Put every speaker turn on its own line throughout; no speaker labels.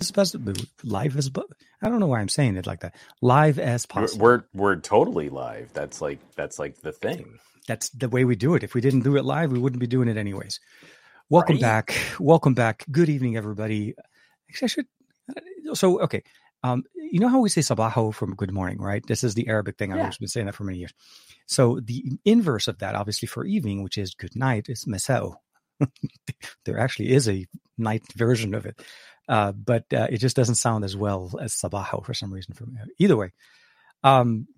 as. Live as I don't know why I'm saying it like that. Live as possible.
We're we're totally live. That's like that's like the thing.
That's the way we do it. If we didn't do it live, we wouldn't be doing it anyways. Welcome right? back. Welcome back. Good evening, everybody. Actually, I should. So okay. Um, you know how we say sabaho from good morning, right? This is the Arabic thing. I've been saying that for many years. So the inverse of that, obviously for evening, which is good night, is mesao. there actually is a night version of it. Uh, but uh, it just doesn't sound as well as Sabaho for some reason for me. Either way, um,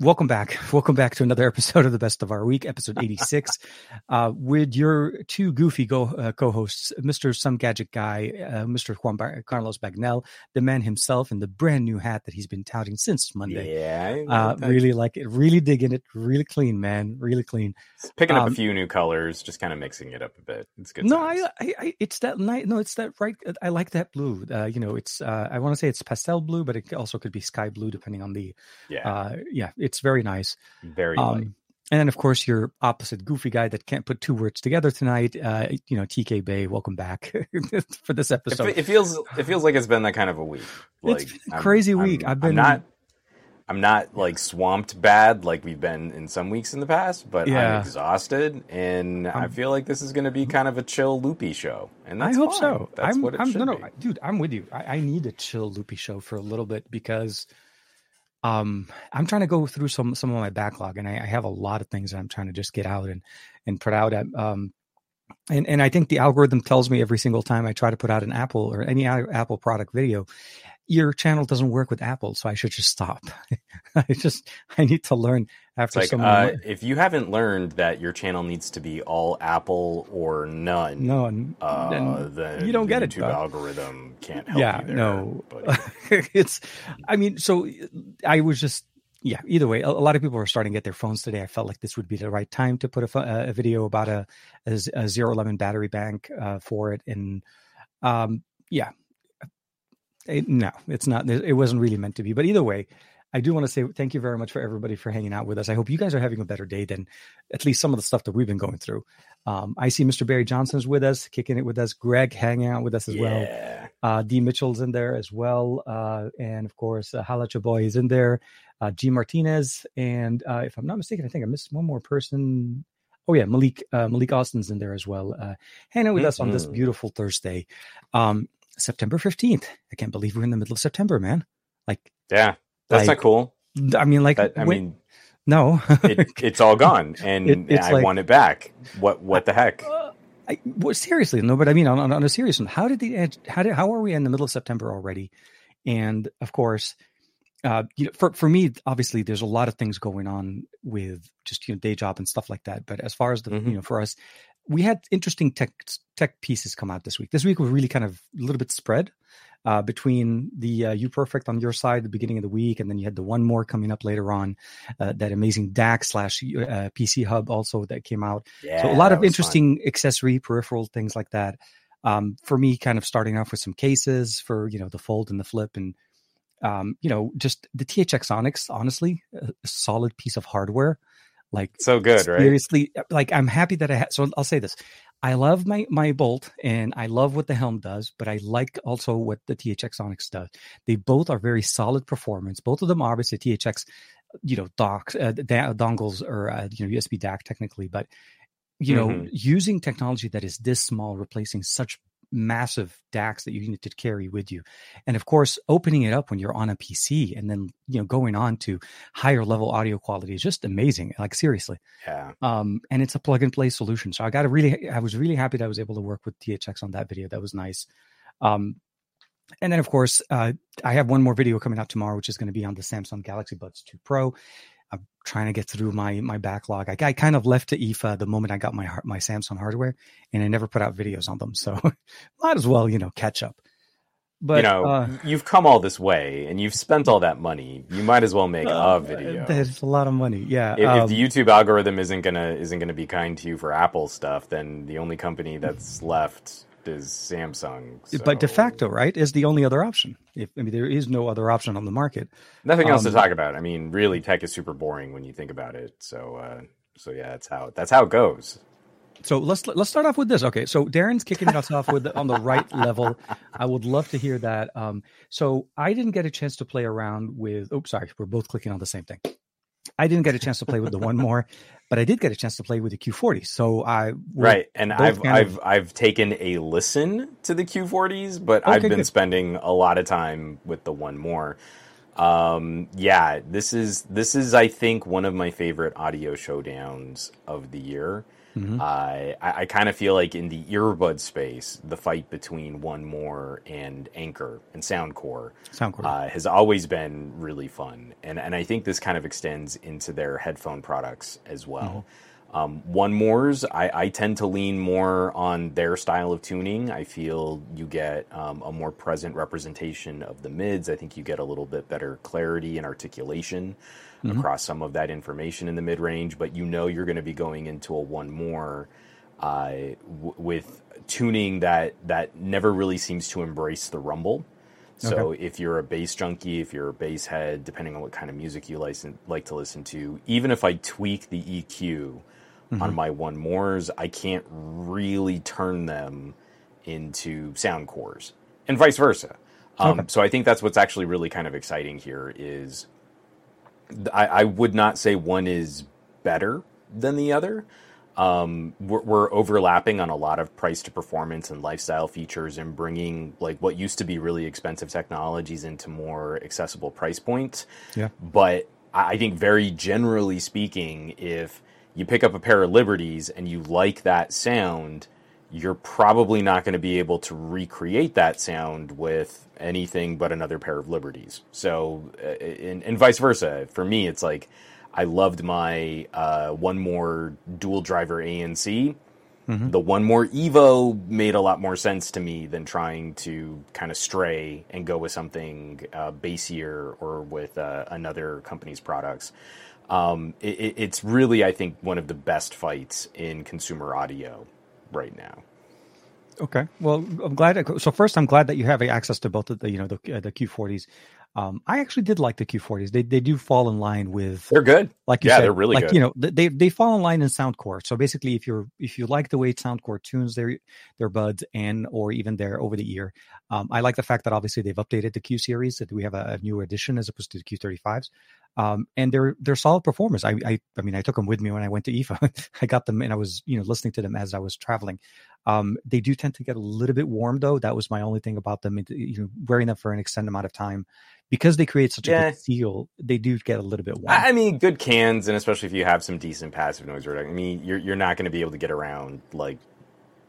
welcome back. Welcome back to another episode of the Best of Our Week, episode 86, uh, with your two goofy go, uh, co-hosts, Mr. Some Gadget Guy, uh, Mr. Juan Bar- Carlos Bagnell, the man himself in the brand new hat that he's been touting since Monday.
Yeah.
Uh, really like it. Really digging it. Really clean, man. Really clean.
Picking up um, a few new colors, just kind of mixing it up a bit. It's good.
No, I, I, I, it's that night. No, it's that right. I like that blue. Uh, you know, it's, uh, I want to say it's pastel blue, but it also could be sky blue depending on the,
yeah.
yeah, it's very nice.
Very um,
And then, of course, your opposite goofy guy that can't put two words together tonight. Uh, you know, TK Bay, welcome back for this episode.
It, it, feels it feels like it's been that kind of a week.
Like, it's been a crazy I'm, week. i have been
I'm not. I'm not like swamped bad like we've been in some weeks in the past, but yeah. I'm exhausted, and I'm, i feel like this is going to be kind of a chill, loopy show. And I hope fine. so. That's
I'm,
what it
I'm,
should
no, no,
be.
dude, I'm with you. I, I need a chill, loopy show for a little bit because um, I'm trying to go through some some of my backlog, and I, I, have a lot of things that I'm trying to just get out and and put out. At, um, and and I think the algorithm tells me every single time I try to put out an Apple or any Apple product video, your channel doesn't work with Apple, so I should just stop. I just I need to learn after
like,
some.
Uh, if you haven't learned that your channel needs to be all Apple or none,
none,
uh, then, then
you don't get
YouTube
it.
algorithm can't help
yeah,
you there,
no, it's. I mean, so I was just yeah. Either way, a, a, lot of people are starting to get their phones today. I felt like this would be the right time to put a, a video about a, a, a zero lemon battery bank uh, for it, and um, yeah, it, no, it's not. It wasn't really meant to be. But either way, I do want to say thank you very much for everybody for hanging out with us. I hope you guys are having a better day than at least some of the stuff that we've been going through. Um, I see Mr. Barry Johnson's with us, kicking it with us. Greg hanging out with us as
yeah.
well. Uh, D. Mitchell's in there as well. Uh, and of course, uh, Hala Chaboy is in there. Uh, G. Martinez. And uh, if I'm not mistaken, I think I missed one more person. Oh, yeah, Malik uh, Malik Austin's in there as well. Uh, hanging out with mm-hmm. us on this mm-hmm. beautiful Thursday. Um, September 15th. I can't believe we're in the middle of September, man. Like,
yeah, that's
like,
not cool.
I mean, like,
that, I when, mean,
no,
it, it's all gone, and it, I like, want it back. What, what the heck? Uh,
I, well, seriously, no, but I mean, on, on a serious one, how did the how did how are we in the middle of September already? And of course, uh, you know, for for me, obviously, there's a lot of things going on with just you know day job and stuff like that. But as far as the mm-hmm. you know, for us, we had interesting tech tech pieces come out this week. This week was really kind of a little bit spread uh, between the uh, Perfect on your side the beginning of the week, and then you had the 1MORE coming up later on, uh, that amazing DAC slash uh, PC Hub also that came out.
Yeah,
so a lot of interesting fun. accessory peripheral things like that. Um, for me, kind of starting off with some cases for you know the fold and the flip, and um, you know just the THX Onyx. Honestly, a solid piece of hardware. Like
so good,
seriously, right? Like I'm happy that I had. So I'll say this: I love my my Bolt and I love what the Helm does, but I like also what the THX Onyx does. They both are very solid performance. Both of them are obviously THX, you know, DACs, uh, dongles or uh, you know USB DAC technically, but you know, mm-hmm. using technology that is this small, replacing such massive DACs that you need to carry with you. And of course, opening it up when you're on a PC and then, you know, going on to higher level audio quality is just amazing. Like seriously.
Yeah.
Um, and it's a plug and play solution. So I got to really, I was really happy that I was able to work with THX on that video. That was nice. Um, and then, of course, uh, I have one more video coming out tomorrow, which is going to be on the Samsung Galaxy Buds 2 Pro. I'm trying to get through my my backlog. I, I kind of left to IFA the moment I got my my Samsung hardware, and I never put out videos on them. So might as well, you know, catch up.
But you know, uh, you've come all this way and you've spent all that money. You might as well make uh, a video.
There's a lot of money. Yeah.
If, um, if, the YouTube algorithm isn't gonna isn't gonna be kind to you for Apple stuff, then the only company that's left is Samsung. So.
But de facto, right, is the only other option. If I mean, there is no other option on the market.
Nothing else um, to talk about. I mean, really, tech is super boring when you think about it. So, uh, so yeah, that's how that's how it goes.
So let's let's start off with this. Okay, so Darren's kicking us off with on the right level. I would love to hear that. Um, so I didn't get a chance to play around with. Oops, sorry, we're both clicking on the same thing. I didn't get a chance to play with the 1MORE, but I did get a chance to play with the Q40. So I
right, and I've I've of... I've taken a listen to the Q40s, but okay, I've been good. spending a lot of time with the 1MORE. Um, yeah, this is this is I think one of my favorite audio showdowns of the year. Mm-hmm. Uh, I, I kind of feel like in the earbud space, the fight between 1MORE and Anker and Soundcore, Soundcore. Uh, has always been really fun, and and I think this kind of extends into their headphone products as well. Mm-hmm. Um, 1MORE's, I, I, tend to lean more on their style of tuning. I feel you get um, a more present representation of the mids. I think you get a little bit better clarity and articulation mm-hmm. across some of that information in the mid range, but you know you're going to be going into a 1MORE uh, w- with tuning that that never really seems to embrace the rumble. So okay. if you're a bass junkie, if you're a bass head, depending on what kind of music you like, like to listen to, even if I tweak the EQ mm-hmm. on my 1MOREs, I can't really turn them into Soundcores, and vice versa. Um, okay. So I think that's what's actually really kind of exciting here is I, I would not say one is better than the other. Um, we're, we're, overlapping on a lot of price to performance and lifestyle features and bringing like what used to be really expensive technologies into more accessible price points.
Yeah.
But I think very generally speaking, if you pick up a pair of Liberties and you like that sound, you're probably not going to be able to recreate that sound with anything but another pair of Liberties. So, uh, and, and vice versa. For me, it's like I loved my uh, 1MORE dual driver ANC. Mm-hmm. The 1MORE Evo made a lot more sense to me than trying to kind of stray and go with something uh, bassier or with uh, another company's products. Um, it, it's really, I think, one of the best fights in consumer audio right now.
Okay. Well, I'm glad. So first, I'm glad that you have access to both of the, you know, the uh, the Q40s. Um, I actually did like the Q40s. They they do fall in line with.
They're good.
Like you
yeah,
said,
they're really
like,
good.
You know, they they fall in line in Soundcore. So basically, if you're if you like the way Soundcore tunes their their buds and or even their over the ear, um, I like the fact that obviously they've updated the Q series that we have a, a new edition as opposed to the Q35s. Um, and they're they're solid performers. I, I I mean I took them with me when I went to IFA. I got them and I was you know listening to them as I was traveling. Um, they do tend to get a little bit warm though. That was my only thing about them. You know, wearing them for an extended amount of time because they create such yeah. a good feel. They do get a little bit warm.
I mean, good cans, and especially if you have some decent passive noise reduction. I mean, you're you're not going to be able to get around like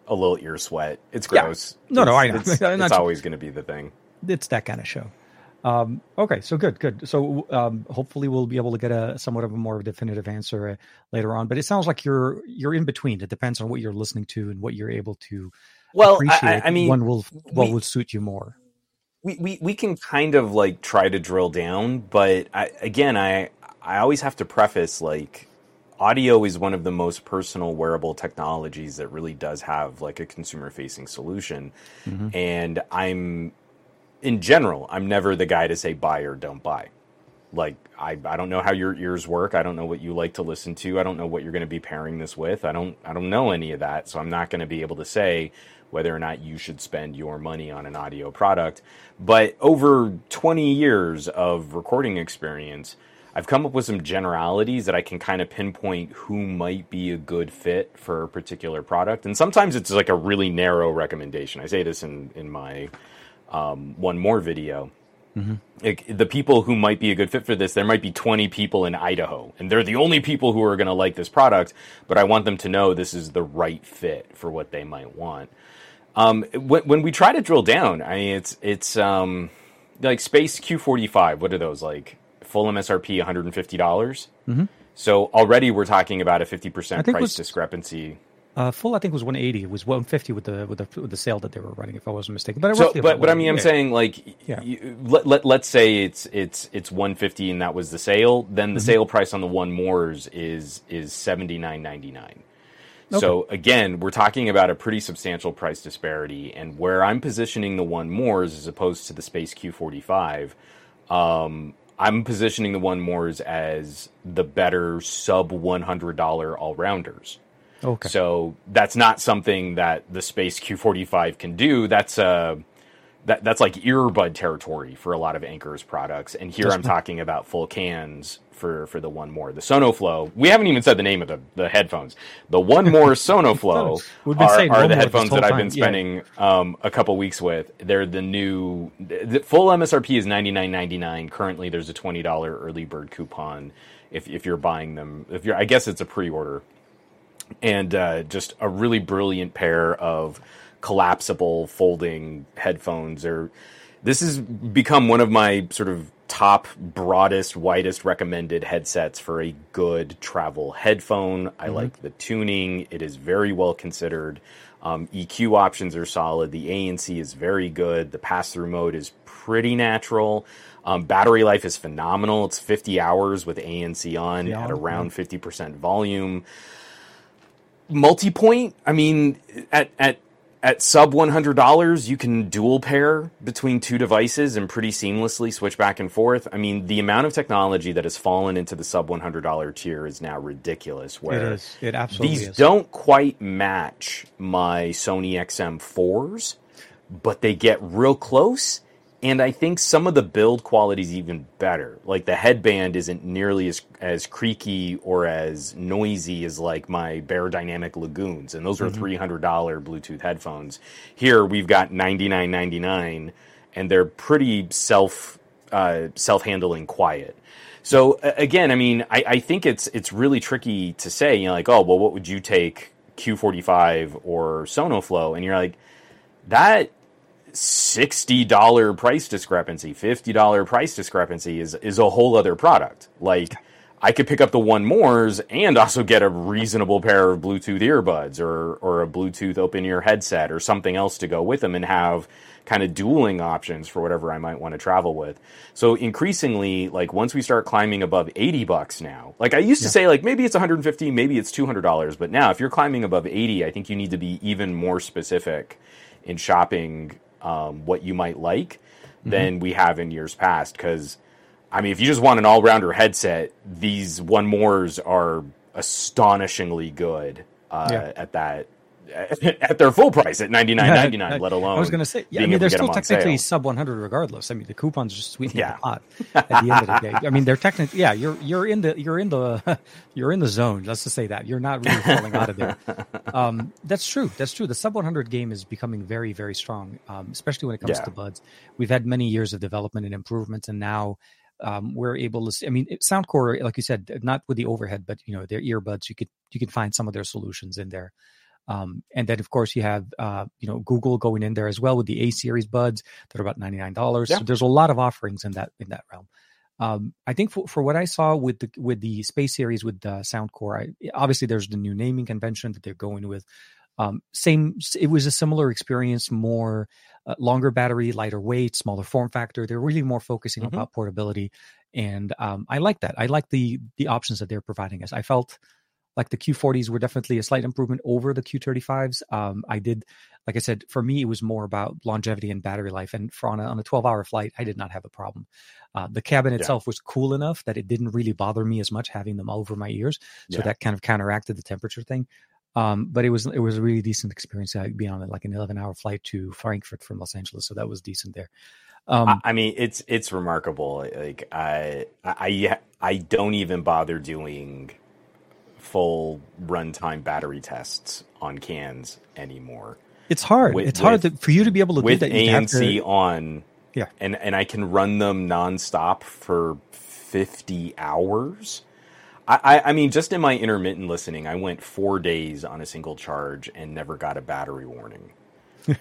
a little ear sweat. It's gross.
Yeah. No,
it's,
no, I know.
It's, it's always going to be the thing.
It's that kind of show. Um, okay, so good, good. So um, hopefully we'll be able to get a somewhat of a more definitive answer uh, later on. But it sounds like you're you're in between. It depends on what you're listening to and what you're able to.
Well, I, I, mean,
one will what will suit you more.
We, we we can kind of like try to drill down, but I, again, I I always have to preface like audio is one of the most personal wearable technologies that really does have like a consumer facing solution mm-hmm. and i'm in general, I'm never the guy to say buy or don't buy. Like I, I don't know how your ears work. I don't know what you like to listen to. I don't know what you're going to be pairing this with. I don't I don't know any of that, so I'm not going to be able to say whether or not you should spend your money on an audio product. But over 20 years of recording experience, I've come up with some generalities that I can kind of pinpoint who might be a good fit for a particular product. And sometimes it's like a really narrow recommendation. I say this in, in my um, 1MORE video. Mm-hmm. It, the people who might be a good fit for this, there might be 20 people in Idaho, and they're the only people who are going to like this product. But I want them to know this is the right fit for what they might want. Um, when, when, we try to drill down, I mean, it's it's um, like Space Q45. What are those like? Full MSRP, 150 dollars. Mm-hmm. So already we're talking about a 50 percent price was, discrepancy.
Uh, full, I think was 180. It was 150 with the with the with the sale that they were running, if I wasn't mistaken. But
so, but but I mean, I'm yeah. saying like, yeah. you, let, let let's say it's it's it's 150 and that was the sale. Then the mm-hmm. sale price on the 1MOREs is is 79.99. Okay. So again, we're talking about a pretty substantial price disparity, and where I'm positioning the 1MOREs as opposed to the Space Q45, um, I'm positioning the 1MOREs as the better sub $100 all rounders. Okay. So that's not something that the Space Q45 can do. That's uh that that's like earbud territory for a lot of Anker's products. And here I'm talking about full cans for for the 1MORE. The SonoFlow. We haven't even said the name of the, the headphones. The 1MORE SonoFlow are, are the headphones that I've been spending yeah. um, a couple weeks with. They're the new the full MSRP is ninety nine ninety nine. Currently, there's a twenty dollar early bird coupon if if you're buying them. If you're, I guess it's a pre order, and uh, just a really brilliant pair of collapsible folding headphones. Or this has become one of my sort of top, broadest, widest recommended headsets for a good travel headphone. I mm-hmm. like the tuning, it is very well considered. Um, EQ options are solid. The ANC is very good. The pass through mode is pretty natural. Um, battery life is phenomenal. It's 50 hours with ANC on yeah, at around 50% volume. Multi point, I mean, at, at at sub $100 you can dual pair between two devices and pretty seamlessly switch back and forth i mean the amount of technology that has fallen into the sub $100 tier is now ridiculous
where it is it absolutely
these
is.
don't quite match my sony xm4s but they get real close and I think some of the build quality is even better. Like the headband isn't nearly as as creaky or as noisy as like my Beyerdynamic Lagoons, and those are mm-hmm. three hundred dollar Bluetooth headphones. Here we've got ninety nine ninety nine, and they're pretty self uh, self handling, quiet. So again, I mean, I, I think it's it's really tricky to say. You know, like, oh, well, what would you take, Q forty five or SonoFlow? And you're like, that $60 price discrepancy, $50 price discrepancy is, is a whole other product. Like, I could pick up the 1MOREs and also get a reasonable pair of Bluetooth earbuds or, or a Bluetooth open ear headset or something else to go with them and have kind of dueling options for whatever I might want to travel with. So increasingly, like once we start climbing above 80 bucks now, like I used to yeah. say like maybe it's 150, maybe it's $200, but now if you're climbing above 80, I think you need to be even more specific in shopping um, what you might like mm-hmm. than we have in years past. Because, I mean, if you just want an all rounder headset, these 1MOREs are astonishingly good uh, yeah. at that at their full price at ninety nine ninety nine. Let alone
I was going to say, yeah, I mean, they're still technically sub one hundred regardless. I mean, the coupons just sweeten yeah. the pot at the end of the day. I mean, they're technically, yeah, you're you're in the you're in the you're in the zone. Let's just say that you're not really falling out of there. Um, that's true. That's true. The sub one hundred game is becoming very very strong, um, especially when it comes yeah. to buds. We've had many years of development and improvements, and now. Um, we're able to. I mean, Soundcore, like you said, not with the overhead, but you know, their earbuds. You could you can find some of their solutions in there. Um, and then, of course, you have uh, you know Google going in there as well with the A series buds that are about ninety nine dollars. Yeah. So there's a lot of offerings in that in that realm. Um, I think for, for what I saw with the with the Space series with the Soundcore, I, obviously there's the new naming convention that they're going with. Um, same, it was a similar experience, more uh, longer battery, lighter weight, smaller form factor. They're really more focusing mm-hmm. about portability, and um, I like that. I like the the options that they're providing us. I felt like the Q40s were definitely a slight improvement over the Q35s. Um, I did, like I said, for me, it was more about longevity and battery life. And for on a, on a 12 hour flight, I did not have a problem. Uh, the cabin itself yeah. was cool enough that it didn't really bother me as much having them over my ears. So yeah. that kind of counteracted the temperature thing. Um, but it was it was a really decent experience. I'd be on like an 11 hour flight to Frankfurt from Los Angeles, so that was decent there.
Um, I mean, it's it's remarkable. Like I I I don't even bother doing full runtime battery tests on cans anymore.
It's hard. With, it's hard to, for you to be able to
with
do that.
ANC to, on, yeah, and and I can run them nonstop for fifty hours. I, I mean, just in my intermittent listening, I went four days on a single charge and never got a battery warning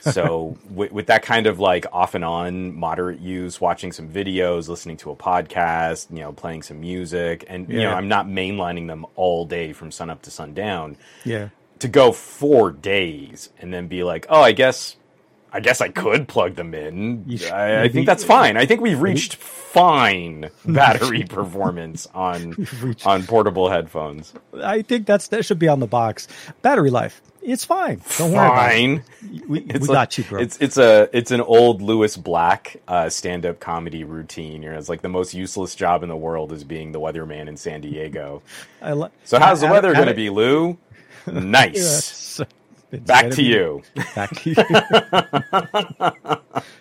so with, with, that kind of like off and on moderate use, watching some videos, listening to a podcast, you know, playing some music, and yeah. you know, I'm not mainlining them all day from sun up to sundown.
Yeah.
To go four days and then be like, oh, I guess, I guess I could plug them in. I, I think that's fine. I think we've reached fine battery performance on on portable headphones.
I think that's that should be on the box. Battery life it's fine. Don't worry fine. It. We,
it's
we got you, bro.
It's it's a it's an old Lewis Black uh, stand up comedy routine. You know, it's like the most useless job in the world is being the weatherman in San Diego. I lo- so how's the weather going to be, Lou? Nice. yes. Back to, you. Back to you.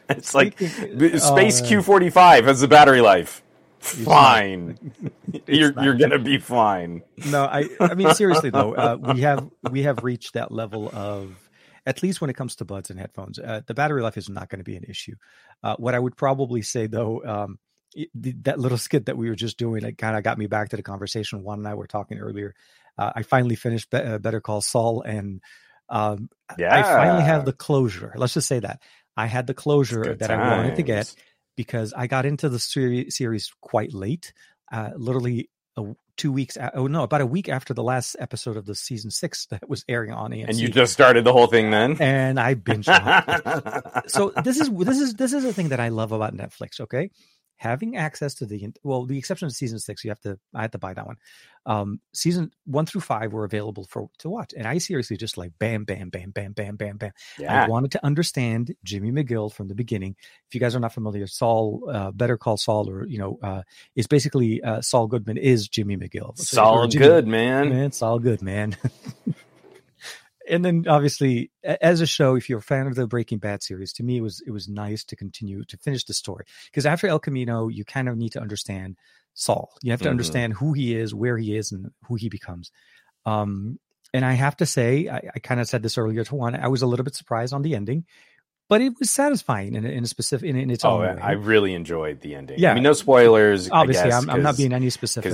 it's like Space uh, Q forty five has a battery life. Fine, you're you're gonna be fine.
No, I I mean seriously though, uh, we have we have reached that level of at least when it comes to buds and headphones, uh, the battery life is not going to be an issue. Uh, what I would probably say though, um, that little skit that we were just doing, it kind of got me back to the conversation Juan and I were talking earlier. Uh, I finally finished Be- uh, Better Call Saul, and um, yeah. I finally have the closure. Let's just say that I had the closure that times. I wanted to get because I got into the series quite late, uh, literally a, two weeks. oh no, about a week after the last episode of the season six that was airing on AMC.
And you just started the whole thing then,
and I binged. so this is this is this is the thing that I love about Netflix. Okay, having access to the well, the exception of season six, you have to I had to buy that one. Um, season one through five were available for to watch, and I seriously just like bam, bam, bam, bam, bam, bam, bam. Yeah. I wanted to understand Jimmy McGill from the beginning. If you guys are not familiar, Saul, uh, Better Call Saul, or you know, uh, is basically uh, Saul Goodman is Jimmy McGill.
So Saul Good, man.
Man, Saul Good, man. and then obviously as a show if you're a fan of the breaking bad series to me it was it was nice to continue to finish the story because after el camino you kind of need to understand saul you have to mm-hmm. understand who he is where he is and who he becomes um and i have to say i, I kind of said this earlier to one i was a little bit surprised on the ending but it was satisfying in, in a specific in, in its oh, own way.
I really enjoyed the ending. Yeah, I mean, no spoilers.
Obviously,
guess,
I'm, I'm, not being any specific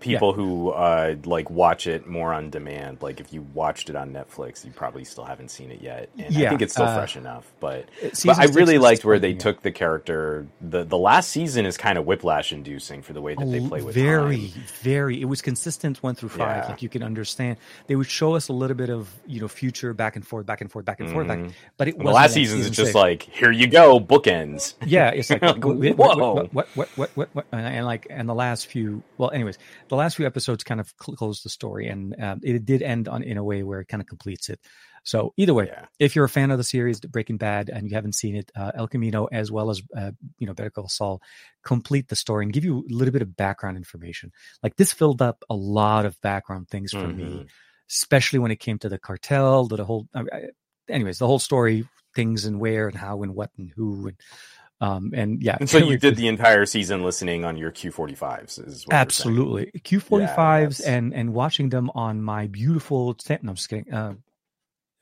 people yeah. who uh, like watch it more on demand. Like if you watched it on Netflix, you probably still haven't seen it yet. And yeah, I think it's still uh, fresh enough. But, but I really liked where they took the character. the The last season is kind of whiplash inducing for the way that oh, they play with it.
very,
time.
very. It was consistent one through five. Yeah. Like you can understand. They would show us a little bit of you know future back and forth, back and forth, back and forth. Mm-hmm. Back, but it
the last season is just six. like here you go, bookends.
Yeah, it's like, like whoa, what, what, what, what, what, what, and like and the last few. Well, anyways, the last few episodes kind of close the story, and um, it did end on in a way where it kind of completes it. So either way, yeah. if you're a fan of the series Breaking Bad and you haven't seen it, uh, El Camino as well as uh, you know Better Call Saul complete the story and give you a little bit of background information. Like this filled up a lot of background things for mm-hmm. me, especially when it came to the cartel, the, the whole. Uh, anyways, the whole story, things and where and how and what and who and um, and yeah,
and so you did the entire season listening on your Q45s,
absolutely Q45s, yeah, and and watching them on my beautiful. No, I'm just kidding. Uh,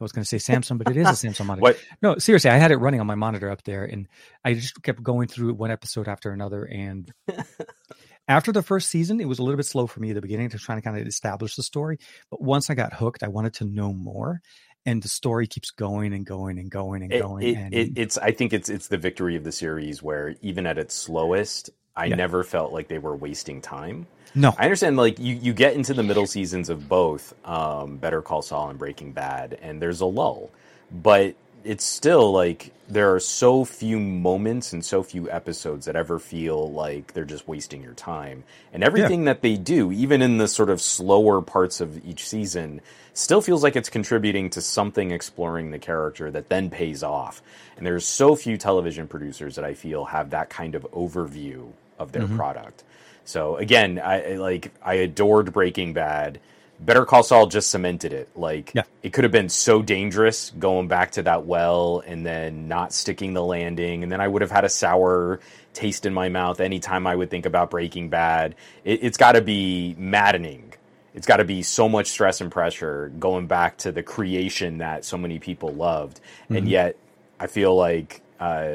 I was going to say Samsung, but it is a Samsung monitor. What? No, seriously, I had it running on my monitor up there, and I just kept going through one episode after another. And after the first season, it was a little bit slow for me at the beginning to try to kind of establish the story. But once I got hooked, I wanted to know more and the story keeps going and going and going and going.
It,
and...
It, it's I think it's it's the victory of the series where even at its slowest, I yeah. never felt like they were wasting time.
No,
I understand. Like you, you get into the middle seasons of both um, Better Call Saul and Breaking Bad, and there's a lull, but it's still like there are so few moments and so few episodes that ever feel like they're just wasting your time. And everything yeah. that they do, even in the sort of slower parts of each season, still feels like it's contributing to something exploring the character that then pays off. And there's so few television producers that I feel have that kind of overview of their mm-hmm. product. So again, I like I adored Breaking Bad. Better Call Saul just cemented it. Like yeah. it could have been so dangerous going back to that well and then not sticking the landing, and then I would have had a sour taste in my mouth anytime I would think about Breaking Bad. It, has got to be maddening it's got to be so much stress and pressure going back to the creation that so many people loved, mm-hmm. and yet I feel like uh,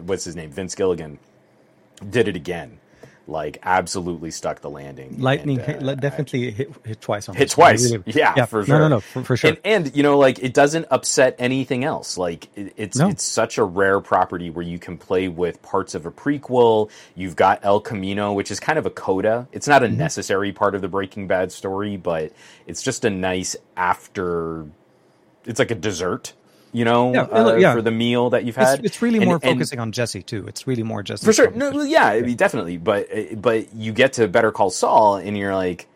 what's his name, Vince Gilligan, did it again like absolutely stuck the landing.
Lightning and, uh, definitely hit, hit twice on
hit twice. Really, yeah, yeah, for sure.
No, no, no, for, for sure.
And, and, you know, like it doesn't upset anything else. Like it, it's no. it's such a rare property where you can play with parts of a prequel. You've got El Camino, which is kind of a coda. It's not a mm-hmm. necessary part of the Breaking Bad story, but it's just a nice after. It's like a dessert you know, yeah, uh, yeah. for the meal that you've had.
It's, it's really and, more and, focusing on Jesse too. It's really more Jesse
for sure. No, yeah, mean, definitely. But but you get to Better Call Saul, and you're like,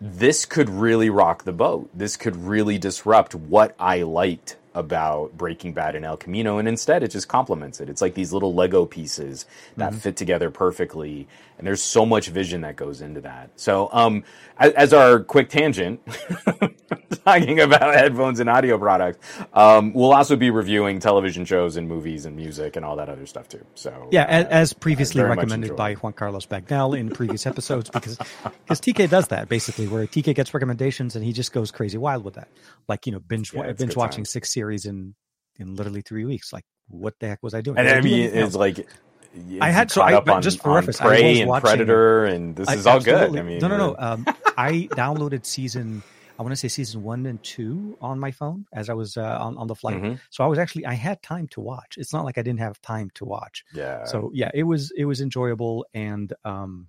this could really rock the boat. This could really disrupt what I liked about Breaking Bad and El Camino, and instead it just complements it. It's like these little Lego pieces that mm-hmm. fit together perfectly, and there's so much vision that goes into that. So, um, as, as our quick tangent. talking about headphones and audio products. Um, we'll also be reviewing television shows and movies and music and all that other stuff too. So
yeah, uh, as previously recommended by Juan Carlos Bagnell in previous episodes, because because TK does that basically, where TK gets recommendations and he just goes crazy wild with that, like you know binge yeah, binge watching time. six series in in literally three weeks. Like what the heck was I doing?
And I mean, it's like I had so I on, just for reference, Prey and watching, Predator, and this I, is all good. I mean,
no, no, no. Um, I downloaded season. I want to say season one and two on my phone as I was uh, on on the flight. Mm-hmm. So I was actually I had time to watch. It's not like I didn't have time to watch.
Yeah.
So yeah, it was it was enjoyable, and um,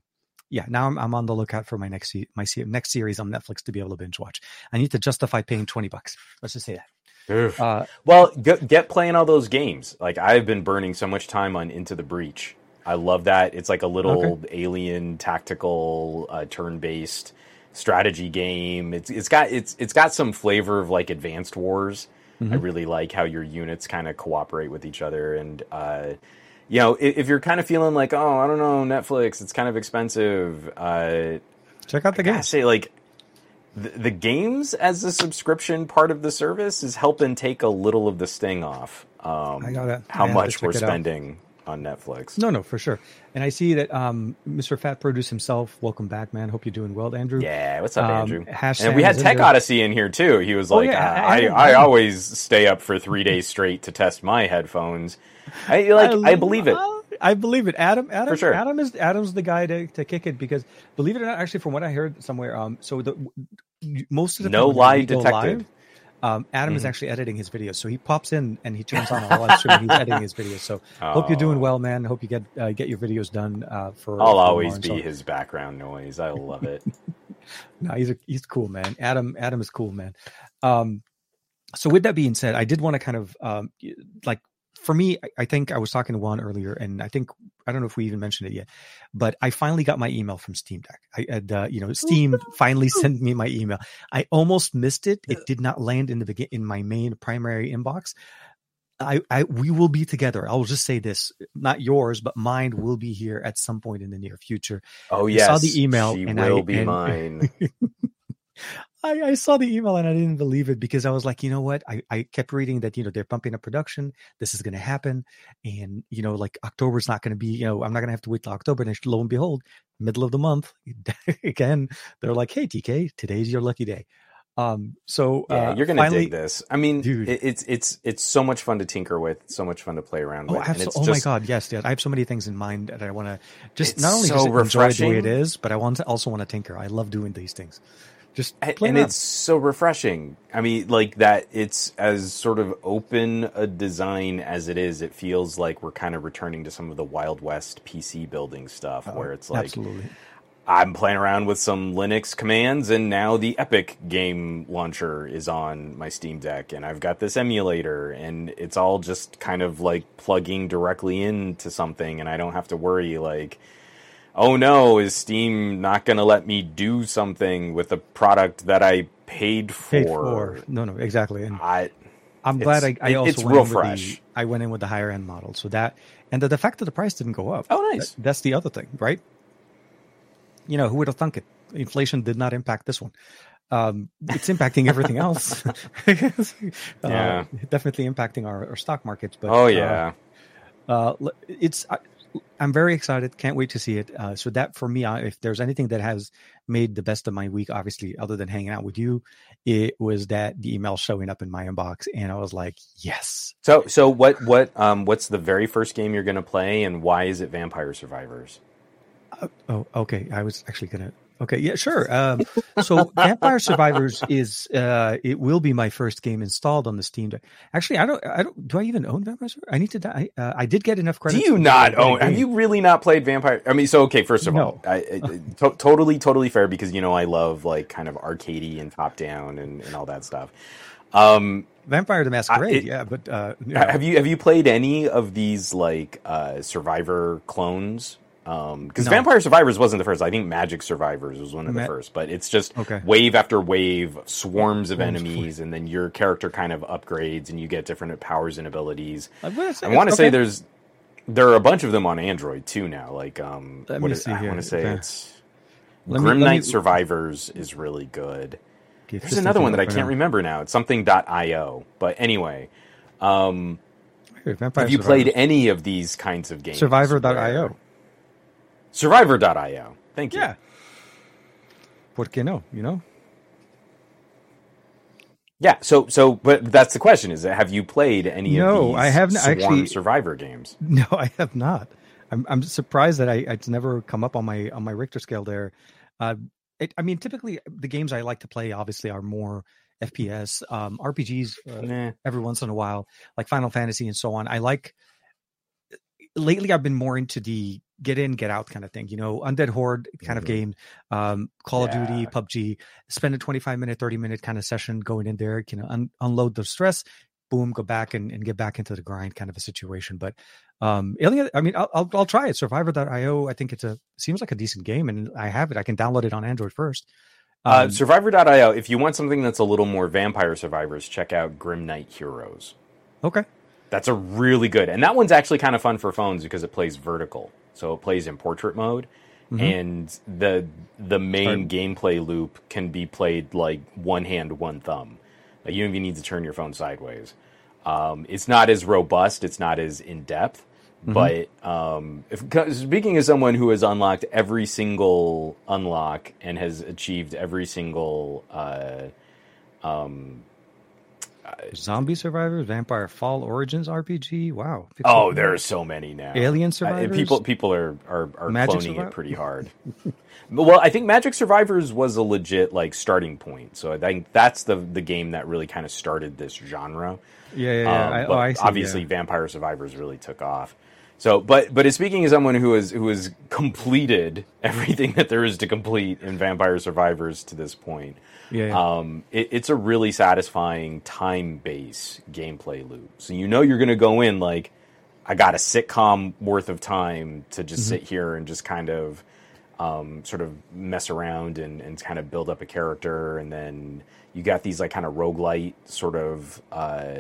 yeah, now I'm, I'm on the lookout for my next my next series on Netflix to be able to binge watch. I need to justify paying twenty bucks. Let's just say that.
Uh, well, get, get, playing all those games. Like I've been burning so much time on Into the Breach. I love that. It's like a little okay. alien tactical uh, turn-based strategy game. It's it's got it's it's got some flavor of like Advance Wars. Mm-hmm. I really like how your units kind of cooperate with each other and. Uh, you know, if, if, you're kind of feeling like, oh, I don't know, Netflix, it's kind of expensive. Uh,
Check out the game.
Say like the, the, games as a subscription part of the service is helping take a little of the sting off. Um, I got How I much we're spending on Netflix.
No, no, for sure. And I see that um, Mr. Fat Produce himself. Welcome back, man. Hope you're doing well, Andrew.
Yeah, what's up, um, Andrew? And we had Tech Odyssey in here too. He was oh, like, yeah, I, I, I, always stay up for three days straight to test my headphones. I like, I, I believe it.
I believe it. Adam, Adam, sure. Adam is Adam's the guy to, to kick it because believe it or not, actually, from what I heard somewhere, um, so the most of the
no lie detected. Live,
um, Adam mm-hmm. is actually editing his videos, so he pops in and he turns on a live stream. He's editing his videos. So oh. hope you're doing oh. well, man. Hope you get uh, get your videos done. Uh, for
I'll
for
always be so. his background noise. I love it.
no, he's a, he's cool, man. Adam Adam is cool, man. Um, so with that being said, I did want to kind of um, like for me, I think I was talking to Juan earlier, and I think I don't know if we even mentioned it yet, but I finally got my email from Steam Deck. I had, uh, you know, Steam finally sent me my email. I almost missed it; it did not land in the begin in my main primary inbox. I, I, we will be together. I'll just say this: not yours, but mine will be here at some point in the near future.
Oh yes,
I saw the email,
she and will I, be and, mine.
I, I, saw the email and I didn't believe it because I was like, you know what? I, I kept reading that, you know, they're pumping up production. This is going to happen. And, you know, like October's not going to be, you know, I'm not going to have to wait till October. And lo and behold, middle of the month, again, they're like, hey, TK, today's your lucky day. Um, so
yeah, uh, you're gonna finally, dig this. I mean, dude, it, it's it's it's so much fun to tinker with, so much fun to play around
oh,
with.
Absolutely. oh
just,
my god, yes, yes. I have so many things in mind that I want to just not only so just refreshing. enjoy the way it is, but I want to also want to tinker. I love doing these things. Just
and it's so refreshing. I mean, like that. It's as sort of open a design as it is. It feels like we're kind of returning to some of the Wild West PC building stuff, oh, where it's like,
absolutely.
I'm playing around with some Linux commands, and now the Epic game launcher is on my Steam Deck, and I've got this emulator, and it's all just kind of like plugging directly into something, and I don't have to worry like oh no, is Steam not going to let me do something with a product that I paid for? Paid for.
No, no, exactly. And
I,
I'm glad I, I also went in fresh. The, I went in with the higher end model. So that, and the, the fact that the price didn't go up.
Oh, nice.
That, that's the other thing, right? You know, who would have thunk it? Inflation did not impact this one. Um, it's impacting everything else. uh,
yeah,
definitely impacting our, our stock markets. But
oh yeah,
uh, uh, it's I'm very excited. Can't wait to see it. Uh, so that for me, if there's anything that has made the best of my week, obviously, other than hanging out with you, it was that the email showing up in my inbox, and I was like, yes.
So, so what, what, um, what's the very first game you're going to play, and why is it Vampire Survivors?
Uh, oh, okay. I was actually gonna Okay, yeah, sure. Um, so Vampire Survivors is uh, it will be my first game installed on the Steam Deck. Actually, I don't, I don't. Do I even own Vampire Survivors? I need to. Die. Uh, I did get enough credit.
Do you not own? Have you really not played Vampire? I mean, so okay. First of no. all, I, I, to, totally, totally fair because you know I love like kind of arcadey and top down and, and all that stuff. Um,
Vampire the Masquerade, I, it, yeah, but uh,
you know. have you have you played any of these like uh, Survivor clones? Because um, no. Vampire Survivors wasn't the first. I think Magic Survivors was one of the first, but it's just okay. wave after wave, swarms of enemies, and then your character kind of upgrades, and you get different powers and abilities. I, I want to okay. say there's there are a bunch of them on Android too now. Like um, what is, I want to say okay. it's Let Grim me, Knight me... Survivors is really good. There's another one that I can't remember now. It's something.io. But anyway, um, have you played any of these kinds of games?
Survivor.io.
Survivor.io. Thank you.
Yeah. Por qué no? You know.
Yeah. So, so, but that's the question: is it? have you played any
no,
of these?
I have not, actually
Survivor games.
No, I have not. I'm I'm surprised that I it's never come up on my on my Richter scale there. Uh, it, I mean, typically the games I like to play obviously are more FPS, um, RPGs uh, nah. every once in a while, like Final Fantasy and so on. I like. Lately, I've been more into the get in, get out kind of thing. You know, Undead Horde kind mm-hmm. of game, um, Call yeah. of Duty, PUBG. Spend a 25 minute, 30 minute kind of session going in there, you know, un- unload the stress, boom, go back and, and get back into the grind kind of a situation. But um, Alien, I mean, I'll, I'll, I'll try it. Survivor.io. I think it's a seems like a decent game, and I have it. I can download it on Android first.
Uh, um, uh, Survivor.io. If you want something that's a little more Vampire Survivors, check out Grim Knight Heroes.
Okay,
that's a really good, and that one's actually kind of fun for phones because it plays vertical, so it plays in portrait mode, mm-hmm. and the the main gameplay loop can be played like one hand, one thumb. Like you don't even need to turn your phone sideways. Um, it's not as robust. It's not as in depth. Mm-hmm. But um, if, speaking as someone who has unlocked every single unlock and has achieved every single uh, um,
Zombie Survivors, Vampire Fall Origins RPG. Wow.
Oh, there are so many now.
Alien Survivors.
Uh, people people are are, are cloning Survivor? it pretty hard. well, I think Magic Survivors was a legit like starting point. So I think that's the the game that really kind of started this genre.
Yeah, yeah, yeah. Um, I,
oh, I
see,
obviously,
yeah.
Vampire Survivors really took off. So, but but speaking as someone who has who has completed everything that there is to complete in Vampire Survivors to this point,
yeah, yeah.
Um, it, it's a really satisfying time based gameplay loop. So you know you're going to go in like I got a sitcom worth of time to just mm-hmm. sit here and just kind of um, sort of mess around and, and kind of build up a character, and then you got these like kind of roguelite sort of. Uh,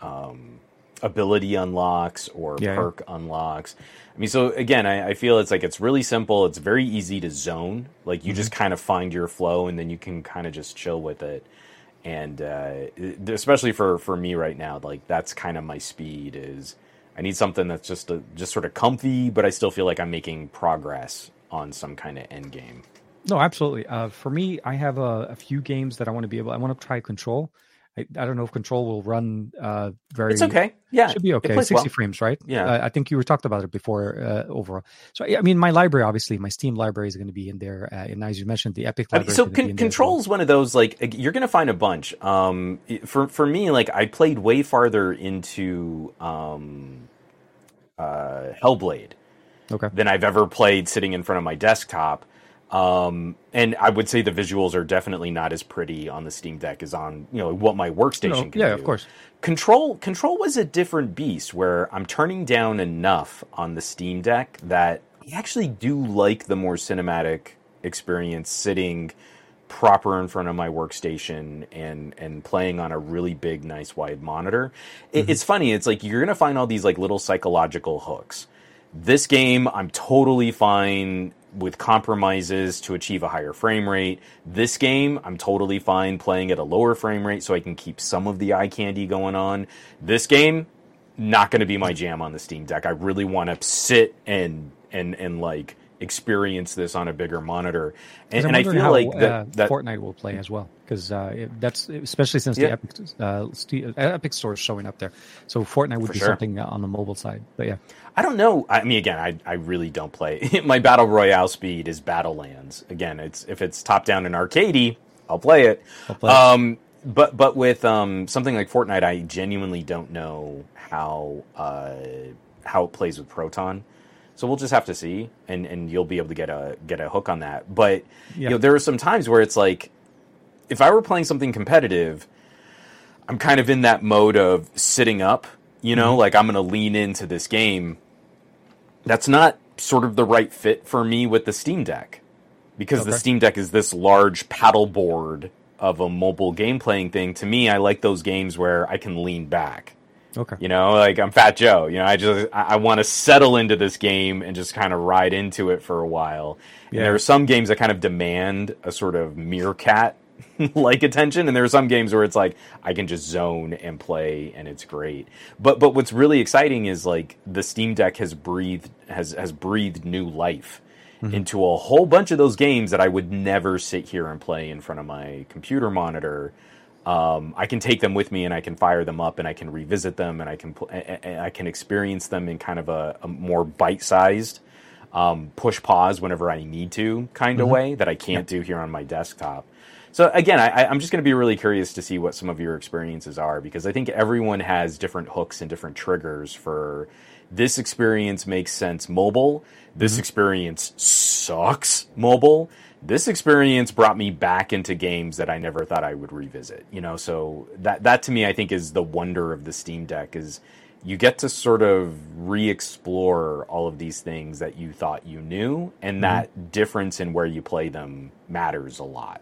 um, ability unlocks or yeah. perk unlocks. I mean, so again, I, I, feel it's like it's really simple. It's very easy to zone. Like you mm-hmm. just kind of find your flow, and then you can kind of just chill with it. And uh, especially for for me right now, like that's kind of my speed. Is I need something that's just a, just sort of comfy, but I still feel like I'm making progress on some kind of end game.
No, absolutely. Uh, for me, I have a, a few games that I want to be able. I want to try Control. I, I, don't know if Control will run uh, very.
It's okay. Yeah,
should be okay. Sixty well. frames, right?
Yeah.
Uh, I think you were talked about it before uh, overall. So I mean, my library, obviously, my Steam library is going to be in there, uh, and as you mentioned, the Epic library.
so con- Control is well. one of those like you're going to find a bunch. Um, for for me, like I played way farther into um, uh, Hellblade.
Okay.
Than I've ever played sitting in front of my desktop. Um, and I would say the visuals are definitely not as pretty on the Steam Deck as on you know what my workstation no, can
yeah,
do.
Yeah, of course.
Control Control was a different beast where I'm turning down enough on the Steam Deck that I actually do like the more cinematic experience sitting proper in front of my workstation and and playing on a really big nice wide monitor. It, mm-hmm. It's funny, it's like you're going to find all these like little psychological hooks. This game I'm totally fine with compromises to achieve a higher frame rate. This game, I'm totally fine playing at a lower frame rate so I can keep some of the eye candy going on. This game, not going to be my jam on the Steam Deck. I really want to sit and and and like experience this on a bigger monitor. And, and I feel
how,
like
that, uh, that, Fortnite will play as well because uh, that's especially since yeah. the Epic, uh, Epic Store is showing up there. So Fortnite would For be sure. something on the mobile side. But yeah,
I don't know. I mean, again, I, I really don't play. My battle royale speed is Battlelands. Again, it's if it's top down and arcadey, I'll play it. I'll play um, it. but but with um, something like Fortnite, I genuinely don't know how uh, how it plays with Proton. So we'll just have to see, and, and you'll be able to get a get a hook on that. But yeah. you know, there are some times where it's like, if I were playing something competitive, I'm kind of in that mode of sitting up. You know, mm-hmm. like I'm going to lean into this game. That's not sort of the right fit for me with the Steam Deck, because okay. the Steam Deck is this large paddleboard of a mobile game playing thing. To me, I like those games where I can lean back.
Okay.
You know, like I'm Fat Joe. You know, I just I, I want to settle into this game and just kind of ride into it for a while. Yeah. And there are some games that kind of demand a sort of meerkat like attention and there are some games where it's like I can just zone and play and it's great. But but what's really exciting is like the Steam Deck has breathed has has breathed new life mm-hmm. into a whole bunch of those games that I would never sit here and play in front of my computer monitor. Um, I can take them with me and I can fire them up and I can revisit them and I can and I can experience them in kind of a, a more bite sized um, push pause whenever I need to kind of mm-hmm. way that I can't do here on my desktop. So again, I, am just going to be really curious to see what some of your experiences are because I think everyone has different hooks and different triggers for this experience makes sense mobile. This mm-hmm. experience sucks mobile. This experience brought me back into games that I never thought I would revisit. You know, so that that to me I think is the wonder of the Steam Deck is you get to sort of re-explore all of these things that you thought you knew and mm-hmm. that difference in where you play them matters a lot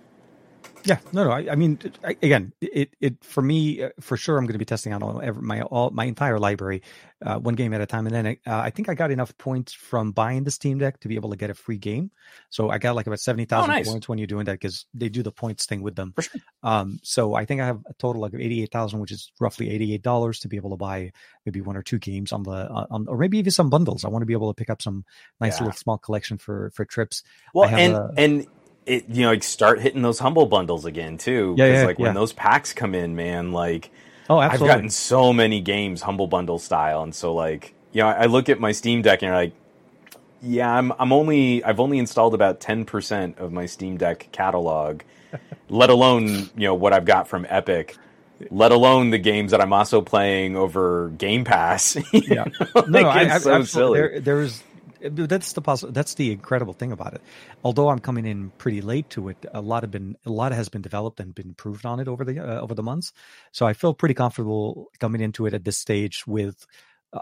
yeah, no, no. I, I mean, I, again, it, it for me, uh, for sure, I'm going to be testing out all, every, my all my entire library, uh, one game at a time, and then uh, I think I got enough points from buying the Steam Deck to be able to get a free game. So I got like about seventy thousand oh, nice. points when you're doing that because they do the points thing with them. Sure. Um, so I think I have a total of eighty eight thousand, which is roughly eighty eight dollars to be able to buy maybe one or two games on the uh, on, or maybe even some bundles. I want to be able to pick up some nice yeah. little small collection for for trips.
Well, and a, and it you know like start hitting those humble bundles again too. Yeah, yeah like yeah. when those packs come in, man, like oh, absolutely. I've gotten so many games humble bundle style, and so like you know I look at my Steam Deck and you're like, yeah, I'm I'm only I've only installed about ten percent of my Steam Deck catalog, let alone you know what I've got from Epic let alone the games that I'm also playing over Game Pass. yeah,
no, like, no, I, so silly. There, there's that's the poss- that's the incredible thing about it. Although I'm coming in pretty late to it, a lot have been a lot has been developed and been improved on it over the uh, over the months. So I feel pretty comfortable coming into it at this stage with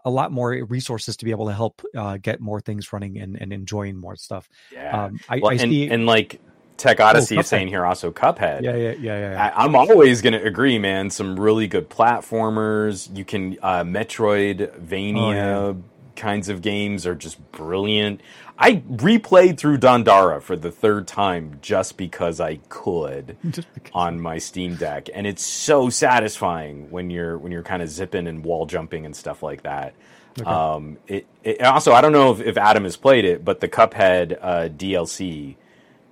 a lot more resources to be able to help uh, get more things running and, and enjoying more stuff.
Yeah, um, I, well, I and, see, and like Tech Odyssey oh, is saying here also Cuphead.
Yeah, yeah, yeah, yeah. yeah. I,
am always going to agree, man. Some really good platformers. You can uh, Metroidvania. Oh, yeah kinds of games are just brilliant. I replayed through Dandara for the third time just because I could because. on my Steam Deck, and it's so satisfying when you're when you're kind of zipping and wall jumping and stuff like that. Okay. Um, it, it, also I don't know if, if, Adam has played it, but the Cuphead uh, DLC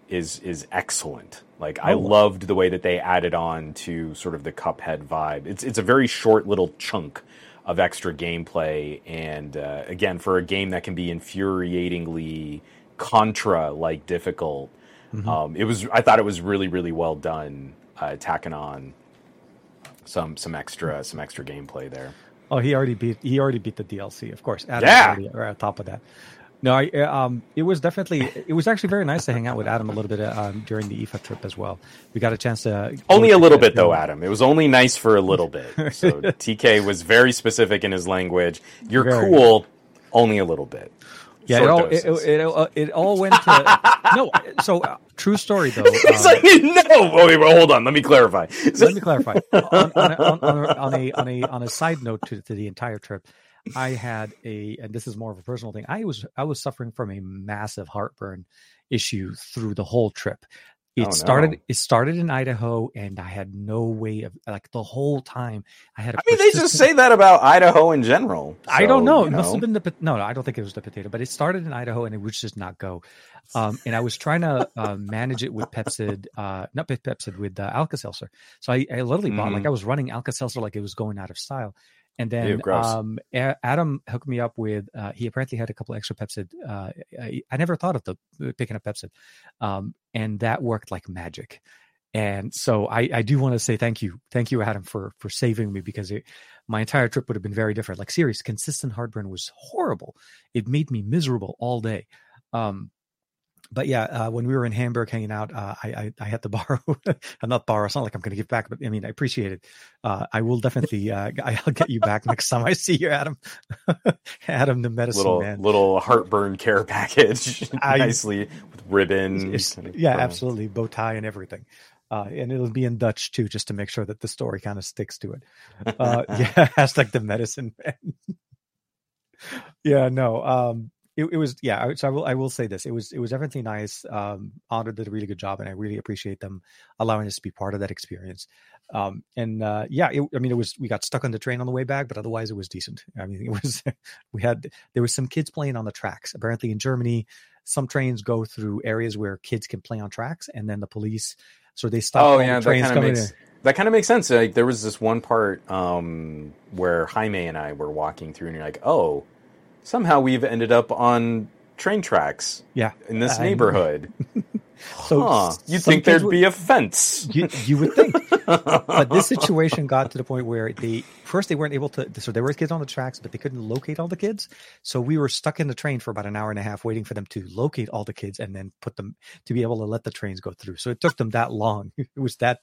is is excellent. Like oh. I loved the way that they added on to sort of the Cuphead vibe. It's it's a very short little chunk of extra gameplay. And uh, again, for a game that can be infuriatingly contra like difficult, mm-hmm. um, it was. I thought it was really, really well done, uh, tacking on some some extra some extra gameplay there.
Oh, he already beat he already beat the DLC, of course. Adam yeah, already, right on top of that. No, I, um, it was definitely it was actually very nice to hang out with Adam a little bit um, during the IFA trip as well. We got a chance to
only a little bit though, Adam. It was only nice for a little bit. So TK was very specific in his language. You're very cool, nice. only a little bit.
Yeah, it all, it, it, uh, it, all went to no. So uh, true story though.
It's like no. Wait, well, hold on. Let me clarify.
let me clarify. On, on, a, on, on, a, on a on a side note to, to the entire trip, I had a, and this is more of a personal thing. I was I was suffering from a massive heartburn issue through the whole trip. It oh, started. No. It started in Idaho, and I had no way of like the whole time. I had.
I mean, they just say that about Idaho in general.
So, I don't know. It know. must have been the no, no. I don't think it was the potato, but it started in Idaho, and it would just not go. Um, and I was trying to uh, manage it with Pepcid, uh, not Pepcid, with uh, Alka Seltzer. So I, I literally mm. bought like mm. I was running Alka Seltzer like it was going out of style. And then Ew, um, Adam hooked me up with. Uh, he apparently had a couple extra Pepcid. Uh, I, I, never thought of the picking up Pepcid, um, and that worked like magic. And so I, I do want to say thank you, thank you, Adam, for for saving me because it, my entire trip would have been very different. Like serious, consistent heartburn was horrible. It made me miserable all day. Um, but yeah, uh, when we were in Hamburg hanging out, uh, I, I, I had to borrow, not borrow. It's not like I'm going to give back, but I mean, I appreciate it. Uh, I will definitely, uh, I'll get you back next time I see you, Adam. Adam, the medicine
little,
man.
Little heartburn care package, I, nicely with ribbons.
yeah, absolutely, bow tie and everything. Uh, and it'll be in Dutch too, just to make sure that the story kind of sticks to it. Uh, yeah, hashtag the medicine man. yeah, no. Um, it, it, was yeah. So I will I will say this. It was it was everything nice. Um, Honor did a really good job, and I really appreciate them allowing us to be part of that experience. Um, and uh, yeah, it, I mean, it was we got stuck on the train on the way back, but otherwise it was decent. I mean, it was we had there was some kids playing on the tracks. Apparently, in Germany, some trains go through areas where kids can play on tracks, and then the police so they stop. Oh yeah,
that kind of makes in. that kind of makes sense. Like there was this one part um, where Jaime and I were walking through, and you're like, oh somehow we've ended up on train tracks.
Yeah,
in this neighborhood. so huh. you'd think there'd be a fence.
You, you would think, but this situation got to the point where they first they weren't able to. So there were kids on the tracks, but they couldn't locate all the kids. So we were stuck in the train for about an hour and a half, waiting for them to locate all the kids and then put them to be able to let the trains go through. So it took them that long. It was that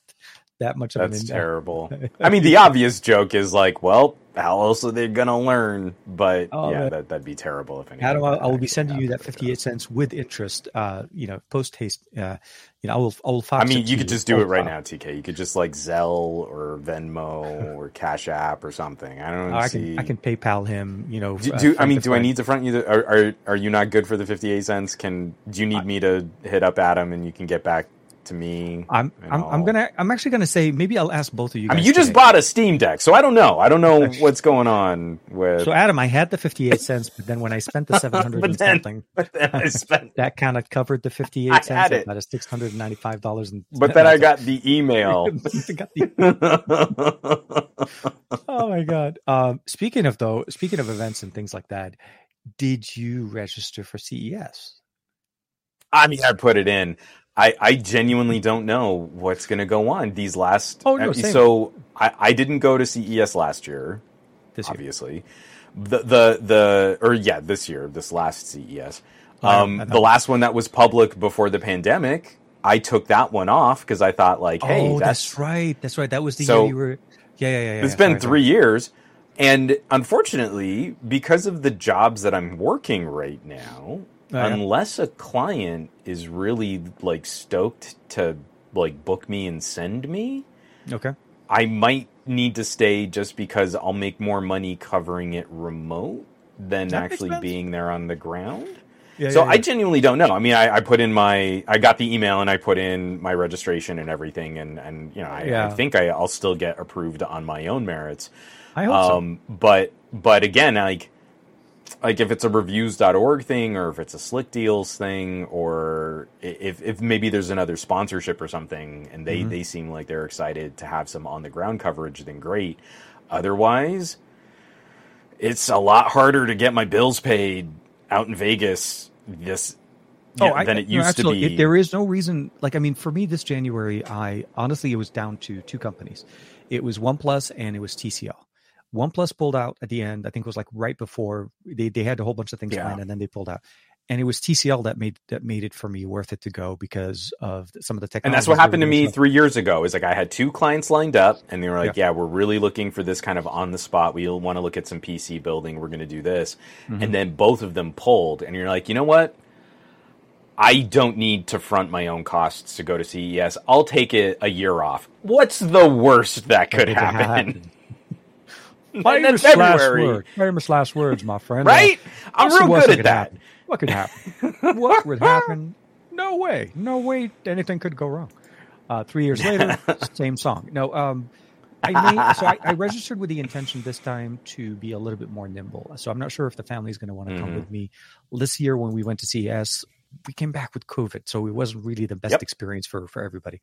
that much of
That's terrible. I mean, the obvious joke is like, well, how else are they gonna learn? But oh, yeah, that, that'd be terrible if anything.
Adam, I, I will be sending you that fifty-eight cents with interest. Uh, you know, post haste. Uh, you know, I will. I will.
I mean, you could just do it right now, TK. You could just like Zelle or Venmo or Cash App or something. I don't. I
see. can. I can PayPal him. You know.
Do, do I mean? Do I need to front you? The, are, are Are you not good for the fifty-eight cents? Can do you need me to hit up Adam and you can get back to me.
I'm I'm, I'm, gonna I'm actually gonna say maybe I'll ask both of you.
I mean, you today. just bought a Steam Deck, so I don't know. I don't know what's going on with.
So Adam, I had the 58 cents, but then when I spent the 700 and then, something, but then I spent that kind of covered the 58 I cents. Had it. About 695 dollars.
But then I got the email. got the...
oh my god! Um, speaking of though, speaking of events and things like that, did you register for CES?
I mean, I put it in. I, I genuinely don't know what's going to go on these last. Oh no! Same. So I, I didn't go to CES last year. This year. obviously, the the the or yeah, this year, this last CES. Um, the last one that was public before the pandemic, I took that one off because I thought like, hey,
oh, that's, that's, right, that's right. That was the so, year you were. Yeah, yeah, yeah.
It's yeah, been sorry, three sorry. years, and unfortunately, because of the jobs that I'm working right now, Oh, unless a client is really like stoked to like book me and send me.
Okay.
I might need to stay just because I'll make more money covering it remote than that actually being there on the ground. Yeah, so yeah, yeah. I genuinely don't know. I mean, I, I, put in my, I got the email and I put in my registration and everything, and and you know, I, I think I, will still get approved on my own merits.
I hope um,
so. But but again, like like if it's a reviews.org thing or if it's a slick deals thing or if, if maybe there's another sponsorship or something and they, mm-hmm. they seem like they're excited to have some on the ground coverage then great. Otherwise it's a lot harder to get my bills paid out in vegas this oh, yeah, than it used no, to be.
There is no reason like i mean for me this january i honestly it was down to two companies. It was oneplus and it was tcl OnePlus pulled out at the end. I think it was like right before they, they had a whole bunch of things yeah. planned and then they pulled out. And it was TCL that made that made it for me worth it to go because of some of the technology.
And that's what happened to me three years ago. Is like I had two clients lined up, and they were like, "Yeah, yeah we're really looking for this kind of on the spot. We want to look at some PC building. We're going to do this." Mm-hmm. And then both of them pulled, and you're like, "You know what? I don't need to front my own costs to go to CES. I'll take it a year off. What's the worst that could happen?
Famous last words. Famous last words, my friend.
Right? Uh, I'm real good at that.
Happen? What could happen? what would happen? No way. No way anything could go wrong. Uh, three years later, same song. No, um, I made, so I, I, registered with the intention this time to be a little bit more nimble. So I'm not sure if the family is going to want to mm-hmm. come with me. This year, when we went to CES, we came back with COVID, so it wasn't really the best yep. experience for for everybody.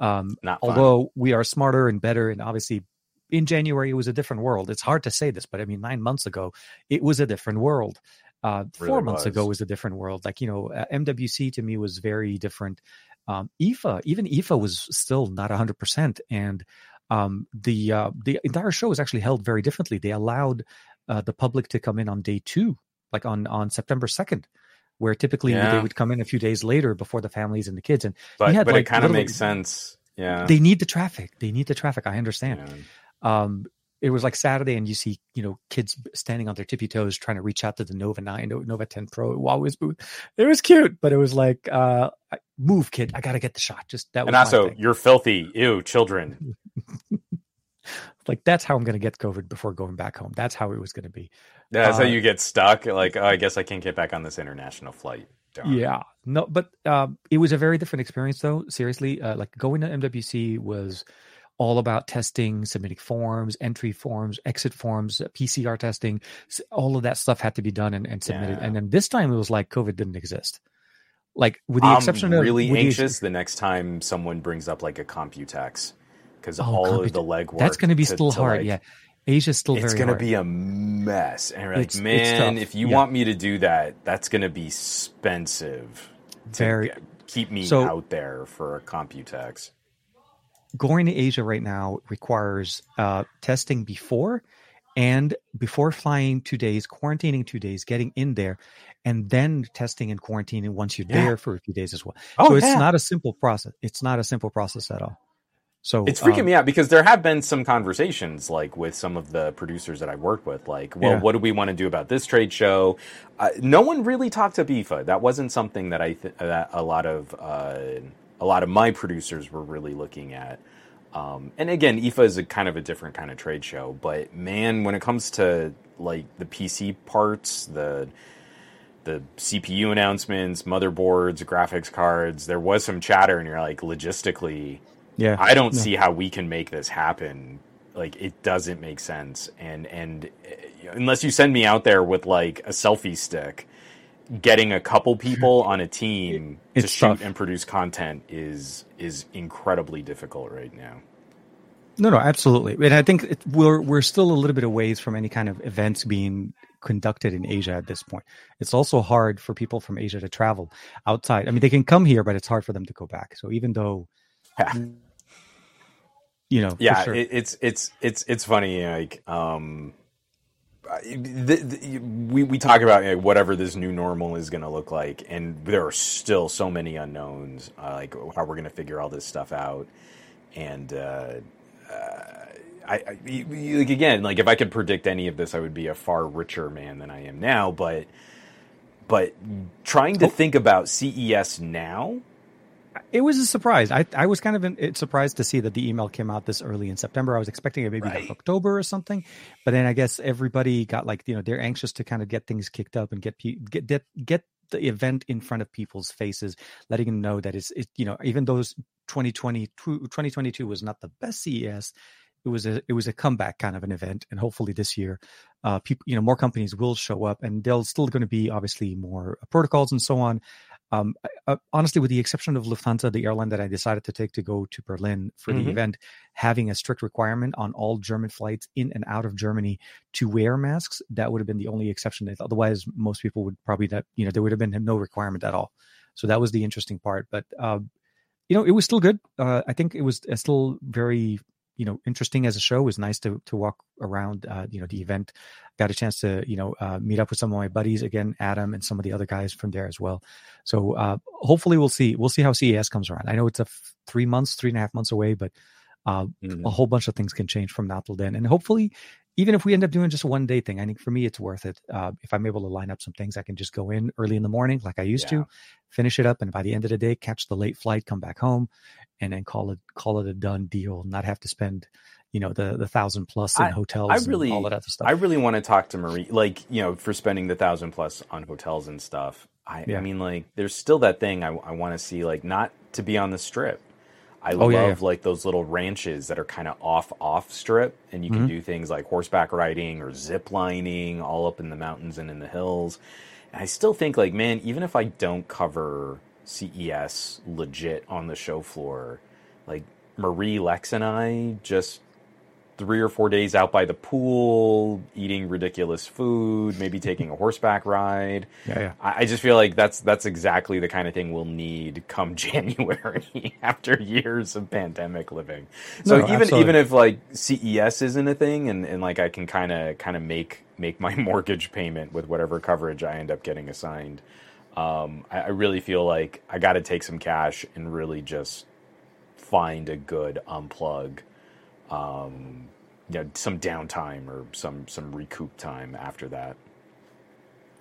Um, although we are smarter and better, and obviously in January, it was a different world. It's hard to say this, but I mean, nine months ago, it was a different world. Uh, really four months was. ago was a different world. Like, you know, uh, MWC to me was very different. Um, IFA, even IFA was still not 100%. And um, the uh, the entire show was actually held very differently. They allowed uh, the public to come in on day two, like on, on September 2nd, where typically yeah. they would come in a few days later before the families and the kids. And
but,
had,
but like, it kind of makes sense. Yeah.
They need the traffic. They need the traffic. I understand. Yeah um, it was like Saturday, and you see, you know, kids standing on their tippy toes trying to reach out to the Nova 9, Nova 10 Pro Huawei's booth. It was cute, but it was like, uh, move, kid. I got to get the shot. Just that
And also, you're filthy. Ew, children.
like that's how I'm going to get COVID before going back home. That's how it was going to be.
Yeah, that's uh, how you get stuck. Like, oh, I guess I can't get back on this international flight.
Darn. Yeah, no, but um, it was a very different experience, though. Seriously, uh, like going to MWC was all about testing, submitting forms, entry forms, exit forms, PCR testing. All of that stuff had to be done and, and submitted. Yeah. And then this time it was like COVID didn't exist. Like with the
I'm
exception
of really anxious the, the, next time someone brings up like a Computex because oh, all Compute- of the legwork
that's going to be still hard. Like, yeah, Asia's still very
it's
going
to be a mess. And like, it's, man, it's if you yeah. want me to do that, that's going to be expensive.
Very
keep me so, out there for a Computex.
Going to Asia right now requires uh, testing before and before flying two days, quarantining two days, getting in there, and then testing and quarantining once you're yeah. there for a few days as well. Oh, so it's yeah. not a simple process. It's not a simple process at all. So
it's freaking um, me out because there have been some conversations like with some of the producers that I worked with, like, well, yeah. what do we want to do about this trade show? Uh, no one really talked to BIFA. That wasn't something that I th- that a lot of uh, a lot of my producers were really looking at. Um, and again, IFA is a kind of a different kind of trade show, but man, when it comes to like the PC parts, the the CPU announcements, motherboards, graphics cards, there was some chatter, and you're like, logistically, yeah, I don't see how we can make this happen. Like, it doesn't make sense, and and uh, unless you send me out there with like a selfie stick, getting a couple people on a team to shoot tough. and produce content is is incredibly difficult right now.
No, no, absolutely, and I think it, we're we're still a little bit away from any kind of events being conducted in Asia at this point. It's also hard for people from Asia to travel outside. I mean, they can come here, but it's hard for them to go back. So even though yeah you know
yeah sure. it, it's it's it's it's funny like um the, the, we we talk about like, whatever this new normal is going to look like, and there are still so many unknowns, uh, like how we're going to figure all this stuff out. And uh, uh, I, I, like again, like if I could predict any of this, I would be a far richer man than I am now. But but trying to oh. think about CES now
it was a surprise. I, I was kind of in, surprised to see that the email came out this early in September. I was expecting it maybe right. like October or something, but then I guess everybody got like you know they're anxious to kind of get things kicked up and get get get, get the event in front of people's faces, letting them know that it's it you know even though 2020 2022 was not the best CES, it was a it was a comeback kind of an event, and hopefully this year, uh, people you know more companies will show up, and there'll still going to be obviously more protocols and so on. Um, uh, honestly, with the exception of Lufthansa, the airline that I decided to take to go to Berlin for mm-hmm. the event, having a strict requirement on all German flights in and out of Germany to wear masks, that would have been the only exception. Otherwise, most people would probably that you know there would have been no requirement at all. So that was the interesting part. But uh, you know, it was still good. Uh, I think it was uh, still very you know interesting as a show. It was nice to to walk around uh, you know the event. Got a chance to you know uh, meet up with some of my buddies again, Adam and some of the other guys from there as well. So uh, hopefully we'll see we'll see how CES comes around. I know it's a f- three months, three and a half months away, but uh, mm-hmm. a whole bunch of things can change from now till then. And hopefully, even if we end up doing just a one day thing, I think for me it's worth it. Uh, if I'm able to line up some things, I can just go in early in the morning like I used yeah. to, finish it up, and by the end of the day, catch the late flight, come back home, and then call it call it a done deal. Not have to spend you know the the thousand plus in I, hotels. I really all that other stuff.
I really want to talk to Marie, like you know, for spending the thousand plus on hotels and stuff. I, yeah. I mean, like, there's still that thing I, I want to see, like, not to be on the strip. I oh, love yeah, yeah. like those little ranches that are kind of off off strip, and you can mm-hmm. do things like horseback riding or zip lining all up in the mountains and in the hills. And I still think like, man, even if I don't cover CES legit on the show floor, like Marie, Lex, and I just three or four days out by the pool, eating ridiculous food, maybe taking a horseback ride.
Yeah, yeah.
I, I, just feel like that's that's exactly the kind of thing we'll need come January after years of pandemic living. So no, even absolutely. even if like CES isn't a thing, and, and like I can kind of kind of make make my mortgage payment with whatever coverage I end up getting assigned. Um, I, I really feel like I got to take some cash and really just find a good unplug um, you know, some downtime or some some recoup time after that.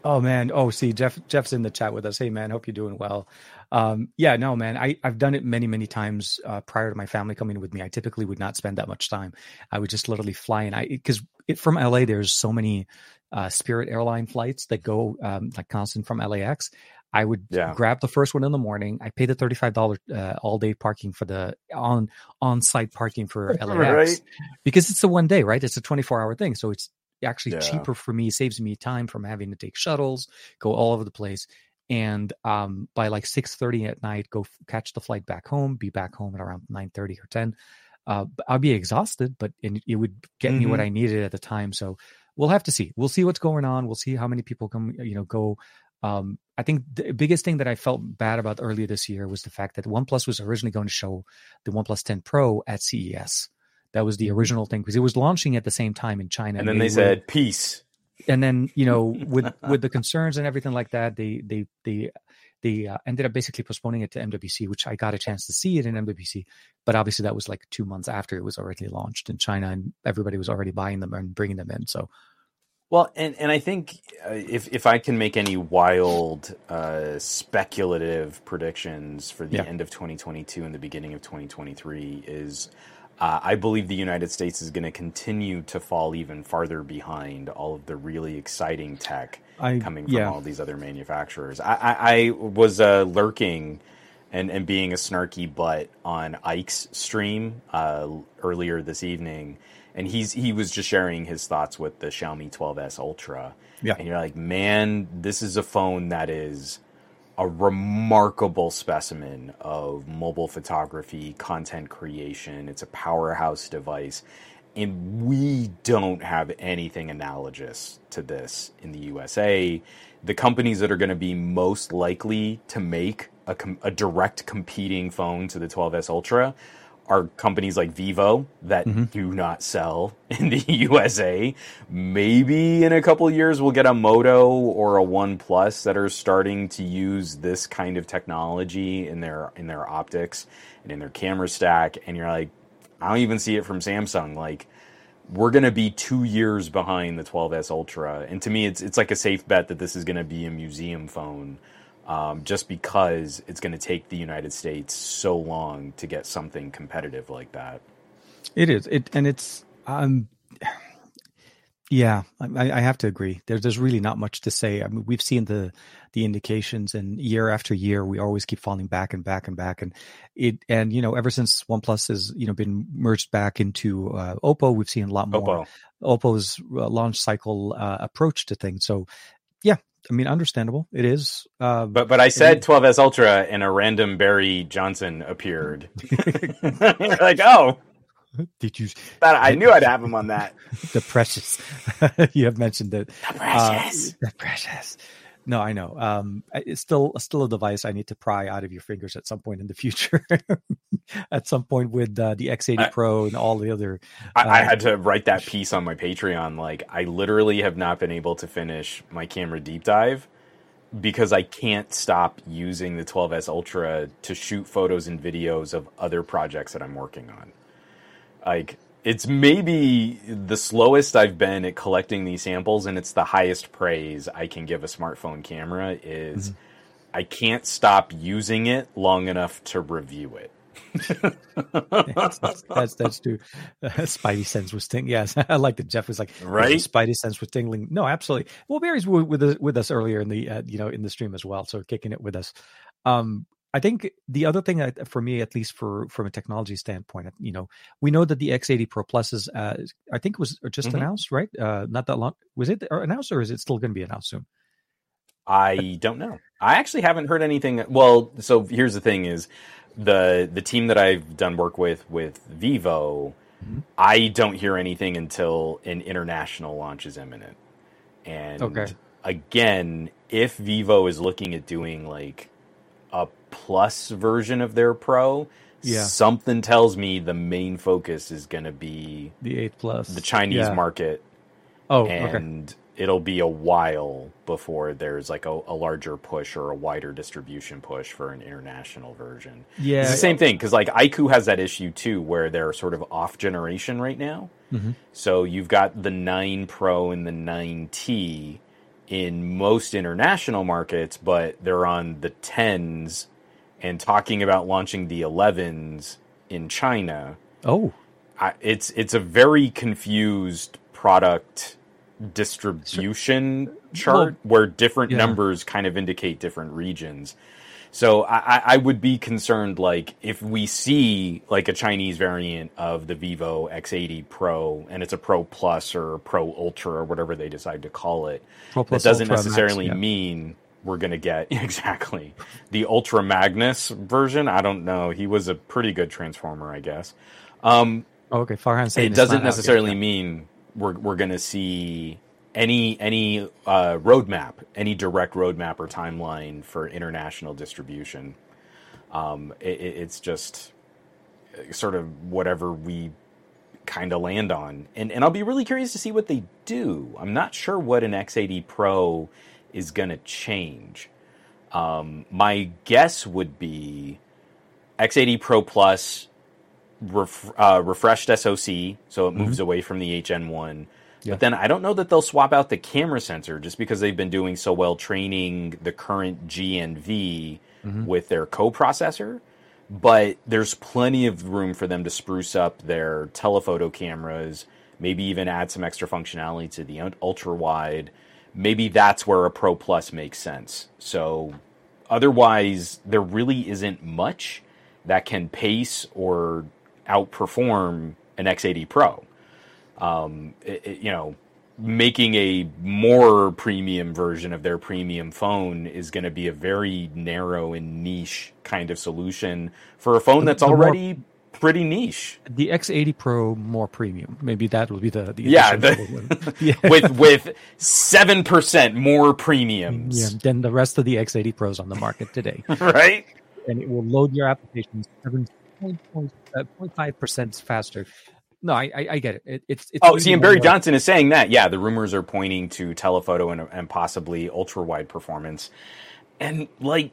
Oh man. Oh, see, Jeff. Jeff's in the chat with us. Hey man, hope you're doing well. Um, yeah, no, man. I I've done it many many times uh, prior to my family coming with me. I typically would not spend that much time. I would just literally fly in. I because from LA, there's so many uh, Spirit airline flights that go um, like constant from LAX. I would yeah. grab the first one in the morning. I pay the thirty five dollar uh, all day parking for the on on site parking for LAX right? because it's a one day, right? It's a twenty four hour thing, so it's actually yeah. cheaper for me. Saves me time from having to take shuttles, go all over the place, and um, by like six thirty at night, go f- catch the flight back home. Be back home at around nine thirty or ten. Uh, I'll be exhausted, but it would get mm-hmm. me what mm-hmm. I needed at the time. So we'll have to see. We'll see what's going on. We'll see how many people come, you know, go um, I think the biggest thing that I felt bad about earlier this year was the fact that OnePlus was originally going to show the OnePlus 10 Pro at CES. That was the mm-hmm. original thing because it was launching at the same time in China.
And then they, they said peace.
And then you know, with with the concerns and everything like that, they they they they uh, ended up basically postponing it to MWC, which I got a chance to see it in MWC. But obviously, that was like two months after it was already launched in China, and everybody was already buying them and bringing them in. So
well, and, and I think uh, if if I can make any wild uh, speculative predictions for the yeah. end of 2022 and the beginning of 2023 is uh, I believe the United States is going to continue to fall even farther behind all of the really exciting tech I, coming from yeah. all these other manufacturers. I, I, I was uh, lurking and, and being a snarky butt on Ike's stream uh, earlier this evening and he's he was just sharing his thoughts with the Xiaomi 12s Ultra. Yeah, and you're like, man, this is a phone that is a remarkable specimen of mobile photography, content creation. It's a powerhouse device. And we don't have anything analogous to this in the USA. The companies that are going to be most likely to make a, com- a direct competing phone to the 12S Ultra are companies like Vivo that mm-hmm. do not sell in the USA. Maybe in a couple years we'll get a Moto or a OnePlus that are starting to use this kind of technology in their in their optics and in their camera stack. And you're like, I don't even see it from Samsung. Like we're going to be two years behind the 12s Ultra, and to me, it's it's like a safe bet that this is going to be a museum phone um, just because it's going to take the United States so long to get something competitive like that.
It is. It and it's. Um, yeah, I, I have to agree. There's there's really not much to say. I mean, we've seen the the indications, and year after year, we always keep falling back and back and back. And it and you know, ever since OnePlus has you know been merged back into uh, Oppo, we've seen a lot more. Oppo. Oppo's uh, launch cycle uh, approach to things. So yeah, I mean, understandable. It is.
Uh, but but I said 12s Ultra, and a random Barry Johnson appeared. like, oh,
did you?
I knew I'd have him on that.
the precious. you have mentioned it.
The precious.
Uh, the precious. No, I know. Um, it's still still a device I need to pry out of your fingers at some point in the future. at some point with uh, the X80 I, Pro and all the other.
Uh, I, I, uh, had to write that piece on my Patreon. Like, I literally have not been able to finish my camera deep dive because I can't stop using the 12s Ultra to shoot photos and videos of other projects that I'm working on. Like, it's maybe the slowest I've been at collecting these samples, and it's the highest praise I can give a smartphone camera. Is mm-hmm. I can't stop using it long enough to review it.
that's, that's, that's true. Uh, Spidey sense was tingling. Yes, I like that. Jeff was like,
right.
Spidey sense was tingling. No, absolutely. Well, Barry's with us, with us earlier in the uh, you know in the stream as well, so kicking it with us. Um, I think the other thing that, for me, at least for from a technology standpoint, you know, we know that the X80 Pro Plus is, uh, I think, was just mm-hmm. announced, right? Uh, not that long. Was it announced, or is it still going to be announced soon?
I don't know. I actually haven't heard anything. Well, so here's the thing: is the the team that I've done work with with Vivo. Mm-hmm. I don't hear anything until an international launch is imminent. And okay. again, if Vivo is looking at doing like plus version of their Pro, yeah. something tells me the main focus is going to be
the 8 Plus,
the Chinese yeah. market.
Oh,
and okay. it'll be a while before there's like a, a, larger push or a wider distribution push for an international version.
Yeah,
it's the same thing because like iQOO has that issue too, where they're sort of off generation right now. Mm-hmm. So you've got the nine Pro and the nine T in most international markets, but they're on the 10s and talking about launching the 11s in China.
Oh,
I, it's it's a very confused product distribution chart well, where different yeah. numbers kind of indicate different regions. So I, I would be concerned, like if we see like a Chinese variant of the Vivo X80 Pro, and it's a Pro Plus or Pro Ultra or whatever they decide to call it, Pro that doesn't Ultra necessarily Max, yeah. mean we're going to get exactly the Ultra Magnus version. I don't know. He was a pretty good transformer, I guess. Um,
oh, okay, Farhan
it doesn't necessarily mean we're we're going to see any any uh, roadmap, any direct roadmap or timeline for international distribution. Um, it, it's just uh, sort of whatever we kind of land on, and and I'll be really curious to see what they do. I'm not sure what an X80 Pro is going to change. Um, my guess would be X80 Pro Plus ref, uh, refreshed SoC, so it moves mm-hmm. away from the 8 Gen 1 yeah. But then I don't know that they'll swap out the camera sensor just because they've been doing so well training the current GNV mm-hmm. with their co-processor. But there's plenty of room for them to spruce up their telephoto cameras, maybe even add some extra functionality to the ultra wide. Maybe that's where a Pro Plus makes sense. So otherwise, there really isn't much that can pace or outperform an X80 Pro um, it, it, you know, making a more premium version of their premium phone is going to be a very narrow and niche kind of solution for a phone that's already more, pretty niche.
The X80 Pro more premium. Maybe that will be the, the
yeah, the, yeah. with with seven percent more premiums
yeah, than the rest of the X80 Pros on the market today.
right,
and it will load your applications seven uh, point five percent faster no, I, I, I get it. it it's, it's
oh, see, and Barry Johnson is saying that. Yeah, the rumors are pointing to telephoto and, and possibly ultra wide performance, and like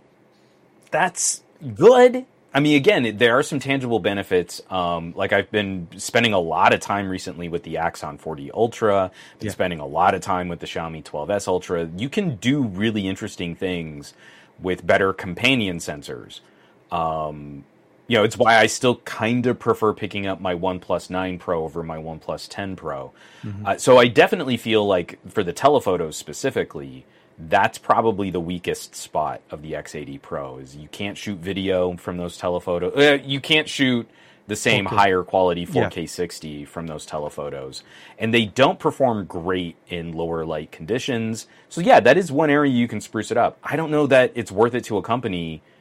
that's good. I mean, again, there are some tangible benefits. Um, like I've been spending a lot of time recently with the Axon 40 Ultra. Been yeah. spending a lot of time with the Xiaomi 12s Ultra. You can do really interesting things with better companion sensors. Um, you know, it's why I still kind of prefer picking up my OnePlus 9 Pro over my OnePlus 10 Pro. Mm-hmm. Uh, so I definitely feel like for the telephotos specifically, that's probably the weakest spot of the X80 Pro is you can't shoot video from those telephoto. Uh, you can't shoot the same okay. higher quality 4K yeah. 60 from those telephotos. And they don't perform great in lower light conditions. So yeah, that is one area you can spruce it up. I don't know that it's worth it to a company –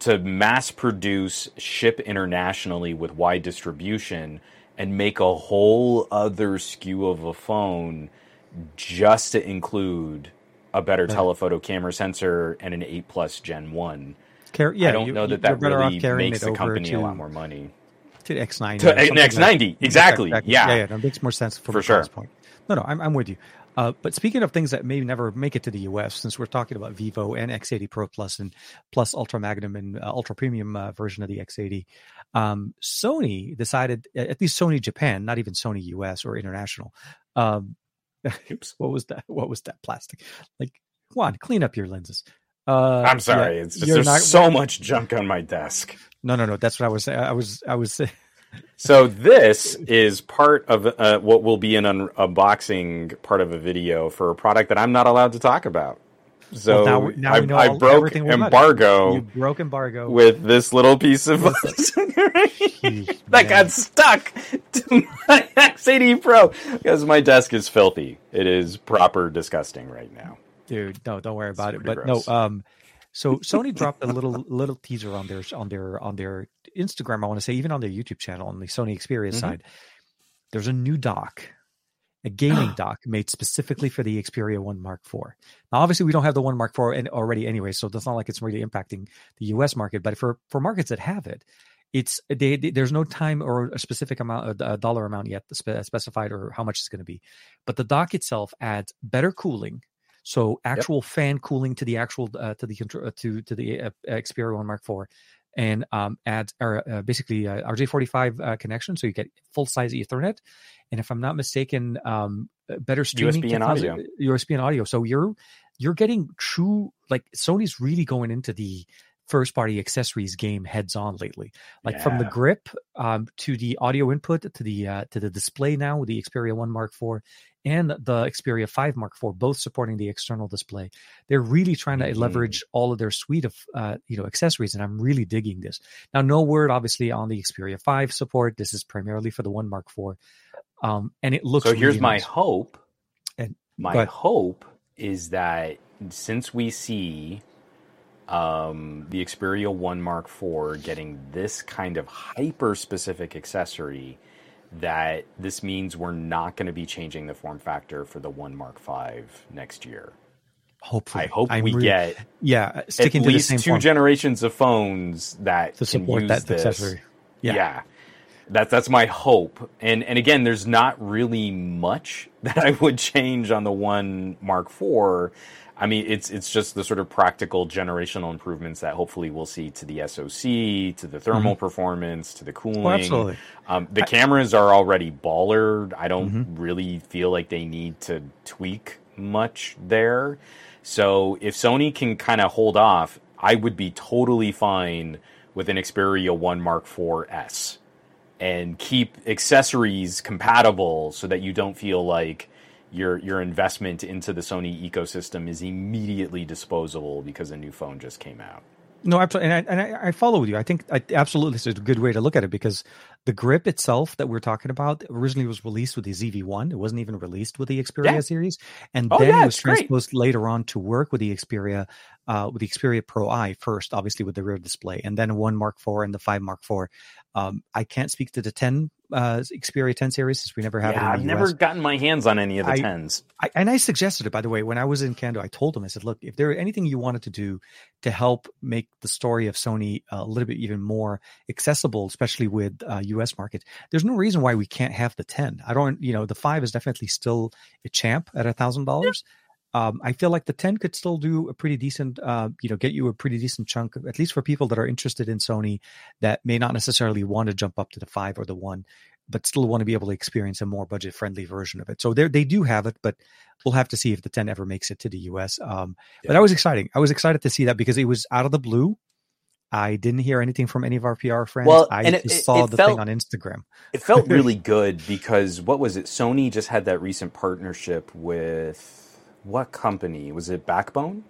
to mass produce, ship internationally with wide distribution, and make a whole other SKU of a phone just to include a better yeah. telephoto camera sensor and an 8 plus Gen 1. Car- yeah, I don't you, know that that really makes the company to, a lot more money.
To X90.
To X90, like, exactly. exactly. Yeah.
yeah. Yeah, that makes more sense for sure. point. No, no, I'm, I'm with you. Uh, but speaking of things that may never make it to the US, since we're talking about Vivo and X80 Pro Plus and Plus Ultra Magnum and uh, Ultra Premium uh, version of the X80, um, Sony decided, at least Sony Japan, not even Sony US or international. Um, oops, what was that? What was that plastic? Like, Juan, clean up your lenses.
Uh, I'm sorry. Yeah, it's just, there's not, so much junk on my desk.
No, no, no. That's what I was saying. I was, I was
so this is part of uh, what will be an un- unboxing part of a video for a product that I'm not allowed to talk about. So well, now, now I, I broke embargo.
You broke embargo
with this little piece of that got stuck to my X80 Pro because my desk is filthy. It is proper disgusting right now,
dude. No, don't worry about it's it. But gross. no, um, so Sony dropped a little little teaser on their on their on their Instagram. I want to say even on their YouTube channel on the Sony Xperia mm-hmm. side. There's a new dock, a gaming dock made specifically for the Xperia One Mark IV. Now, obviously, we don't have the One Mark IV already anyway, so it's not like it's really impacting the U.S. market. But for for markets that have it, it's they, they, there's no time or a specific amount a dollar amount yet specified or how much it's going to be but the dock itself adds better cooling so actual yep. fan cooling to the actual uh, to the uh, to to the uh, Xperia One Mark IV, and um, adds or uh, basically uh, RJ45 uh, connection, so you get full size Ethernet. And if I'm not mistaken, um, better streaming
USB and audio.
USB and audio. So you're you're getting true like Sony's really going into the first party accessories game heads on lately. Like yeah. from the grip um, to the audio input to the uh, to the display now with the Xperia One Mark IV and the Xperia 5 Mark IV, both supporting the external display. They're really trying to mm-hmm. leverage all of their suite of uh, you know accessories, and I'm really digging this. Now, no word obviously on the Xperia 5 support. This is primarily for the One Mark IV, um, and it looks.
So here's
really
my
nice.
hope. And my hope is that since we see um, the Xperia One Mark IV getting this kind of hyper specific accessory that this means we're not going to be changing the form factor for the One Mark V next year.
Hopefully,
I hope I'm we re- get
yeah
sticking at least two form. generations of phones that
to support that this. accessory.
Yeah. yeah. That's that's my hope. And and again, there's not really much that I would change on the one Mark IV I mean, it's it's just the sort of practical generational improvements that hopefully we'll see to the SoC, to the thermal mm-hmm. performance, to the cooling.
Oh, absolutely.
Um, the I, cameras are already baller. I don't mm-hmm. really feel like they need to tweak much there. So if Sony can kind of hold off, I would be totally fine with an Xperia One Mark IV S and keep accessories compatible so that you don't feel like your your investment into the Sony ecosystem is immediately disposable because a new phone just came out.
No, absolutely, and I, and I, I follow with you. I think I, absolutely this is a good way to look at it because the grip itself that we're talking about originally was released with the ZV1. It wasn't even released with the Xperia yeah. series, and oh, then yeah, it was transposed great. later on to work with the Xperia, uh, with the Xperia Pro I first, obviously with the rear display, and then one Mark IV and the five Mark IV. Um, I can't speak to the 10 uh, Xperia 10 series since we never have
yeah,
it.
I've never gotten my hands on any of the I, 10s.
I, and I suggested it, by the way, when I was in Canada. I told them, I said, look, if there anything you wanted to do to help make the story of Sony a little bit even more accessible, especially with uh, US market, there's no reason why we can't have the 10. I don't, you know, the 5 is definitely still a champ at a thousand dollars. Um, I feel like the 10 could still do a pretty decent, uh, you know, get you a pretty decent chunk, at least for people that are interested in Sony that may not necessarily want to jump up to the five or the one, but still want to be able to experience a more budget friendly version of it. So they they do have it, but we'll have to see if the 10 ever makes it to the US. Um, yeah. But I was exciting. I was excited to see that because it was out of the blue. I didn't hear anything from any of our PR friends. Well, I and it, just saw it the felt, thing on Instagram.
it felt really good because what was it? Sony just had that recent partnership with what company was it? Backbone.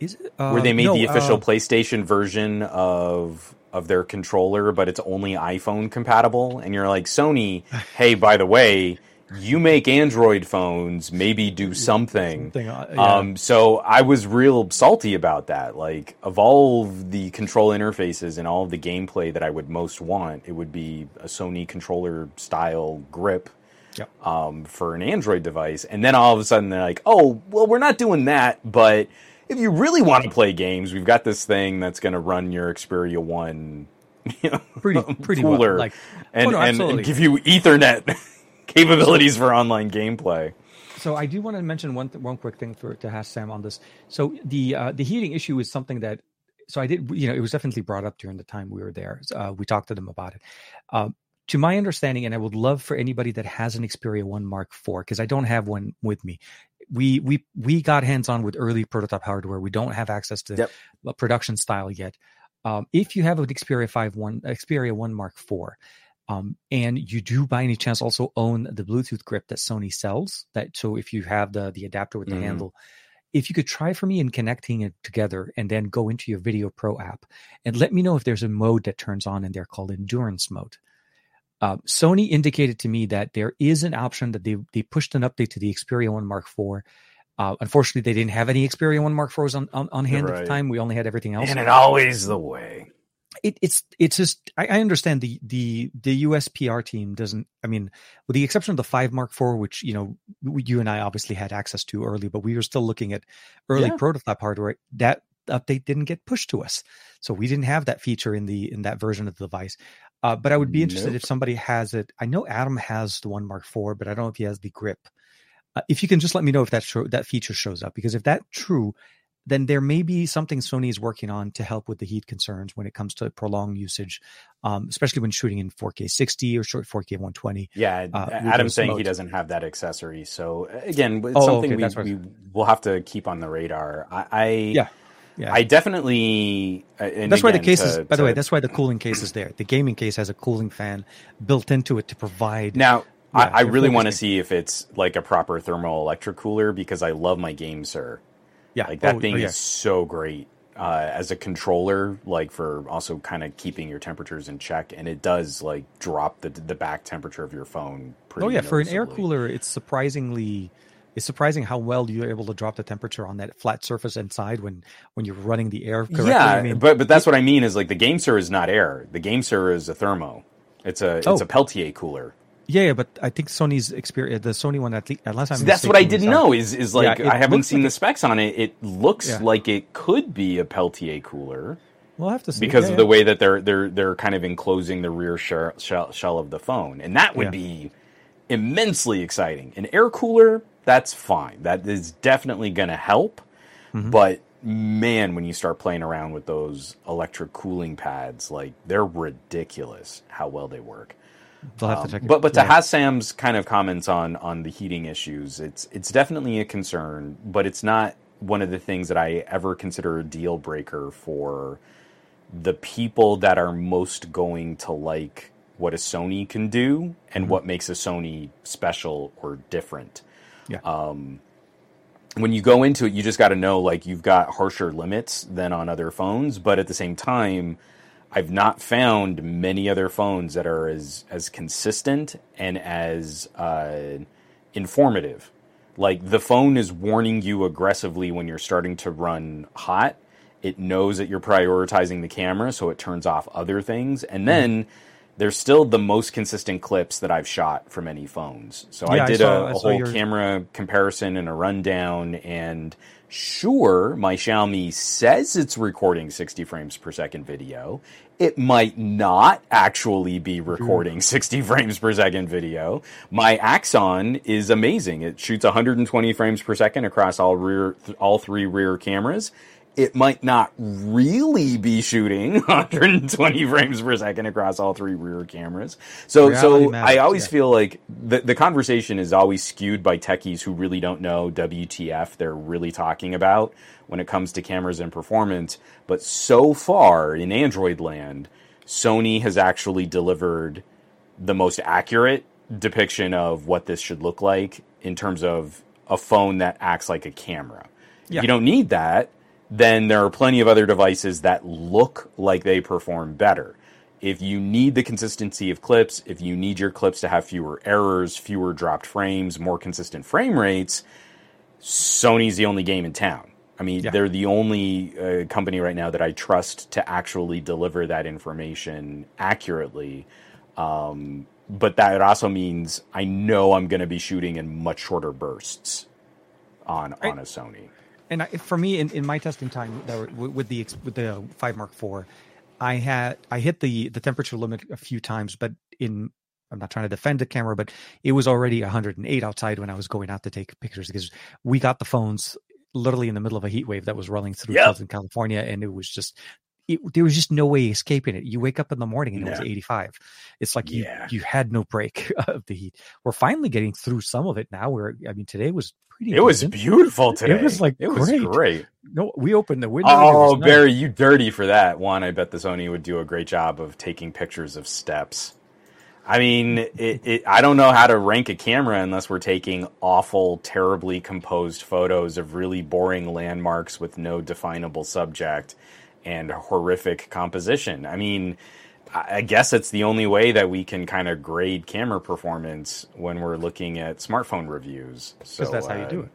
Is it, uh,
where they made
no,
the official
uh,
PlayStation version of of their controller, but it's only iPhone compatible, and you're like Sony. hey, by the way, you make Android phones, maybe do something. something uh, yeah. um, so I was real salty about that. Like, of all of the control interfaces and all of the gameplay that I would most want, it would be a Sony controller style grip
yep.
um, for an Android device. And then all of a sudden they're like, oh, well, we're not doing that. But if you really want to play games, we've got this thing that's going to run your Xperia One. You know,
pretty pretty cooler, well. like
and, oh, no, and, and give you Ethernet capabilities for online gameplay.
So I do want to mention one th- one quick thing for to ask Sam on this. So the uh, the heating issue is something that so I did you know it was definitely brought up during the time we were there. Uh, we talked to them about it. Um, to my understanding, and I would love for anybody that has an Xperia One Mark IV because I don't have one with me. We we we got hands on with early prototype hardware. We don't have access to yep. production style yet. Um, if you have an Xperia Five One Xperia One Mark IV, um, and you do by any chance also own the Bluetooth grip that Sony sells, that so if you have the the adapter with the mm. handle, if you could try for me in connecting it together and then go into your Video Pro app and let me know if there's a mode that turns on in there called endurance mode. Uh, Sony indicated to me that there is an option that they they pushed an update to the Xperia One Mark IV. Uh, unfortunately, they didn't have any Xperia One Mark IVs on, on, on hand right. at the time. We only had everything else.
And it always the way.
It, it's it's just I, I, understand the the the US PR team doesn't. I mean, with the exception of the five Mark IV, which you know you and I obviously had access to early, but we were still looking at early yeah. prototype hardware. That update didn't get pushed to us, so we didn't have that feature in the in that version of the device. Uh, but I would be interested nope. if somebody has it. I know Adam has the one Mark IV, but I don't know if he has the grip. Uh, if you can just let me know if that show, that feature shows up, because if that's true, then there may be something Sony is working on to help with the heat concerns when it comes to prolonged usage, um, especially when shooting in 4K 60 or short 4K 120.
Yeah, uh, Adam's saying modes. he doesn't have that accessory. So again, it's oh, something okay, we, we will have to keep on the radar. I, I
yeah. Yeah.
I definitely.
Uh, that's why the case to, is. By to, the way, that's why the cooling case is there. The gaming case has a cooling fan built into it to provide.
Now, yeah, I, I really want to see if it's like a proper thermal electric cooler because I love my GameSir.
Yeah,
like that oh, thing oh, yeah. is so great uh, as a controller, like for also kind of keeping your temperatures in check, and it does like drop the the back temperature of your phone. Pretty much.
Oh yeah, for an air cooler, it's surprisingly it's surprising how well you're able to drop the temperature on that flat surface inside when when you're running the air correctly.
Yeah, I mean, but but that's what I mean is like the GameSir is not air. The GameSir is a thermo. It's a oh. it's a Peltier cooler.
Yeah, yeah, but I think Sony's experience, the Sony one at, the, last time.
that's what I didn't know. Is is like yeah, I haven't seen like the specs on it. It looks yeah. like it could be a Peltier cooler.
We'll have to see
because yeah, of the way that they're they're they're kind of enclosing the rear shell, shell, shell of the phone, and that would be immensely exciting. An air cooler, that's fine. That is definitely going to help. Mm-hmm. But man, when you start playing around with those electric cooling pads, like they're ridiculous how well they work.
They'll have um, to check.
It. But but to yeah. Hassam's kind of comments on on the heating issues, it's it's definitely a concern, but it's not one of the things that I ever consider a deal breaker for the people that are most going to like what a Sony can do and mm-hmm. what makes a Sony special or different.
Yeah.
Um, when you go into it, you just got to know like you've got harsher limits than on other phones, but at the same time, I've not found many other phones that are as as consistent and as uh, informative. Like the phone is warning you aggressively when you're starting to run hot. It knows that you're prioritizing the camera, so it turns off other things, and then. Mm they're still the most consistent clips that I've shot from any phones. So yeah, I did I saw, a, a whole your... camera comparison and a rundown, and sure, my Xiaomi says it's recording 60 frames per second video. It might not actually be recording 60 frames per second video. My Axon is amazing. It shoots 120 frames per second across all rear, all three rear cameras it might not really be shooting 120 frames per second across all three rear cameras. So, Reality so matters, I always yeah. feel like the the conversation is always skewed by techies who really don't know WTF they're really talking about when it comes to cameras and performance. But so far in Android land, Sony has actually delivered the most accurate depiction of what this should look like in terms of a phone that acts like a camera. Yeah. You don't need that then there are plenty of other devices that look like they perform better. If you need the consistency of clips, if you need your clips to have fewer errors, fewer dropped frames, more consistent frame rates, Sony's the only game in town. I mean, yeah. they're the only uh, company right now that I trust to actually deliver that information accurately. Um, but that also means I know I'm going to be shooting in much shorter bursts on on a Sony
and I, for me, in, in my testing time with the with the five Mark IV, I had I hit the the temperature limit a few times, but in I'm not trying to defend the camera, but it was already 108 outside when I was going out to take pictures because we got the phones literally in the middle of a heat wave that was rolling through yep. Southern California, and it was just it, there was just no way escaping it. You wake up in the morning and it was 85. It's like you yeah. you had no break of the heat. We're finally getting through some of it now. Where I mean, today was pretty.
It was beautiful today.
It was like
it
great.
was great.
No, we opened the window.
Oh, Barry, nice. you dirty for that. One, I bet the Sony would do a great job of taking pictures of steps. I mean, it, it, I don't know how to rank a camera unless we're taking awful, terribly composed photos of really boring landmarks with no definable subject and horrific composition. I mean, I guess it's the only way that we can kind of grade camera performance when we're looking at smartphone reviews.
Because so, that's how you do uh, it.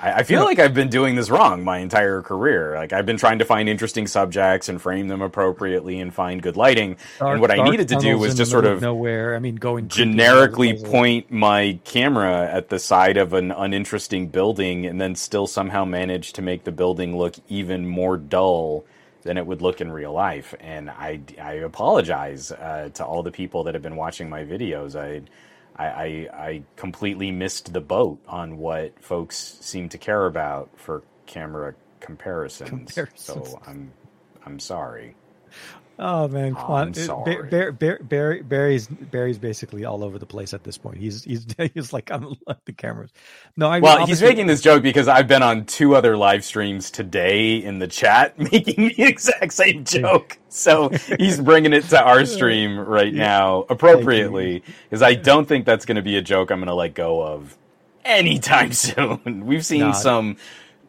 I, I feel like I've been doing this wrong my entire career. Like I've been trying to find interesting subjects and frame them appropriately and find good lighting. Dark, and what I needed to do was just sort of
nowhere. I mean, going
generically point my camera at the side of an uninteresting building, and then still somehow manage to make the building look even more dull than it would look in real life. And I, I apologize uh, to all the people that have been watching my videos. I I, I, completely missed the boat on what folks seem to care about for camera comparisons. comparisons. So I'm I'm sorry.
Oh man, come on! Barry, Barry, Barry's Barry's basically all over the place at this point. He's he's he's like on the cameras.
No, I well, he's making this joke because I've been on two other live streams today in the chat making the exact same joke. So he's bringing it to our stream right now appropriately because I don't think that's going to be a joke I'm going to let go of anytime soon. We've seen nah, some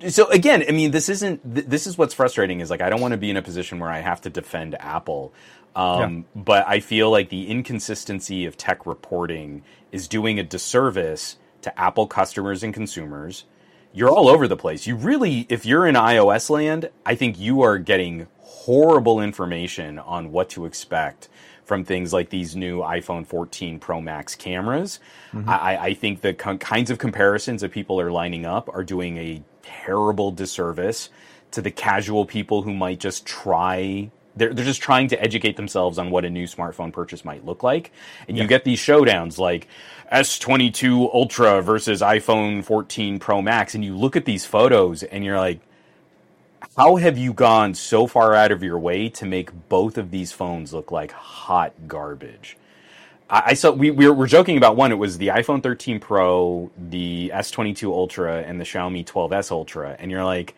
so again, I mean, this isn't. This is what's frustrating. Is like I don't want to be in a position where I have to defend Apple, um, yeah. but I feel like the inconsistency of tech reporting is doing a disservice to Apple customers and consumers. You're all over the place. You really, if you're in iOS land, I think you are getting horrible information on what to expect from things like these new iPhone 14 Pro Max cameras. Mm-hmm. I, I, think the con- kinds of comparisons that people are lining up are doing a terrible disservice to the casual people who might just try they're, they're just trying to educate themselves on what a new smartphone purchase might look like. And yeah. you get these showdowns like S22 Ultra versus iPhone 14 Pro Max. And you look at these photos and you're like, how have you gone so far out of your way to make both of these phones look like hot garbage? I, saw we, we were, joking about one. It was the iPhone 13 Pro, the S22 Ultra, and the Xiaomi 12s Ultra. And you're like,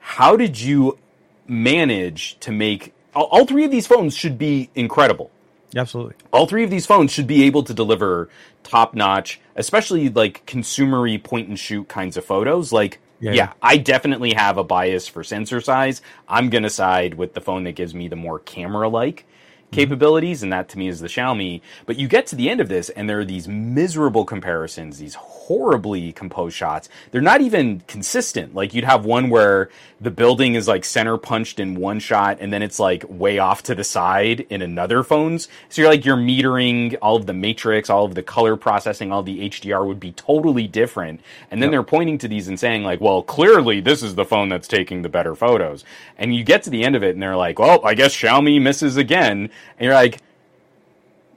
how did you manage to make all, all three of these phones should be incredible.
Absolutely.
All three of these phones should be able to deliver top notch, especially like consumery point and shoot kinds of photos. Like, yeah, yeah, I definitely have a bias for sensor size. I'm going to side with the phone that gives me the more camera like Mm-hmm. capabilities, and that to me is the Xiaomi. But you get to the end of this, and there are these miserable comparisons, these horribly composed shots. They're not even consistent. Like you'd have one where the building is like center punched in one shot, and then it's like way off to the side in another phone's. So you're like you're metering all of the matrix, all of the color processing, all the HDR would be totally different. And then yep. they're pointing to these and saying like, well, clearly this is the phone that's taking the better photos. And you get to the end of it, and they're like, well, I guess Xiaomi misses again and you're like,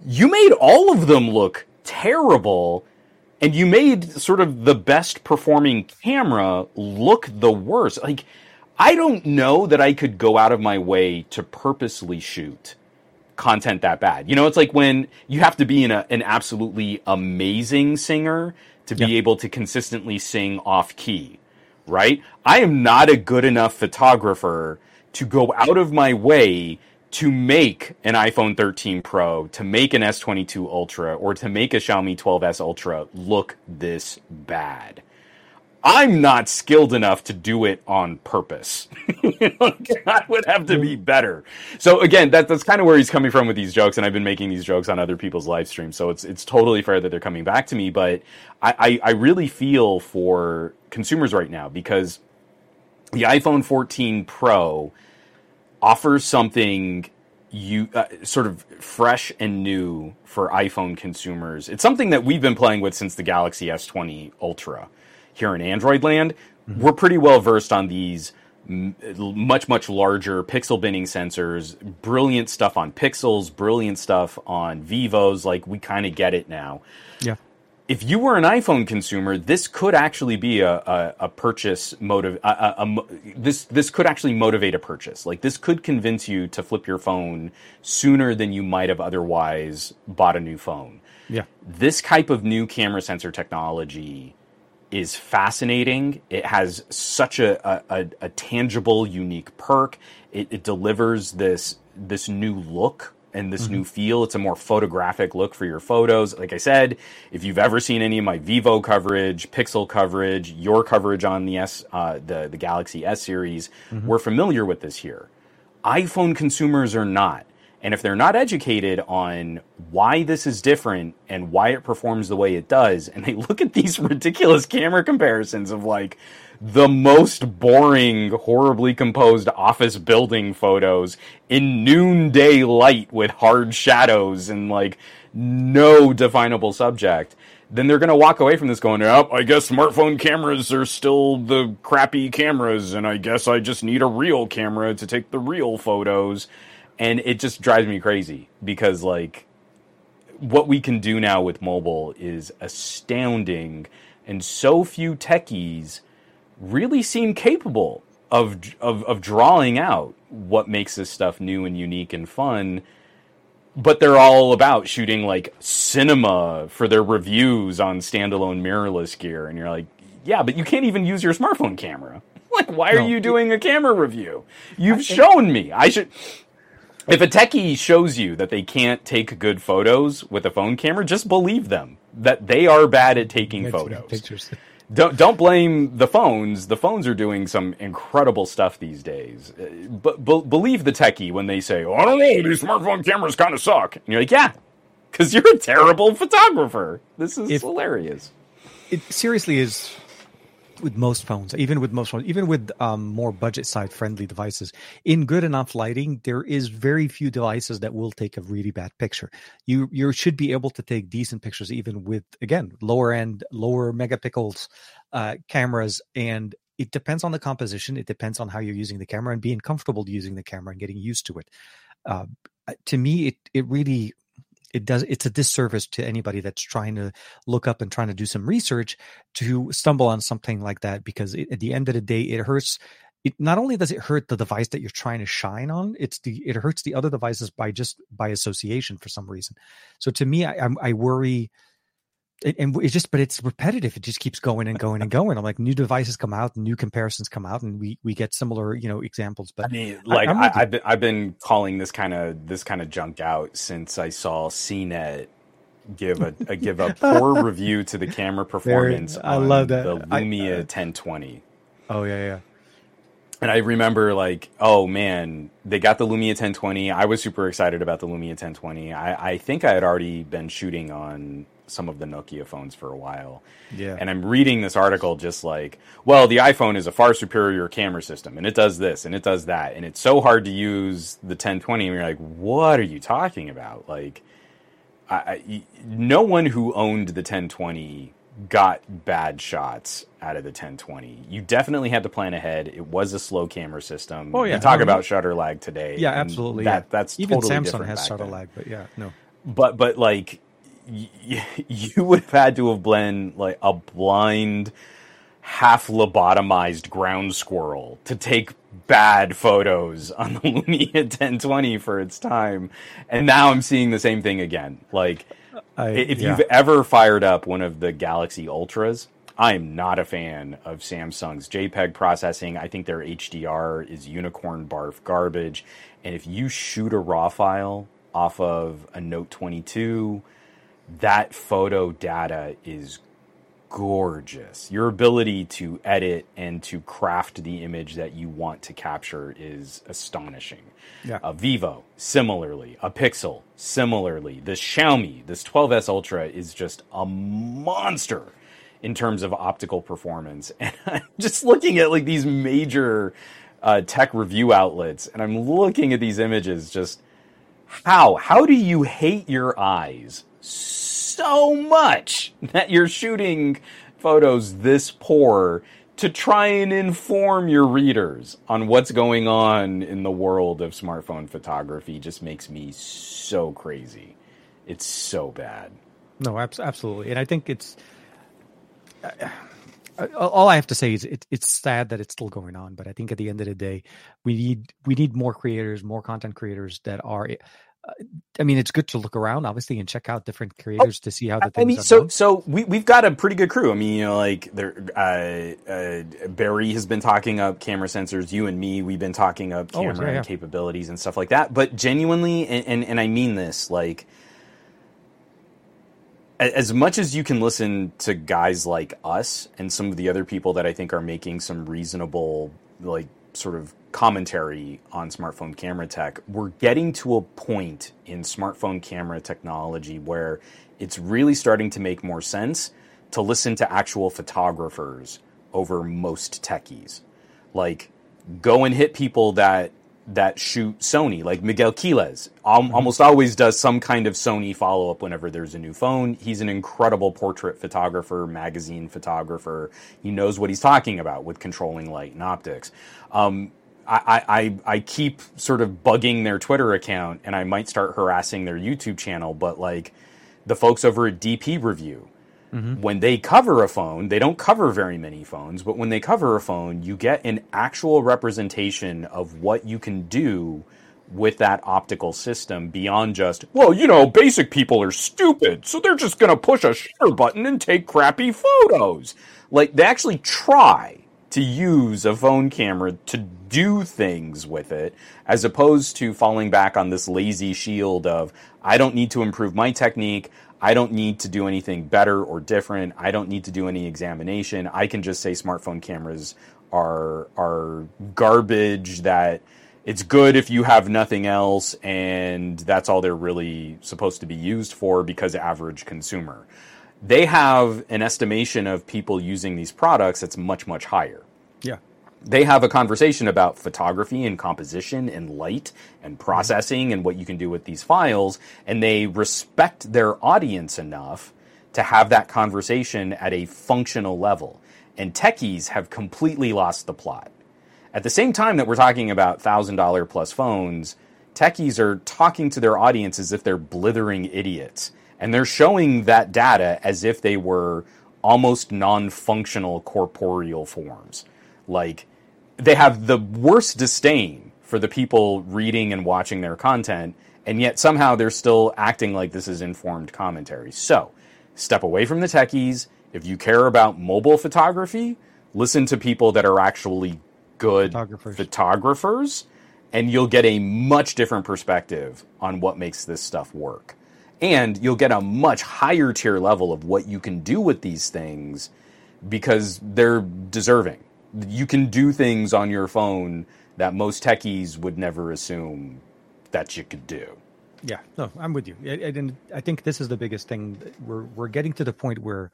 you made all of them look terrible, and you made sort of the best performing camera look the worst. Like, I don't know that I could go out of my way to purposely shoot content that bad. You know, it's like when you have to be a, an absolutely amazing singer to be able to consistently sing off key, right? I am not a good enough photographer to go out of my way to make an iPhone 13 Pro, to make an S22 Ultra, or to make a Xiaomi 12s Ultra look this bad. I'm not skilled enough to do it on purpose. I would have to be better. So again, that, that's kind of where he's coming from with these jokes, and I've been making these jokes on other people's live streams, so it's it's totally fair that they're coming back to me. But I, I, I really feel for consumers right now because the iPhone 14 Pro offers something you uh, sort of fresh and new for iPhone consumers. It's something that we've been playing with since the Galaxy S20 Ultra here in Android land. Mm-hmm. We're pretty well versed on these m- much much larger pixel binning sensors, brilliant stuff on Pixels, brilliant stuff on Vivos, like we kind of get it now.
Yeah
if you were an iPhone consumer, this could actually be a, a, a purchase motive. A, a, this this could actually motivate a purchase. Like this could convince you to flip your phone sooner than you might have otherwise bought a new phone.
Yeah,
this type of new camera sensor technology is fascinating. It has such a a, a tangible, unique perk. It, it delivers this this new look and this mm-hmm. new feel. It's a more photographic look for your photos. Like I said, if you've ever seen any of my Vivo coverage, Pixel coverage, your coverage on the S, uh, the the Galaxy S series, mm-hmm. we're familiar with this here. iPhone consumers are not. And if they're not educated on why this is different and why it performs the way it does, and they look at these ridiculous camera comparisons of like the most boring, horribly composed office building photos in noonday light with hard shadows and like no definable subject, then they're going to walk away from this going, oh, I guess smartphone cameras are still the crappy cameras, and I guess I just need a real camera to take the real photos. And it just drives me crazy because, like, what we can do now with mobile is astounding, and so few techies really seem capable of of of drawing out what makes this stuff new and unique and fun. But they're all about shooting like cinema for their reviews on standalone mirrorless gear. And you're like yeah but you can't even use your smartphone camera. Like why are no, you doing a camera review? You've shown me. I should if a techie shows you that they can't take good photos with a phone camera just believe them that they are bad at taking photos. pictures don't don't blame the phones. The phones are doing some incredible stuff these days. Uh, but be- believe the techie when they say, oh, "I don't know, these smartphone cameras kind of suck." And you're like, "Yeah, because you're a terrible photographer. This is if, hilarious."
It seriously is with most phones, even with most phones, even with um, more budget side friendly devices, in good enough lighting, there is very few devices that will take a really bad picture. You you should be able to take decent pictures even with again lower end, lower megapixels uh, cameras, and it depends on the composition. It depends on how you're using the camera and being comfortable using the camera and getting used to it. Uh, to me, it it really it does it's a disservice to anybody that's trying to look up and trying to do some research to stumble on something like that because it, at the end of the day it hurts. It not only does it hurt the device that you're trying to shine on it's the it hurts the other devices by just by association for some reason. So to me i i worry and it's just but it's repetitive. It just keeps going and going and going. I'm like new devices come out new comparisons come out and we we get similar you know examples but
i mean like I, have been i've been calling this kind of this kind of junk out since i saw cnet give a, a give a poor review to the camera performance
Very, i love that.
the lumia I, uh, 1020
oh yeah yeah.
And I remember like, oh man, they got the Lumia 1020. I was super excited about the Lumia 1020. I, I think I had already been shooting on some of the Nokia phones for a while.
Yeah.
And I'm reading this article just like, well, the iPhone is a far superior camera system and it does this and it does that. And it's so hard to use the 1020. And you're like, what are you talking about? Like, I, I, no one who owned the 1020 got bad shots out of the 1020. You definitely had to plan ahead. It was a slow camera system.
Oh yeah,
we talk about shutter lag today.
Yeah, absolutely.
That, yeah. That's
even
totally
Samsung has shutter then. lag, but yeah, no.
But but like you would have had to have been like a blind, half lobotomized ground squirrel to take bad photos on the Lumia 1020 for its time. And now I'm seeing the same thing again. Like, I, if yeah. you've ever fired up one of the Galaxy Ultras, I'm not a fan of Samsung's JPEG processing. I think their HDR is unicorn barf garbage. And if you shoot a RAW file off of a Note 22, that photo data is gorgeous. Your ability to edit and to craft the image that you want to capture is astonishing.
Yeah.
A Vivo, similarly. A Pixel, similarly. The Xiaomi, this 12S Ultra is just a monster in terms of optical performance. And I'm just looking at like these major uh, tech review outlets, and I'm looking at these images. Just how how do you hate your eyes so much that you're shooting photos this poor to try and inform your readers on what's going on in the world of smartphone photography just makes me so crazy. It's so bad.
No, absolutely. And I think it's uh, all I have to say is it, it's sad that it's still going on, but I think at the end of the day, we need we need more creators, more content creators that are I mean, it's good to look around, obviously, and check out different oh, creators oh, to see how the things. I
mean, so done. so we we've got a pretty good crew. I mean, you know, like there, uh, uh, Barry has been talking up camera sensors. You and me, we've been talking up oh, camera oh, yeah, yeah. capabilities and stuff like that. But genuinely, and, and, and I mean this, like as much as you can listen to guys like us and some of the other people that I think are making some reasonable, like sort of commentary on smartphone camera tech, we're getting to a point in smartphone camera technology where it's really starting to make more sense to listen to actual photographers over most techies. Like, go and hit people that that shoot Sony, like Miguel Quiles, mm-hmm. almost always does some kind of Sony follow up whenever there's a new phone. He's an incredible portrait photographer, magazine photographer. He knows what he's talking about with controlling light and optics. Um, I, I, I keep sort of bugging their Twitter account and I might start harassing their YouTube channel, but like the folks over at DP Review, Mm-hmm. When they cover a phone, they don't cover very many phones, but when they cover a phone, you get an actual representation of what you can do with that optical system beyond just, well, you know, basic people are stupid, so they're just going to push a shutter button and take crappy photos. Like, they actually try to use a phone camera to do things with it, as opposed to falling back on this lazy shield of, I don't need to improve my technique. I don't need to do anything better or different. I don't need to do any examination. I can just say smartphone cameras are are garbage that it's good if you have nothing else and that's all they're really supposed to be used for because average consumer they have an estimation of people using these products that's much much higher. They have a conversation about photography and composition and light and mm-hmm. processing and what you can do with these files and they respect their audience enough to have that conversation at a functional level. And techies have completely lost the plot. At the same time that we're talking about $1000 plus phones, techies are talking to their audience as if they're blithering idiots and they're showing that data as if they were almost non functional corporeal forms. Like, they have the worst disdain for the people reading and watching their content, and yet somehow they're still acting like this is informed commentary. So, step away from the techies. If you care about mobile photography, listen to people that are actually good photographers. photographers, and you'll get a much different perspective on what makes this stuff work and you'll get a much higher tier level of what you can do with these things because they're deserving. You can do things on your phone that most techies would never assume that you could do.
Yeah, no, I'm with you. I, I think this is the biggest thing. We're we're getting to the point where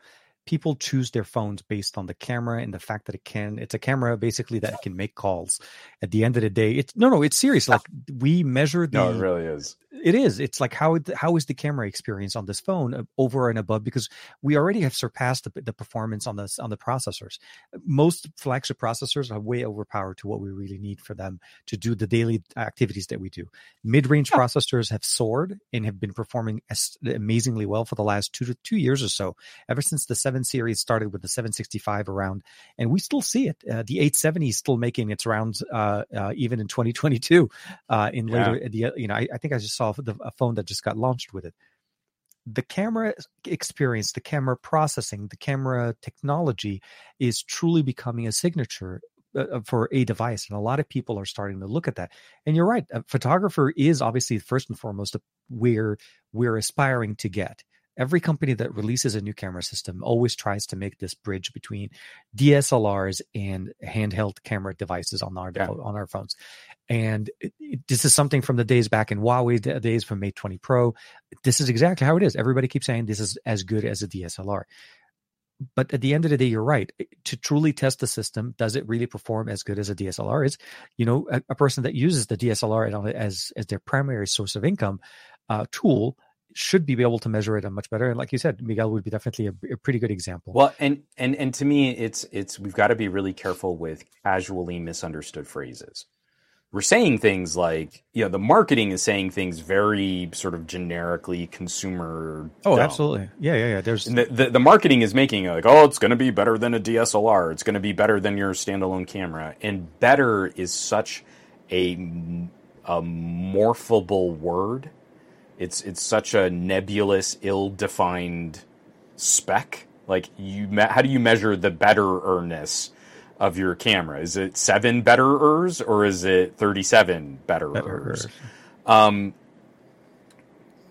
people choose their phones based on the camera and the fact that it can it's a camera basically that can make calls at the end of the day it's no no it's serious. Like we measure the
no it really is.
It is. It's like how how is the camera experience on this phone uh, over and above? Because we already have surpassed the, the performance on this on the processors. Most flagship processors are way overpowered to what we really need for them to do the daily activities that we do. Mid-range yeah. processors have soared and have been performing amazingly well for the last two to two years or so ever since the 7 series started with the 765 around and we still see it. Uh, the 870 is still making its rounds uh, uh even in 2022 uh, in later yeah. the you know I, I think i just saw the, a phone that just got launched with it. The camera experience, the camera processing, the camera technology is truly becoming a signature uh, uh, for a device and a lot of people are starting to look at that and you're right a photographer is obviously first and foremost where we're aspiring to get every company that releases a new camera system always tries to make this bridge between DSLRs and handheld camera devices on our yeah. on our phones. And it, it, this is something from the days back in Huawei days from Mate 20 Pro. This is exactly how it is. Everybody keeps saying this is as good as a DSLR. But at the end of the day, you're right. To truly test the system, does it really perform as good as a DSLR is? You know, a, a person that uses the DSLR as as their primary source of income uh, tool should be able to measure it a much better. And like you said, Miguel would be definitely a, a, pretty good example.
Well, and and and to me, it's it's we've got to be really careful with casually misunderstood phrases. We're saying things like, you know, the marketing is saying things very sort of generically consumer.
Oh, dumb. absolutely. Yeah, yeah, yeah. There's
the, the, the marketing is making like, oh, it's going to be better than a DSLR. It's going to be better than your standalone camera, and better is such a a morphable word it's it's such a nebulous, ill-defined spec. Like you, me- how do you measure the better-erness of your camera? Is it seven betterers or is it thirty-seven betterers? Um,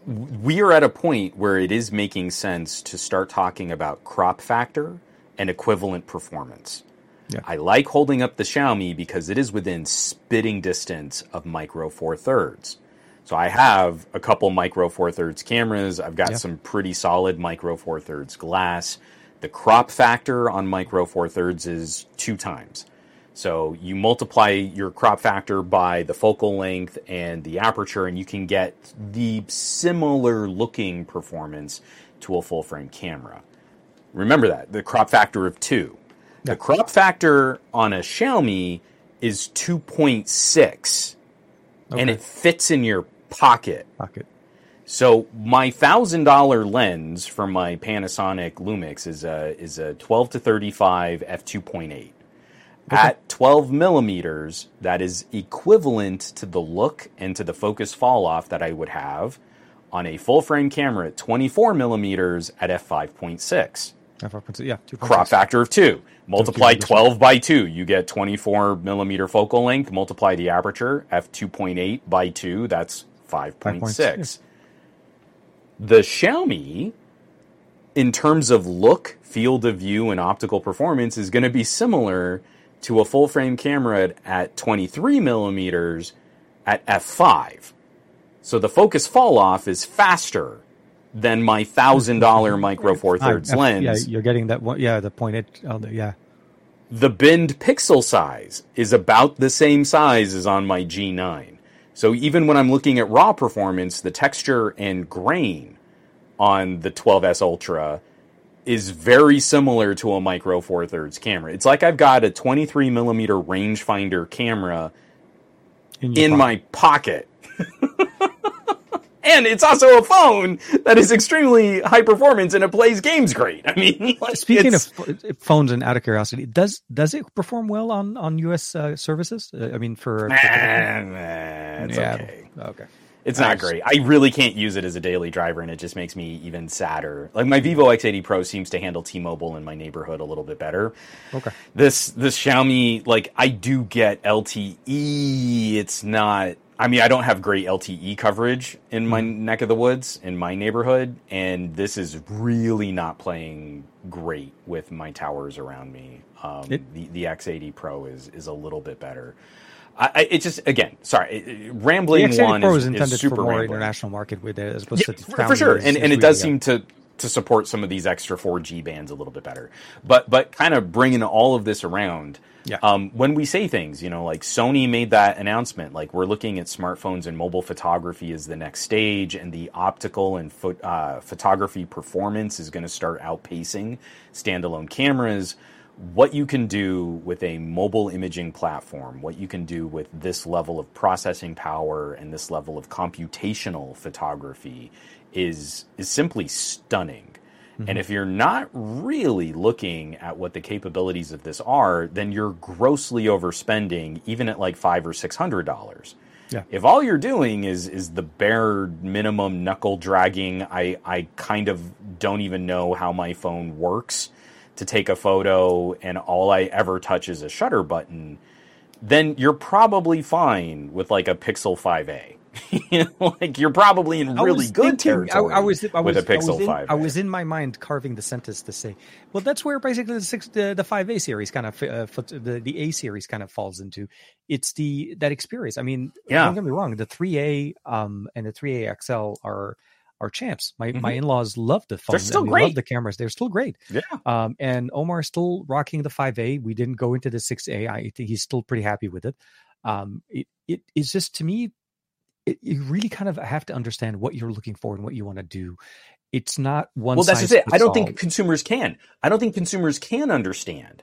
we are at a point where it is making sense to start talking about crop factor and equivalent performance. Yeah. I like holding up the Xiaomi because it is within spitting distance of Micro Four Thirds. So I have a couple micro four thirds cameras. I've got some pretty solid micro four thirds glass. The crop factor on micro four thirds is two times. So you multiply your crop factor by the focal length and the aperture, and you can get the similar looking performance to a full frame camera. Remember that the crop factor of two. The crop factor on a Xiaomi is 2.6 okay. and it fits in your pocket.
Pocket.
So my thousand dollar lens for my Panasonic Lumix is a is a twelve to thirty five f two point eight. At 12 millimeters, that is equivalent to the look and to the focus fall off that I would have on a full frame camera at 24 millimeters at f5.6.
F5.6, yeah.
Crop factor of 2. Multiply 12 by 2. You get 24 millimeter focal length. Multiply the aperture, f2.8 by 2. That's 5.6 the Xiaomi, in terms of look, field of view, and optical performance, is going to be similar to a full frame camera at, at 23 millimeters at f5. So the focus fall off is faster than my thousand dollar mm-hmm. micro four thirds lens.
Yeah, you're getting that one. Yeah, the point. It, oh, yeah.
The binned pixel size is about the same size as on my G9. So even when I'm looking at raw performance, the texture and grain on the 12S Ultra is very similar to a Micro Four Thirds camera. It's like I've got a 23 millimeter rangefinder camera in, in my pocket. and it's also a phone that is extremely high performance and it plays games great. I mean,
like, speaking of phones and out of curiosity, does does it perform well on on U.S. Uh, services? Uh, I mean, for,
nah, nah, it's yeah, okay. Okay. It's not great. I really can't use it as a daily driver, and it just makes me even sadder. Like my Vivo X80 Pro seems to handle T-Mobile in my neighborhood a little bit better.
Okay.
This this Xiaomi, like I do get LTE. It's not I mean, I don't have great LTE coverage in my mm. neck of the woods, in my neighborhood, and this is really not playing great with my towers around me. Um, it, the, the X80 Pro is is a little bit better. I, I it just again, sorry, rambling.
The X80
one
Pro
is,
is intended
is super
for more
rambling.
international market with it, as opposed
yeah,
to
for, for sure, and and it does seem to to support some of these extra 4G bands a little bit better. But but kind of bringing all of this around
yeah.
Um, when we say things, you know, like Sony made that announcement, like we're looking at smartphones and mobile photography as the next stage, and the optical and uh, photography performance is going to start outpacing standalone cameras. What you can do with a mobile imaging platform, what you can do with this level of processing power and this level of computational photography is is simply stunning. Mm-hmm. And if you're not really looking at what the capabilities of this are, then you're grossly overspending, even at like five or six hundred dollars.
Yeah.
If all you're doing is is the bare minimum knuckle dragging, I I kind of don't even know how my phone works to take a photo, and all I ever touch is a shutter button. Then you're probably fine with like a Pixel 5a. like you're probably in really good thinking, territory. I, I, was, I was, with a Pixel Five.
I was in my mind carving the sentence to say, well, that's where basically the six, the, the five A series kind of uh, the the A series kind of falls into. It's the that experience. I mean, yeah. don't get me wrong. The three A um and the three A XL are are champs. My mm-hmm. my in laws love the phone.
They're still great.
Love the cameras. They're still great.
Yeah.
Um, and Omar is still rocking the five A. We didn't go into the six A. I think he's still pretty happy with it. Um, it it is just to me it, you really kind of have to understand what you're looking for and what you want to do. It's not one.
Well, that's
just
it. I don't think consumers can. I don't think consumers can understand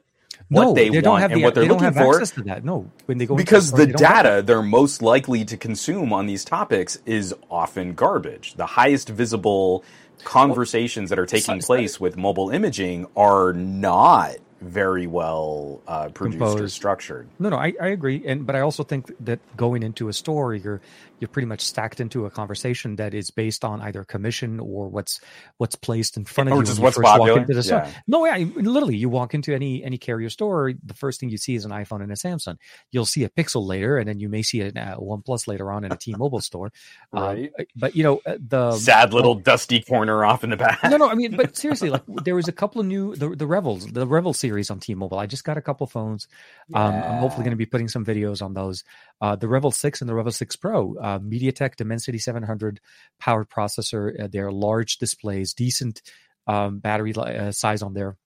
what
no,
they,
they
want and
the,
what they're
they
looking for.
Access to that. No, when they go
because
the,
the data they're most likely to consume on these topics is often garbage. The highest visible conversations well, that are taking place with mobile imaging are not very well uh, produced Composed. or structured.
No, no, I, I agree, and but I also think that going into a store, you're you're pretty much stacked into a conversation that is based on either commission or what's what's placed in front of
or
you.
Or just what's popular.
yeah. Store. No, yeah, literally, you walk into any any carrier store, the first thing you see is an iPhone and a Samsung. You'll see a Pixel later, and then you may see a uh, OnePlus later on in a T-Mobile store.
Um, right.
Uh, but you know uh, the
sad little dusty corner off in the back.
No, no, I mean, but seriously, like there was a couple of new the the REVVLs, the REVVL series on T-Mobile. I just got a couple phones. Yeah. Um, I'm hopefully going to be putting some videos on those. Uh, the REVVL Six and the REVVL Six Pro, uh, MediaTek Dimensity 700 powered processor. Uh, they're large displays, decent um, battery uh, size on there.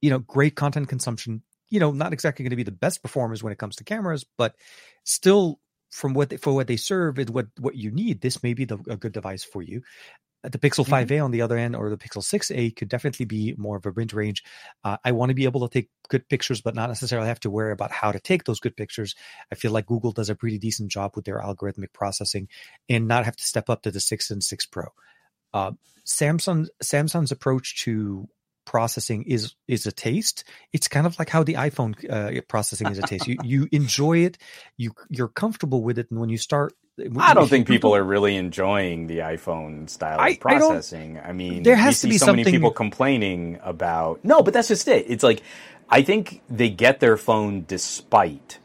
You know, great content consumption. You know, not exactly going to be the best performers when it comes to cameras, but still from what they, for what they serve and what what you need, this may be the, a good device for you. The Pixel 5a mm-hmm. on the other end or the Pixel 6a could definitely be more of a mid range. Uh, I want to be able to take good pictures, but not necessarily have to worry about how to take those good pictures. I feel like Google does a pretty decent job with their algorithmic processing and not have to step up to the 6 and 6 Pro. Uh, Samsung Samsung's approach to processing is is a taste. It's kind of like how the iPhone uh, processing is a taste. You you enjoy it, you you're comfortable with it, and when you start
I don't think people are really enjoying the iPhone style of processing. I, I, mean,
there has to be
so
something...
many people complaining about. No, but that's just it. It's like I think they get their phone despite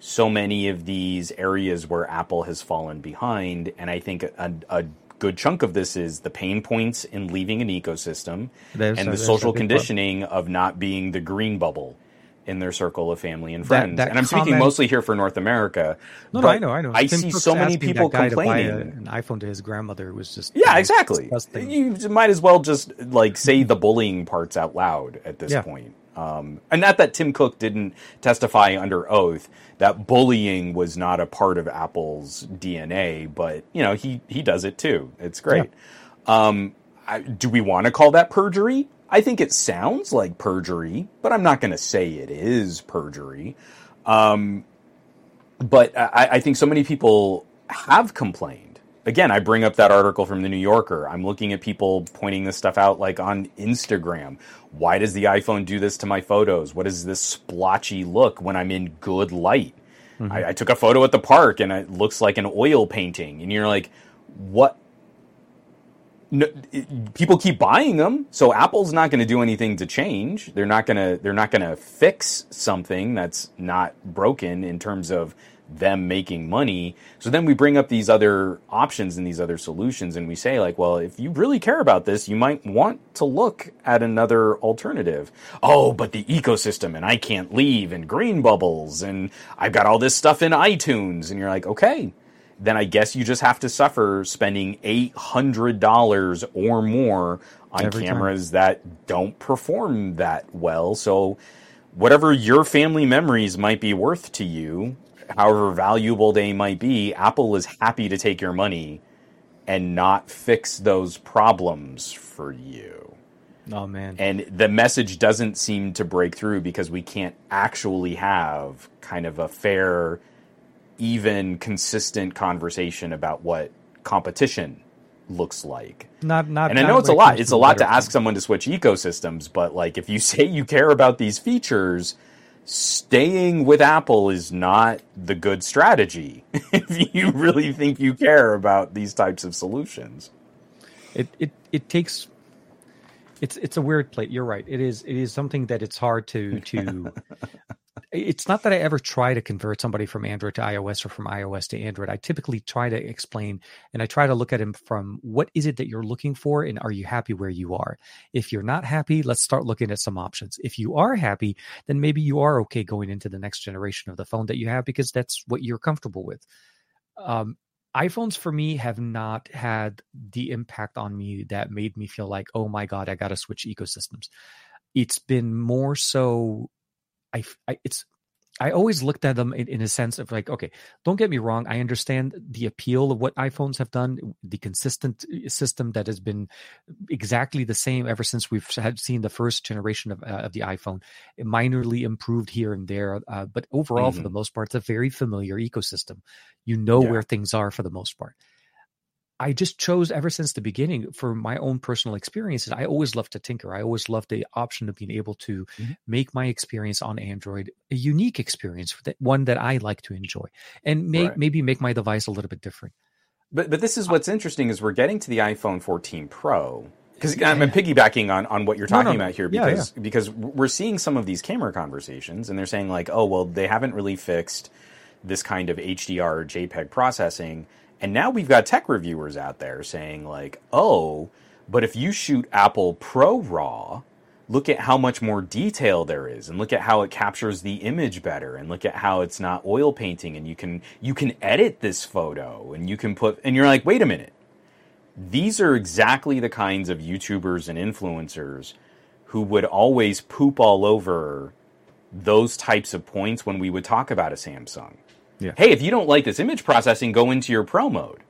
so many of these areas where Apple has fallen behind, and I think a, a good chunk of this is the pain points in leaving an ecosystem there's and the social conditioning of not being the green bubble in their circle of family and friends. That, that and I'm comment, speaking mostly here for North America.
No, no, I know, I know.
I Tim see so many people complaining. A,
an iPhone to his grandmother was just
yeah, exactly. Disgusting. You might as well just like say the bullying parts out loud at this yeah. point. Um, and not that Tim Cook didn't testify under oath that bullying was not a part of Apple's DNA, but you know he he does it too. It's great. Yeah. Um, I, do we want to call that perjury? I think it sounds like perjury, but I'm not going to say it is perjury. Um, but I, I think so many people have complained. Again, I bring up that article from the New Yorker. I'm looking at people pointing this stuff out, like on Instagram. Why does the iPhone do this to my photos? What is this splotchy look when I'm in good light? Mm-hmm. I, I, took a photo at the park and it looks like an oil painting, and you're like, what? no, people keep buying them, so Apple's not going to do anything to change. They're not going to they're not going to fix something that's not broken in terms of them making money. So then we bring up these other options and these other solutions and we say like, well, if you really care about this, you might want to look at another alternative. Oh, but the ecosystem and I can't leave and green bubbles and I've got all this stuff in iTunes and you're like, okay, then I guess you just have to suffer spending $800 or more on Every cameras time. that don't perform that well. So, whatever your family memories might be worth to you, however valuable they might be, Apple is happy to take your money and not fix those problems for you.
Oh man.
And the message doesn't seem to break through because we can't actually have kind of a fair even consistent conversation about what competition looks like.
Not not
And I know it's a lot. It's a lot to ask someone to switch ecosystems, but like if you say you care about these features, staying with Apple is not the good strategy if you really think you care about these types of solutions.
It it it takes it's it's a weird plate. You're right. It is it is something that it's hard to to it's not that I ever try to convert somebody from Android to iOS or from iOS to Android. I typically try to explain and I try to look at him from what is it that you're looking for and are you happy where you are? If you're not happy, let's start looking at some options. If you are happy, then maybe you are okay going into the next generation of the phone that you have because that's what you're comfortable with. Um, iPhones for me have not had the impact on me that made me feel like, oh my God, I got to switch ecosystems. It's been more so I, I it's I always looked at them in, in, a sense of like, okay, don't get me wrong. I understand the appeal of what iPhones have done, the consistent uh, system that has been exactly the same ever since we've had seen the first generation of, uh, of the iPhone, minorly improved here and there. Uh, but overall, mm-hmm. for the most part, it's a very familiar ecosystem. You know yeah. where things are for the most part. I just chose ever since the beginning for my own personal experiences. I always loved to tinker. I always loved the option of being able to mm-hmm. make my experience on Android a unique experience, one that I like to enjoy, and may, right. maybe make my device a little bit different.
But but this is what's interesting is we're getting to the iPhone 14 Pro because I'm piggybacking on, on what you're talking no, no. about here because yeah, yeah. because we're seeing some of these camera conversations and they're saying like oh well they haven't really fixed this kind of HDR JPEG processing and now we've got tech reviewers out there saying, like, oh, but if you shoot Apple Pro RAW, look at how much more detail there is and look at how it captures the image better and look at how it's not oil painting and you can you can edit this photo and you can put and you're like wait a minute. These are exactly the kinds of youtubers and influencers who would always poop all over those types of points when we would talk about a Samsung yeah. Hey, if you don't like this image processing, go into your pro mode.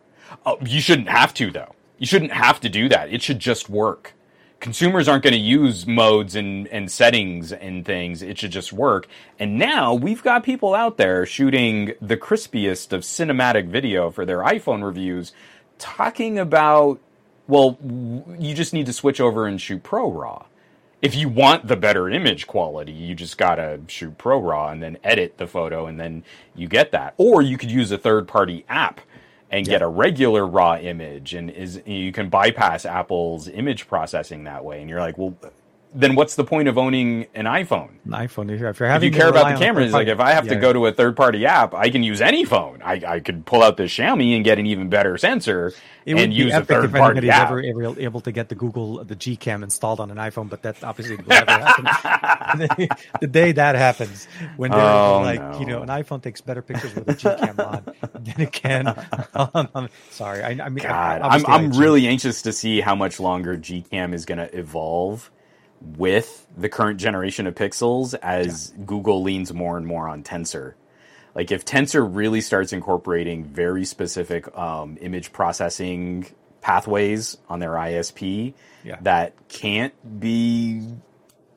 Oh, you shouldn't have to though. You shouldn't have to do that. It should just work. Consumers aren't going to use modes and, and settings and things. It should just work. And now we've got people out there shooting the crispiest of cinematic video for their iPhone reviews talking about, well, you just need to switch over and shoot Pro Raw if you want the better image quality, you just gotta shoot Pro Raw and then edit the photo, and then you get that. Or you could use a third party app and yeah. get a regular raw image, and is you can bypass Apple's image processing that way. And you're like, well, then what's the point of owning an iPhone?
An iPhone, if,
you're if you care about the cameras, like if I have yeah, to go to a third party app, I can use any phone. I, I could pull out this Xiaomi and get an even better sensor and use a third party app.
Ever, ever able to get the Google the Gcam installed on an iPhone, but that obviously will never happen. the day that happens, when they're oh, like, no. you know, an iPhone takes better pictures with a Gcam on than it can. On, on, sorry, I, I mean,
God, I'm I'm really anxious to see how much longer Gcam is going to evolve with the current generation of pixels as yeah. Google leans more and more on Tensor. Like if Tensor really starts incorporating very specific um, image processing pathways on their ISP yeah. that can't be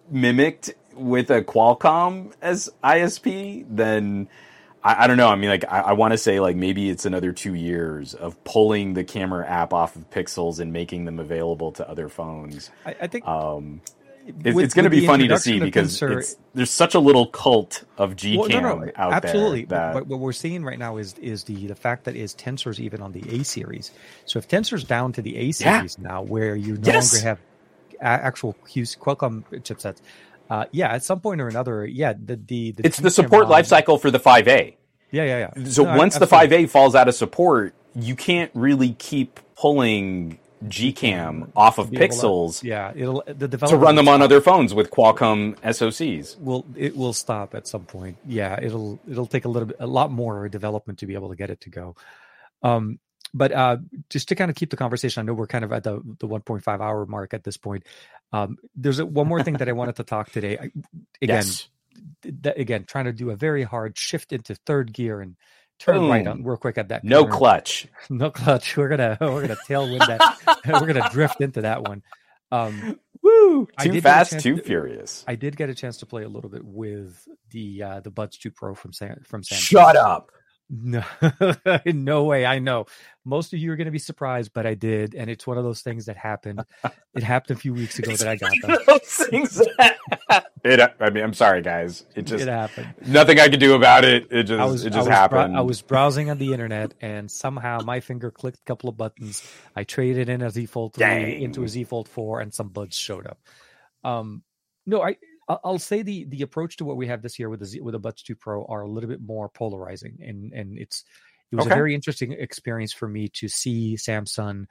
mimicked with a Qualcomm as ISP, then I, I don't know. I mean, like I, I want to say like maybe it's another two years of pulling the camera app off of Pixels and making them available to other phones.
I, I think.
Um, with, it's going to be funny to see because there's such a little cult of Gcam well, no, no, out
absolutely.
there.
Absolutely, but what we're seeing right now is is the the fact that is Tensor's even on the A series. So if Tensor's down to the A series yeah. now, where you no yes. longer have actual Qualcomm chipsets, uh, yeah, at some point or another, yeah, the the, the
it's the support lifecycle for the 5A.
Yeah, yeah,
yeah. So no, once the 5A falls out of support, you can't really keep pulling Gcam off of Pixels.
To, yeah, it'll the
to run them on other phones with Qualcomm SoCs.
Will it will stop at some point? Yeah, it'll it'll take a little bit, a lot more development to be able to get it to go. Um, but uh, just to kind of keep the conversation, I know we're kind of at the the 1.5 hour mark at this point. Um, there's a, one more thing that I wanted to talk today. I, again, yes. th- again, trying to do a very hard shift into third gear and turn Boom. right on real quick at that.
No corner. clutch.
No clutch. We're gonna we're gonna tailwind that. we're gonna drift into that one. Um,
Woo! Too fast, too
to,
furious.
I did get a chance to play a little bit with the uh, the Buds 2 Pro from Sam, from San.
Shut up.
No, in no way. I know most of you are going to be surprised, but I did, and it's one of those things that happened. it happened a few weeks ago that I got them. those things
that it. I mean, I'm sorry, guys. It just
it happened.
Nothing I could do about it. It just was, it just I happened.
I was browsing on the internet, and somehow my finger clicked a couple of buttons. I traded in a Z Fold three Dang. into a Z Fold four, and some buds showed up. Um, no, I I'll say the the approach to what we have this year with the with the Buds 2 Pro are a little bit more polarizing, and and it's it was okay. a very interesting experience for me to see Samsung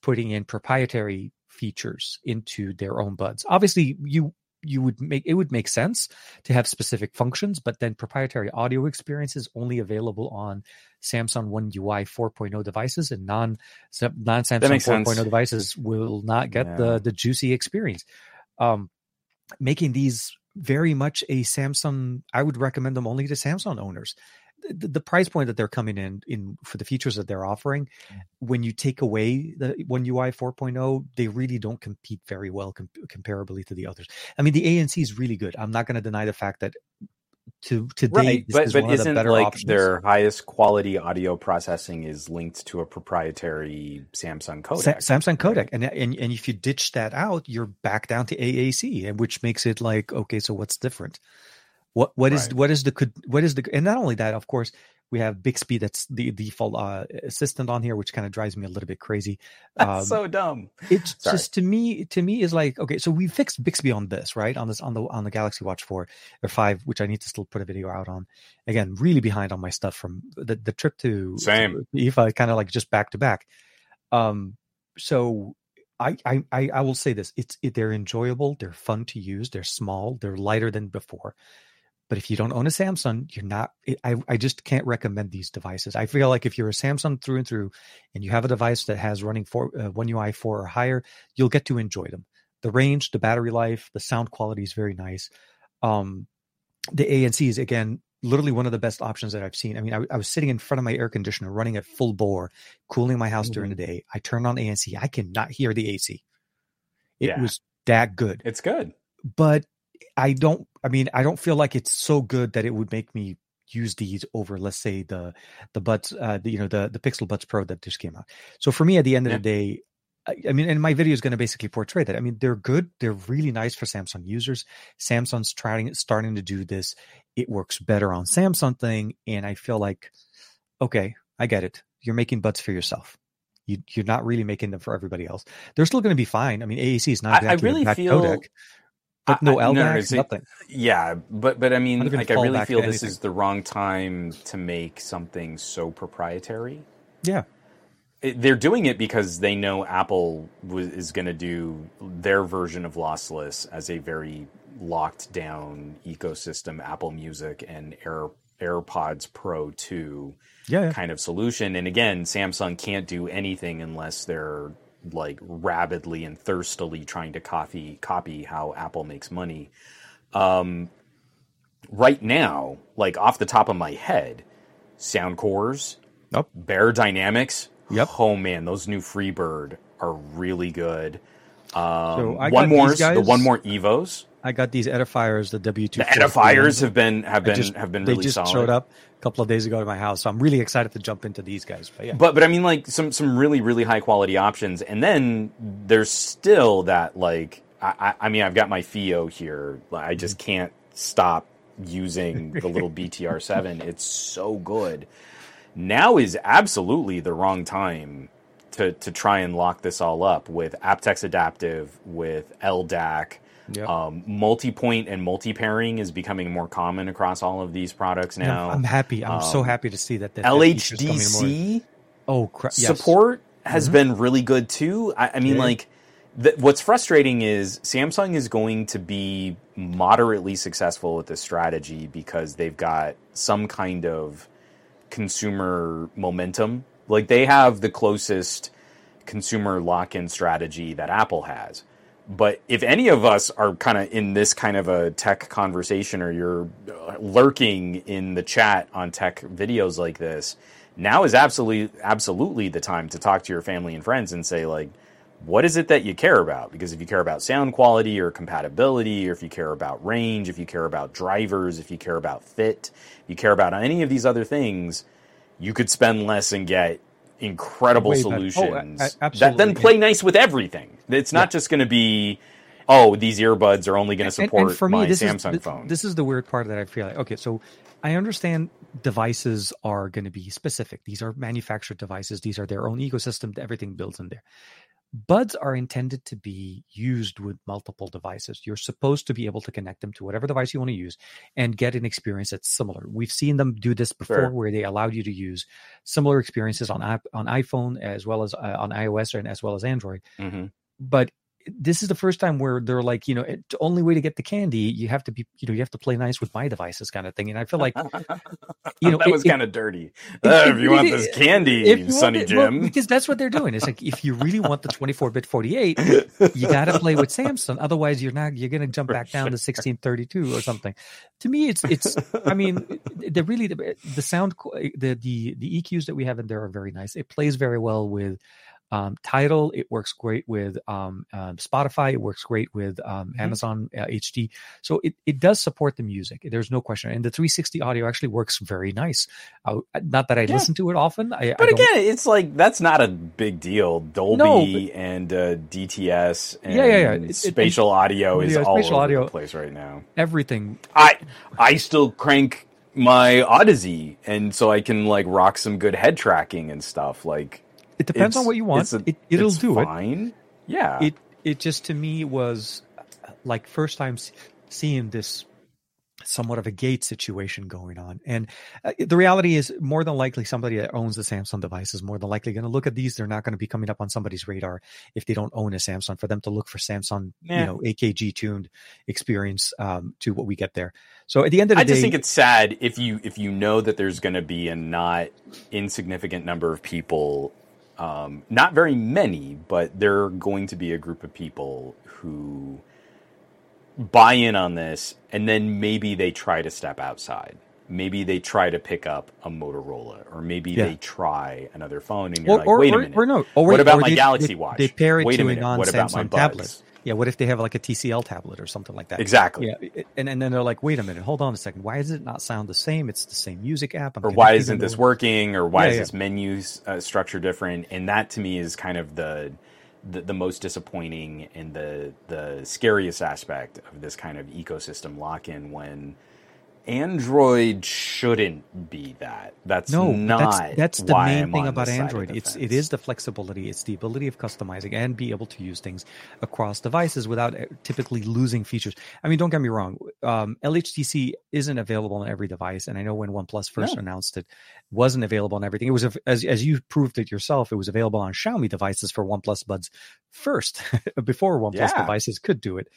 putting in proprietary features into their own buds. Obviously, you you would make it would make sense to have specific functions, but then proprietary audio experiences only available on Samsung One UI 4.0 devices and non non Samsung 4.0 sense. devices will not get yeah. the the juicy experience. Um, making these very much a Samsung. I would recommend them only to Samsung owners. The, the, price point that they're coming in in for the features that they're offering, when you take away the One UI 4.0, they really don't compete very well com- comparably to the others. I mean, the ANC is really good. I'm not going to deny the fact that to to right,
but,
is
but isn't like options. their highest quality audio processing is linked to a proprietary Samsung codec?
Sa- Samsung codec, and, and and if you ditch that out, you're back down to AAC, and which makes it like okay, so what's different? What what is, right. what is the what is the and not only that, of course, we have Bixby that's the default uh, assistant on here, which kind of drives me a little bit crazy.
That's um, so dumb.
It's Sorry. just to me, to me is like okay, so we fixed Bixby on this, right? On this on the on the Galaxy Watch four or five, which I need to still put a video out on. Again, really behind on my stuff from the the trip to
same
IFA, kind of like just back to back. Um, so I, I I will say this: it's it, they're enjoyable, they're fun to use, they're small, they're lighter than before. But if you don't own a Samsung, you're not. I, I just can't recommend these devices. I feel like if you're a Samsung through and through, and you have a device that has running for uh, One UI four or higher, you'll get to enjoy them. The range, the battery life, the sound quality is very nice. Um, the ANCs again, literally one of the best options that I've seen. I mean, I, I was sitting in front of my air conditioner, running at full bore, cooling my house mm-hmm. during the day. I turned on ANC. I cannot hear the AC. It yeah. was that good.
It's good,
but I don't. I mean, I don't feel like it's so good that it would make me use these over, let's say the the buds, uh, the, you know, the the Pixel Buds Pro that just came out. So for me, at the end of yeah. the day, I mean, and my video is going to basically portray that. I mean, they're good. They're really nice for Samsung users. Samsung's trying, starting to do this. It works better on Samsung thing, and I feel like, okay, I get it. You're making buds for yourself. You, you're not really making them for everybody else. They're still going to be fine. I mean, AAC is not exactly I, I really feel, codec, but no LDAC, no, nothing.
Yeah, but but I mean, like I really feel this is the wrong time to make something so proprietary.
Yeah
they're doing it because they know Apple is going to do their version of lossless as a very locked down ecosystem, Apple Music and Air AirPods Pro 2 yeah, yeah. kind of solution. And again, Samsung can't do anything unless they're like rabidly and thirstily trying to copy copy how Apple makes money. Um, right now, like off the top of my head, sound Soundcores,
nope.
Beyerdynamics,
Yep.
Oh man, those new Free Byrd are really good. Um, so 1MORE, the 1MORE Evos.
I got these edifiers, the W two.
The edifiers have been have been just, have been really
they just
solid.
showed up couple of days ago to my house, so I'm really excited to jump into these guys. But yeah,
but but I mean, like some some really really high quality options, and then there's still that like I I mean I've got my FiiO here, I just mm-hmm. can't stop using the little BTR seven. It's so good now is absolutely the wrong time to to try and lock this all up with aptX Adaptive, with LDAC. Yep. Um, multi-point and multi-pairing is becoming more common across all of these products now.
I'm happy. I'm um, so happy to see that. that
LHDC
oh!
Yes. support has mm-hmm. been really good too. I, I mean, yeah. like, the, what's frustrating is Samsung is going to be moderately successful with this strategy because they've got some kind of consumer momentum. Like they have the closest consumer lock-in strategy that Apple has. But if any of us are kind of in this kind of a tech conversation or you're uh, lurking in the chat on tech videos like this, now is absolutely absolutely the time to talk to your family and friends and say like what is it that you care about? Because if you care about sound quality or compatibility, or if you care about range, if you care about drivers, if you care about fit, if you care about any of these other things, you could spend less and get incredible Way oh, solutions oh, that then play nice with everything. It's not yeah. just going to be, oh, these earbuds are only going to support and, and for me, my this Samsung
is,
phone.
This is the weird part that I feel like, okay, so I understand devices are going to be specific. These are manufactured devices. These are their own ecosystem. Everything builds in there buds are intended to be used with multiple devices you're supposed to be able to connect them to whatever device you want to use and get an experience that's similar we've seen them do this before sure. where they allowed you to use similar experiences on app on iphone as well as uh, on ios and as well as android mm-hmm. but this is the first time where they're like, you know, the only way to get the candy, you have to be, you know, you have to play nice with my devices, kind of thing. And I feel like,
you know, that it, was kind of dirty. It, uh, if you want this candy, Sonny it, Jim, well,
because that's what they're doing. It's like if you really want the 24-bit 48, you got to play with Samsung. Otherwise, you're not. You're going to jump back down to 1632 or something. To me, it's it's. I mean, the really the, the sound, the the the EQs that we have in there are very nice. It plays very well with um, Tidal. It works great with um, uh, Spotify. It works great with um, mm-hmm. Amazon uh, HD. So it, it does support the music. There's no question. And the 360 audio actually works very nice. Uh, not that I yeah. listen to it often. I,
but I again, it's like that's not a big deal. Dolby no, but, and uh, DTS and yeah, yeah, yeah. spatial it, audio is all over audio, the place right now.
Everything.
I I still crank my Audeze, and so I can like rock some good head tracking and stuff. Like
it depends on what you want. A, it, it'll do
fine.
it.
Yeah.
It it just to me was like first time seeing this somewhat of a gate situation going on. And uh, the reality is more than likely somebody that owns the Samsung device is more than likely going to look at these. They're not going to be coming up on somebody's radar if they don't own a Samsung for them to look for Samsung, yeah. you know, AKG tuned experience um, to what we get there. So at the end of the
I
day, I
just think it's sad if you, if you know that there's going to be a not insignificant number of people um, not very many, but there are going to be a group of people who buy in on this and then maybe they try to step outside. maybe they try to pick up a Motorola, or maybe yeah. they try another phone, and you're or, like, wait or, a minute, or no, what about my they, Galaxy
they,
Watch?
They pair it wait to a, minute, a non-Samsung tablet. Yeah, what if they have like a TCL tablet or something like that?
Exactly.
Yeah, and, and then they're like, wait a minute, hold on a second. Why does it not sound the same? It's the same music app.
I'm or why isn't this working? Or why yeah, is yeah. this menu uh, structure different? And that to me is kind of the, the the most disappointing and the the scariest aspect of this kind of ecosystem lock in when Android shouldn't be that. That's no, not that's, that's the main thing about Android.
It's it is the flexibility. It's the ability of customizing and be able to use things across devices without uh, typically losing features. I mean, don't get me wrong. Um, LHDC isn't available on every device, and I know when OnePlus first no. announced it, wasn't available on everything. It was as as you proved it yourself. It was available on Xiaomi devices for OnePlus Buds first, before OnePlus yeah. devices could do it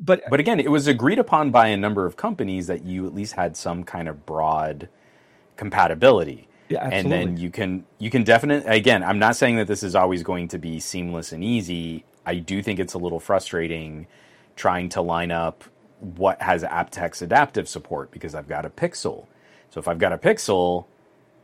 but but again, it was agreed upon by a number of companies that you at least had some kind of broad compatibility. Yeah, and then you can you can definitely again, I'm not saying that this is always going to be seamless and easy. I do think it's a little frustrating trying to line up what has aptX adaptive support because I've got a Pixel. So if I've got a Pixel,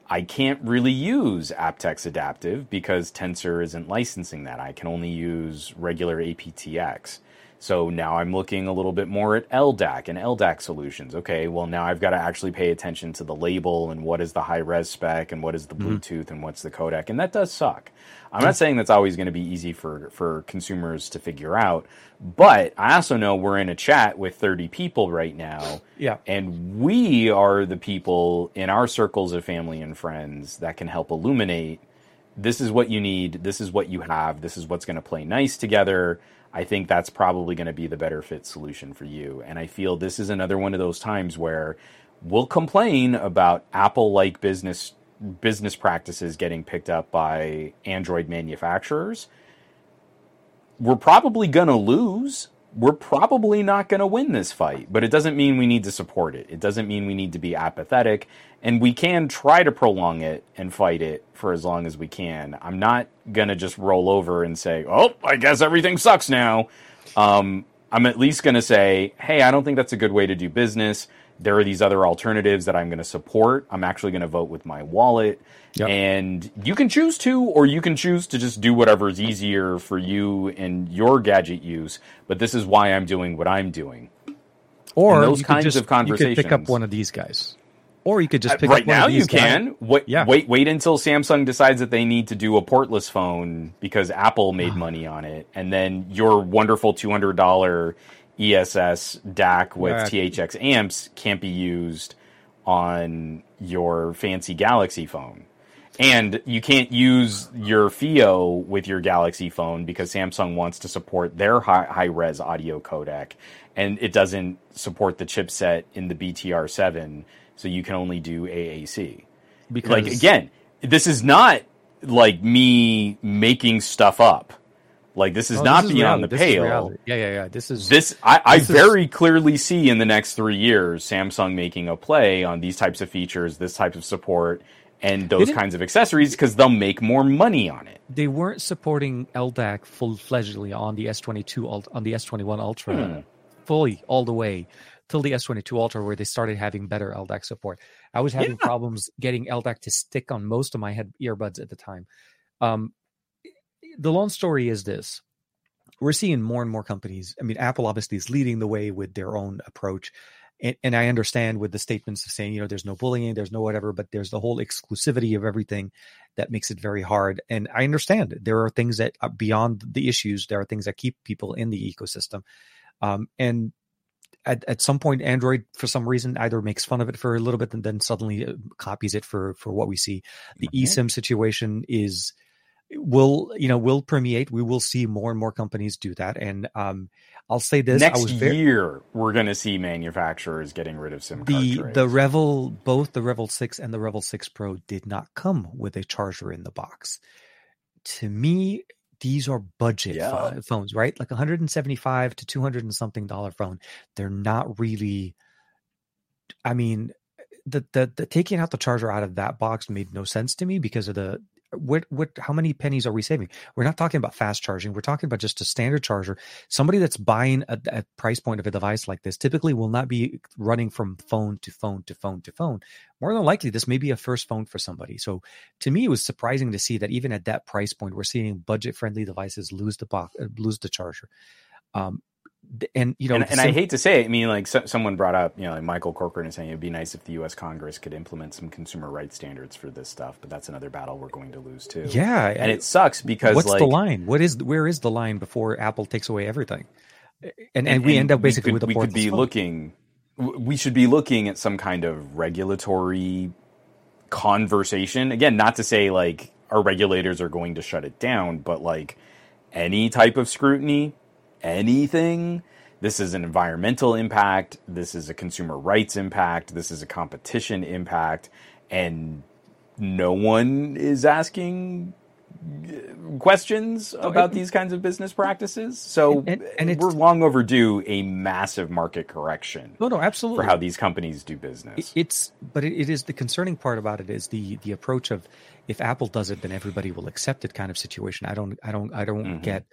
I can't really use aptX adaptive because Tensor isn't licensing that. I can only use regular aptX. So now I'm looking a little bit more at LDAC and LDAC solutions. Okay, well now I've got to actually pay attention to the label and what is the high res spec and what is the mm-hmm. Bluetooth and what's the codec, and that does suck. I'm not saying that's always going to be easy for for consumers to figure out, but I also know we're in a chat with 30 people right now.
Yeah.
And we are the people in our circles of family and friends that can help illuminate this is what you need, this is what you have, this is what's going to play nice together I think that's probably going to be the better fit solution for you. And I feel this is another one of those times where we'll complain about Apple like business business practices getting picked up by Android manufacturers. We're probably going to lose. We're probably not going to win this fight, but it doesn't mean we need to support it. It doesn't mean we need to be apathetic and we can try to prolong it and fight it for as long as we can. I'm not gonna just roll over and say, "Oh, I guess everything sucks now." Um, I'm at least gonna say, "Hey, I don't think that's a good way to do business." There are these other alternatives that I'm going to support. I'm actually going to vote with my wallet. Yep. And you can choose to, or you can choose to just do whatever is easier for you and your gadget use. But this is why I'm doing what I'm doing.
Or and those kinds just, of conversations. You could pick up one of these guys. Or you could just uh, pick
uh, right
now.
you can wait. Yeah. Wait. Wait until Samsung decides that they need to do a portless phone because Apple made money on it, and then your wonderful two hundred dollar ESS DAC with. THX amps can't be used on your fancy Galaxy phone. And you can't use your FiiO with your Galaxy phone because Samsung wants to support their high, high res audio codec, and it doesn't support the chipset in the BTR7 so you can only do AAC. Because like again, this is not like me making stuff up. Like this is oh, not this is beyond reality. the pale.
Yeah, yeah, yeah. This is
this. I, I very clearly see in the next three years Samsung making a play on these types of features, this type of support, and those kinds of accessories because they'll make more money on it.
They weren't supporting LDAC full fledgedly on the S22 on the S21 Ultra hmm. fully all the way till the S22 Ultra where they started having better LDAC support. I was having yeah. problems getting LDAC to stick on most of my head earbuds at the time. Um, the long story is this. We're seeing more and more companies. I mean, Apple obviously is leading the way with their own approach. And, and I understand with the statements of saying, you know, there's no bullying, there's no whatever, but there's the whole exclusivity of everything that makes it very hard. And I understand there are things that are beyond the issues. There are things that keep people in the ecosystem. Um, and at, at some point android for some reason either makes fun of it for a little bit and then suddenly uh, copies it for for what we see the okay. esim situation is will you know will permeate we will see more and more companies do that and um i'll say this
next very, year we're going to see manufacturers getting rid of sim
the the REVVL both the REVVL 6 and the revel 6 pro did not come with a charger in the box to me these are budget yeah. phones, right? Like 175 to 200 and something dollar phone. They're not really. I mean, the, the the taking out the charger out of that box made no sense to me because of the what what how many pennies are we saving? We're not talking about fast charging. We're talking about just a standard charger. Somebody that's buying a, a price point of a device like this typically will not be running from phone to phone to phone to phone. More than likely, this may be a first phone for somebody. So to me, it was surprising to see that even at that price point, we're seeing budget friendly devices lose the box, lose the charger. Um, and you know,
and, and I hate to say it. I mean, like so, someone brought up, you know, like Michael Corcoran is saying it'd be nice if the U.S. Congress could implement some consumer rights standards for this stuff, but that's another battle we're going to lose too.
Yeah,
and it sucks because
what's
like,
the line? What is where is the line before Apple takes away everything? And and, and we end up basically
we could,
with a
we could be phone. looking. We should be looking at some kind of regulatory conversation again. Not to say like our regulators are going to shut it down, but like any type of scrutiny anything. This is an environmental impact. This is a consumer rights impact. This is a competition impact. And no one is asking questions about these kinds of business practices. So and, and, and we're long overdue a massive market correction.
No, no, absolutely
for how these companies do business.
It's but it, it is the concerning part about it is the the approach of if Apple does it, then everybody will accept it kind of situation. I don't, I don't, I don't mm-hmm. get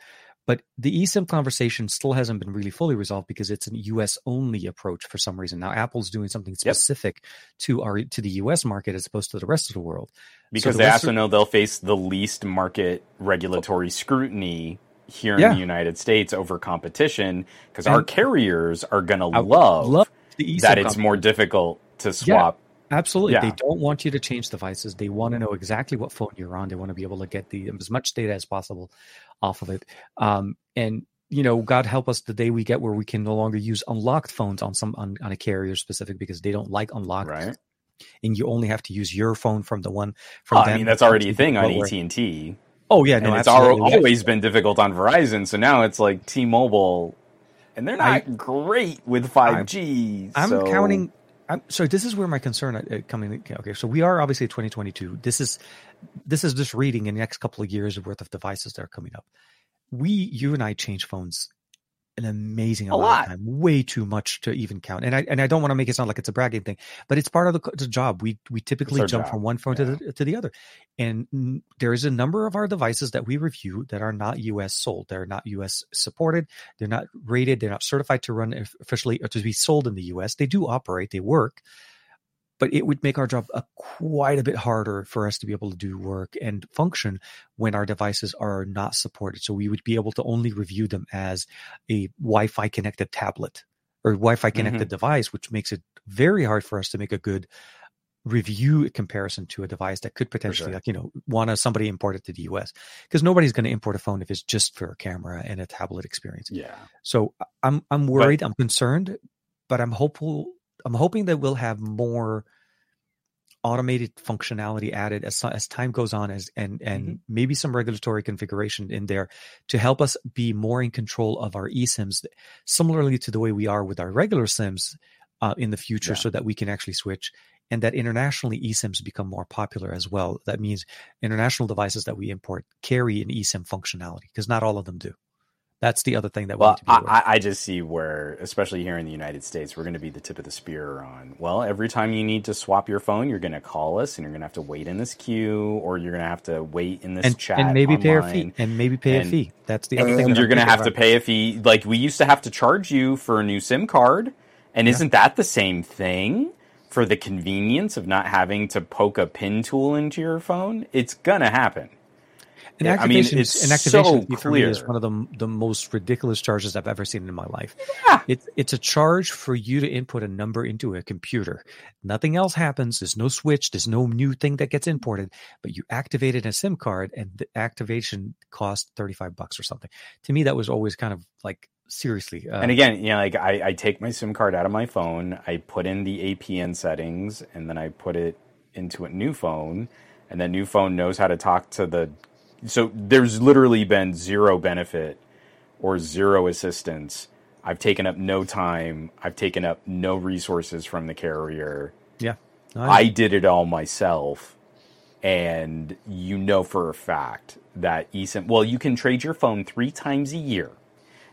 but the eSIM conversation still hasn't been really fully resolved because it's a US only approach for some reason. Now Apple's doing something specific yep. to our to the US market as opposed to the rest of the world.
Because so the they also know they'll face the least market regulatory scrutiny here in the United States over competition because our carriers are going to love, love that it's more difficult to swap.
Yeah, absolutely. Yeah. They don't want you to change devices. They want to know exactly what phone you're on. They want to be able to get the as much data as possible off of it. Um, and you know, God help us the day we get where we can no longer use unlocked phones on some on, on a carrier specific because they don't like unlocked.
Right.
And you only have to use your phone from the one from
oh, them. I mean, that's already a thing on AT and T.
Oh yeah, no,
and it's always been difficult on Verizon. So now it's like T-Mobile, and they're not I, great with five G.
I'm, so. I'm, counting. I'm, so this is where my concern uh, coming. Okay, so we are obviously 2022. This is this is just reading in the next couple of years worth of devices that are coming up. We, you and I change phones an amazing amount of time, way too much to even count. And I and I don't want to make it sound like it's a bragging thing, but it's part of the, the job. We we typically jump job. from one phone yeah. to the to the other, and there is a number of our devices that we review that are not U.S. sold. They're not U.S. supported. They're not rated. They're not certified to run officially or to be sold in the U.S. They do operate. They work, but it would make our job a, quite a bit harder for us to be able to do work and function when our devices are not supported. So we would be able to only review them as a Wi-Fi connected tablet or Wi-Fi connected mm-hmm. device, which makes it very hard for us to make a good review comparison to a device that could potentially sure. like you know want to somebody import it to the US because nobody's going to import a phone if it's just for a camera and a tablet experience.
Yeah.
So I'm I'm worried, but, I'm concerned, but I'm hopeful I'm hoping that we'll have more automated functionality added as as time goes on as and and mm-hmm. maybe some regulatory configuration in there to help us be more in control of our eSIMs similarly to the way we are with our regular SIMs uh, in the future yeah. so that we can actually switch and that internationally eSIMs become more popular as well that means international devices that we import carry an eSIM functionality because not all of them do that's the other thing that
well, I, I, just see where, especially here in the United States, we're going to be the tip of the spear on. Well, every time you need to swap your phone, you're going to call us, and you're going to have to wait in this queue, or you're going to have to wait in this
and,
chat,
and maybe
online.
pay a fee, and maybe pay and, a fee. That's the other thing.
you're going to have to pay a fee. Like we used to have to charge you for a new SIM card, and yeah. isn't that the same thing? For the convenience of not having to poke a pin tool into your phone, it's gonna happen.
And activation, I mean, it's an activation so for me is one of the the most ridiculous charges I've ever seen in my life. Yeah. It's it's a charge for you to input a number into a computer. Nothing else happens. There's no switch. There's no new thing that gets imported. But you activated a SIM card, and the activation cost thirty five bucks or something. To me, that was always kind of like seriously.
Uh, and again, you know, like I, I take my SIM card out of my phone, I put in the APN settings, and then I put it into a new phone, and that new phone knows how to talk to the so there's literally been zero benefit or zero assistance. I've taken up no time. I've taken up no resources from the carrier.
Yeah.
I did it all myself. And you know for a fact that eSIM, well, you can trade your phone three times a year.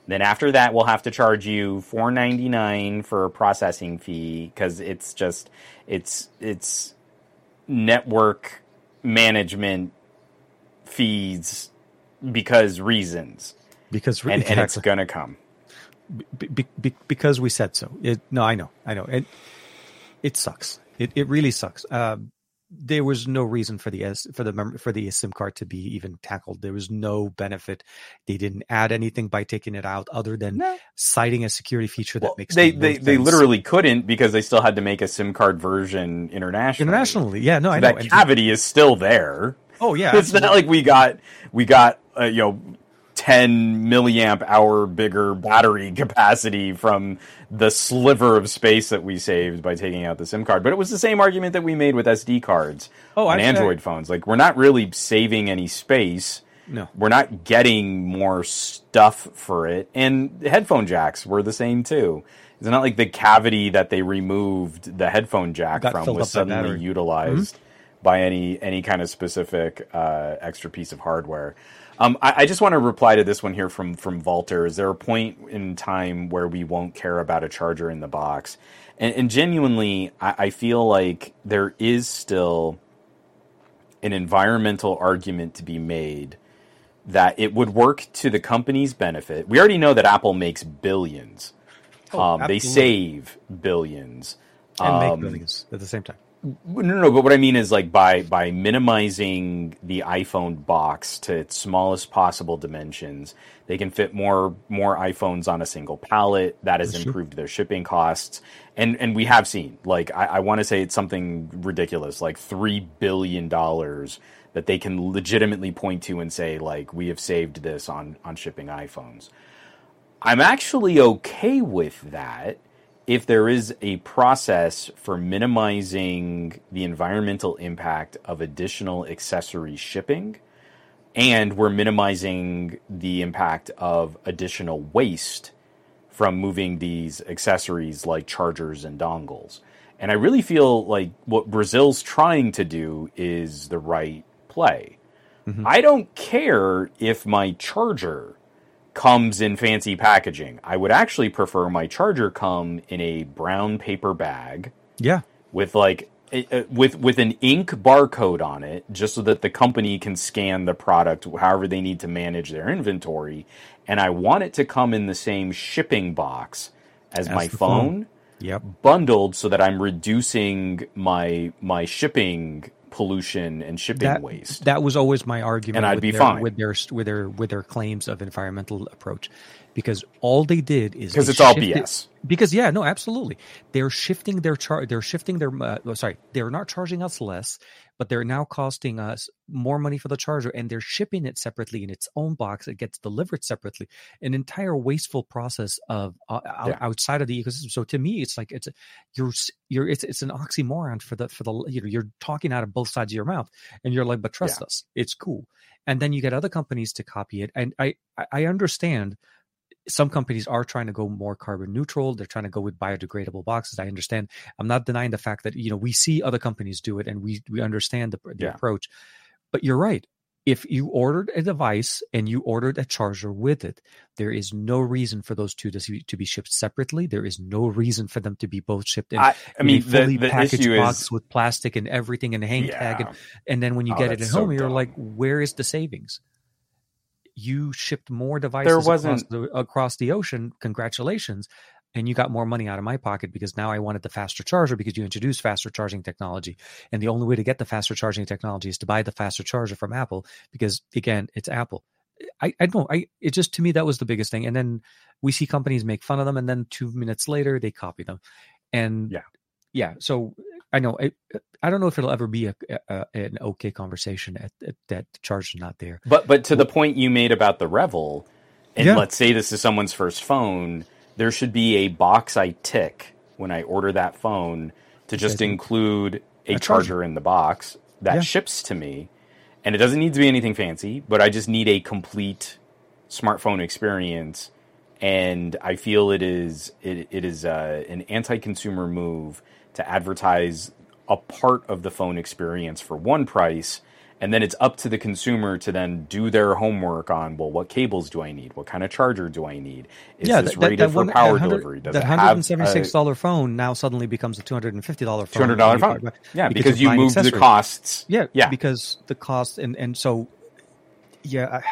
Then after that, we'll have to charge you four ninety nine for a processing fee because it's just it's it's network management fees because reasons.
Because
re- and, exactly. and it's gonna come.
Be, be, because we said so. It, no, I know, I know. It it sucks. It it really sucks. Um, there was no reason for the S for the mem- for the SIM card to be even tackled. There was no benefit. They didn't add anything by taking it out, other than no. citing a security feature that well, makes
they they, they literally couldn't because they still had to make a SIM card version internationally.
Internationally, yeah, no,
so
I
know. That cavity is still there.
Oh yeah,
it's absolutely. not like we got we got uh, you know 10 milliamp hour bigger battery capacity from the sliver of space that we saved by taking out the SIM card. But it was the same argument that we made with SD cards oh, on Android phones. Like we're not really saving any space.
No.
We're not getting more stuff for it. And headphone jacks were the same too. It's not like the cavity that they removed the headphone jack from was suddenly utilized mm-hmm. By any any kind of specific uh, extra piece of hardware. Um, I, I, just want to reply to this one here from from Walter. Is there a point in time where we won't care about a charger in the box? And, and genuinely, I, I feel like there is still an environmental argument to be made that it would work to the company's benefit. We already know that Apple makes billions. Oh, um, they save billions
and um, make billions at the same time.
No, no, but what I mean is like by by minimizing the iPhone box to its smallest possible dimensions, they can fit more more iPhones on a single pallet. That has improved their shipping costs, and and we have seen like I, I want to say it's something ridiculous, like three billion dollars that they can legitimately point to and say like we have saved this on on shipping iPhones. I'm actually okay with that if there is a process for minimizing the environmental impact of additional accessory shipping, and we're minimizing the impact of additional waste from moving these accessories like chargers and dongles. And I really feel like what Brazil's trying to do is the right play. Mm-hmm. I don't care if my charger comes in fancy packaging. I would actually prefer my charger come in a brown paper bag.
Yeah.
With like with with an ink barcode on it just so that the company can scan the product however they need to manage their inventory and I want it to come in the same shipping box as, as my phone. phone.
Yep.
Bundled so that I'm reducing my my shipping pollution and shipping
that,
waste.
That was always my argument.
And I'd be
their,
fine
with their with their with their claims of environmental approach, because all they did is
because it's all BS.
Because yeah, no, absolutely, they're shifting their charge. They're shifting their. Uh, sorry, they're not charging us less but they're now costing us more money for the charger and they're shipping it separately in its own box. It gets delivered separately. An entire wasteful process of uh, yeah. outside of the ecosystem. So to me, it's like it's a, you're you're it's it's an oxymoron for the for the you know you're talking out of both sides of your mouth and you're like, but trust yeah. us, it's cool. And then you get other companies to copy it. And I I understand some companies are trying to go more carbon neutral. They're trying to go with biodegradable boxes. I understand. I'm not denying the fact that you know we see other companies do it, and we we understand the, the yeah. approach. But you're right. If you ordered a device and you ordered a charger with it, there is no reason for those two to, to be shipped separately. There is no reason for them to be both shipped in, I, I mean, a fully the, the packaged box is, with plastic and everything and hang yeah. tag. And, and, then when you oh, get it at so home, you're like, where is the savings? You shipped more devices there wasn't... across, the, across the ocean. Congratulations. And you got more money out of my pocket because now I wanted the faster charger because you introduced faster charging technology. And the only way to get the faster charging technology is to buy the faster charger from Apple because, again, it's Apple. I, I don't I it just to me that was the biggest thing. And then we see companies make fun of them and then two minutes later they copy them. And
yeah.
Yeah. So I know. I, I don't know if it'll ever be a, a an okay conversation at, at, that charge is not there.
But but to the point you made about the REVVL, and yeah. let's say this is someone's first phone, there should be a box I tick when I order that phone to just include a, a charger, charger, in the box that yeah. ships to me, and it doesn't need to be anything fancy, but I just need a complete smartphone experience. And I feel it is it, it is uh, an anti-consumer move to advertise a part of the phone experience for one price and then it's up to the consumer to then do their homework on well what cables do i need? What kind of charger do i need? Is yeah, this that, rated that for one, power delivery?
Does that $176 phone now suddenly becomes a $250 phone.
$200 phone. Yeah because, because you move the costs.
Yeah yeah. because the cost and and so yeah,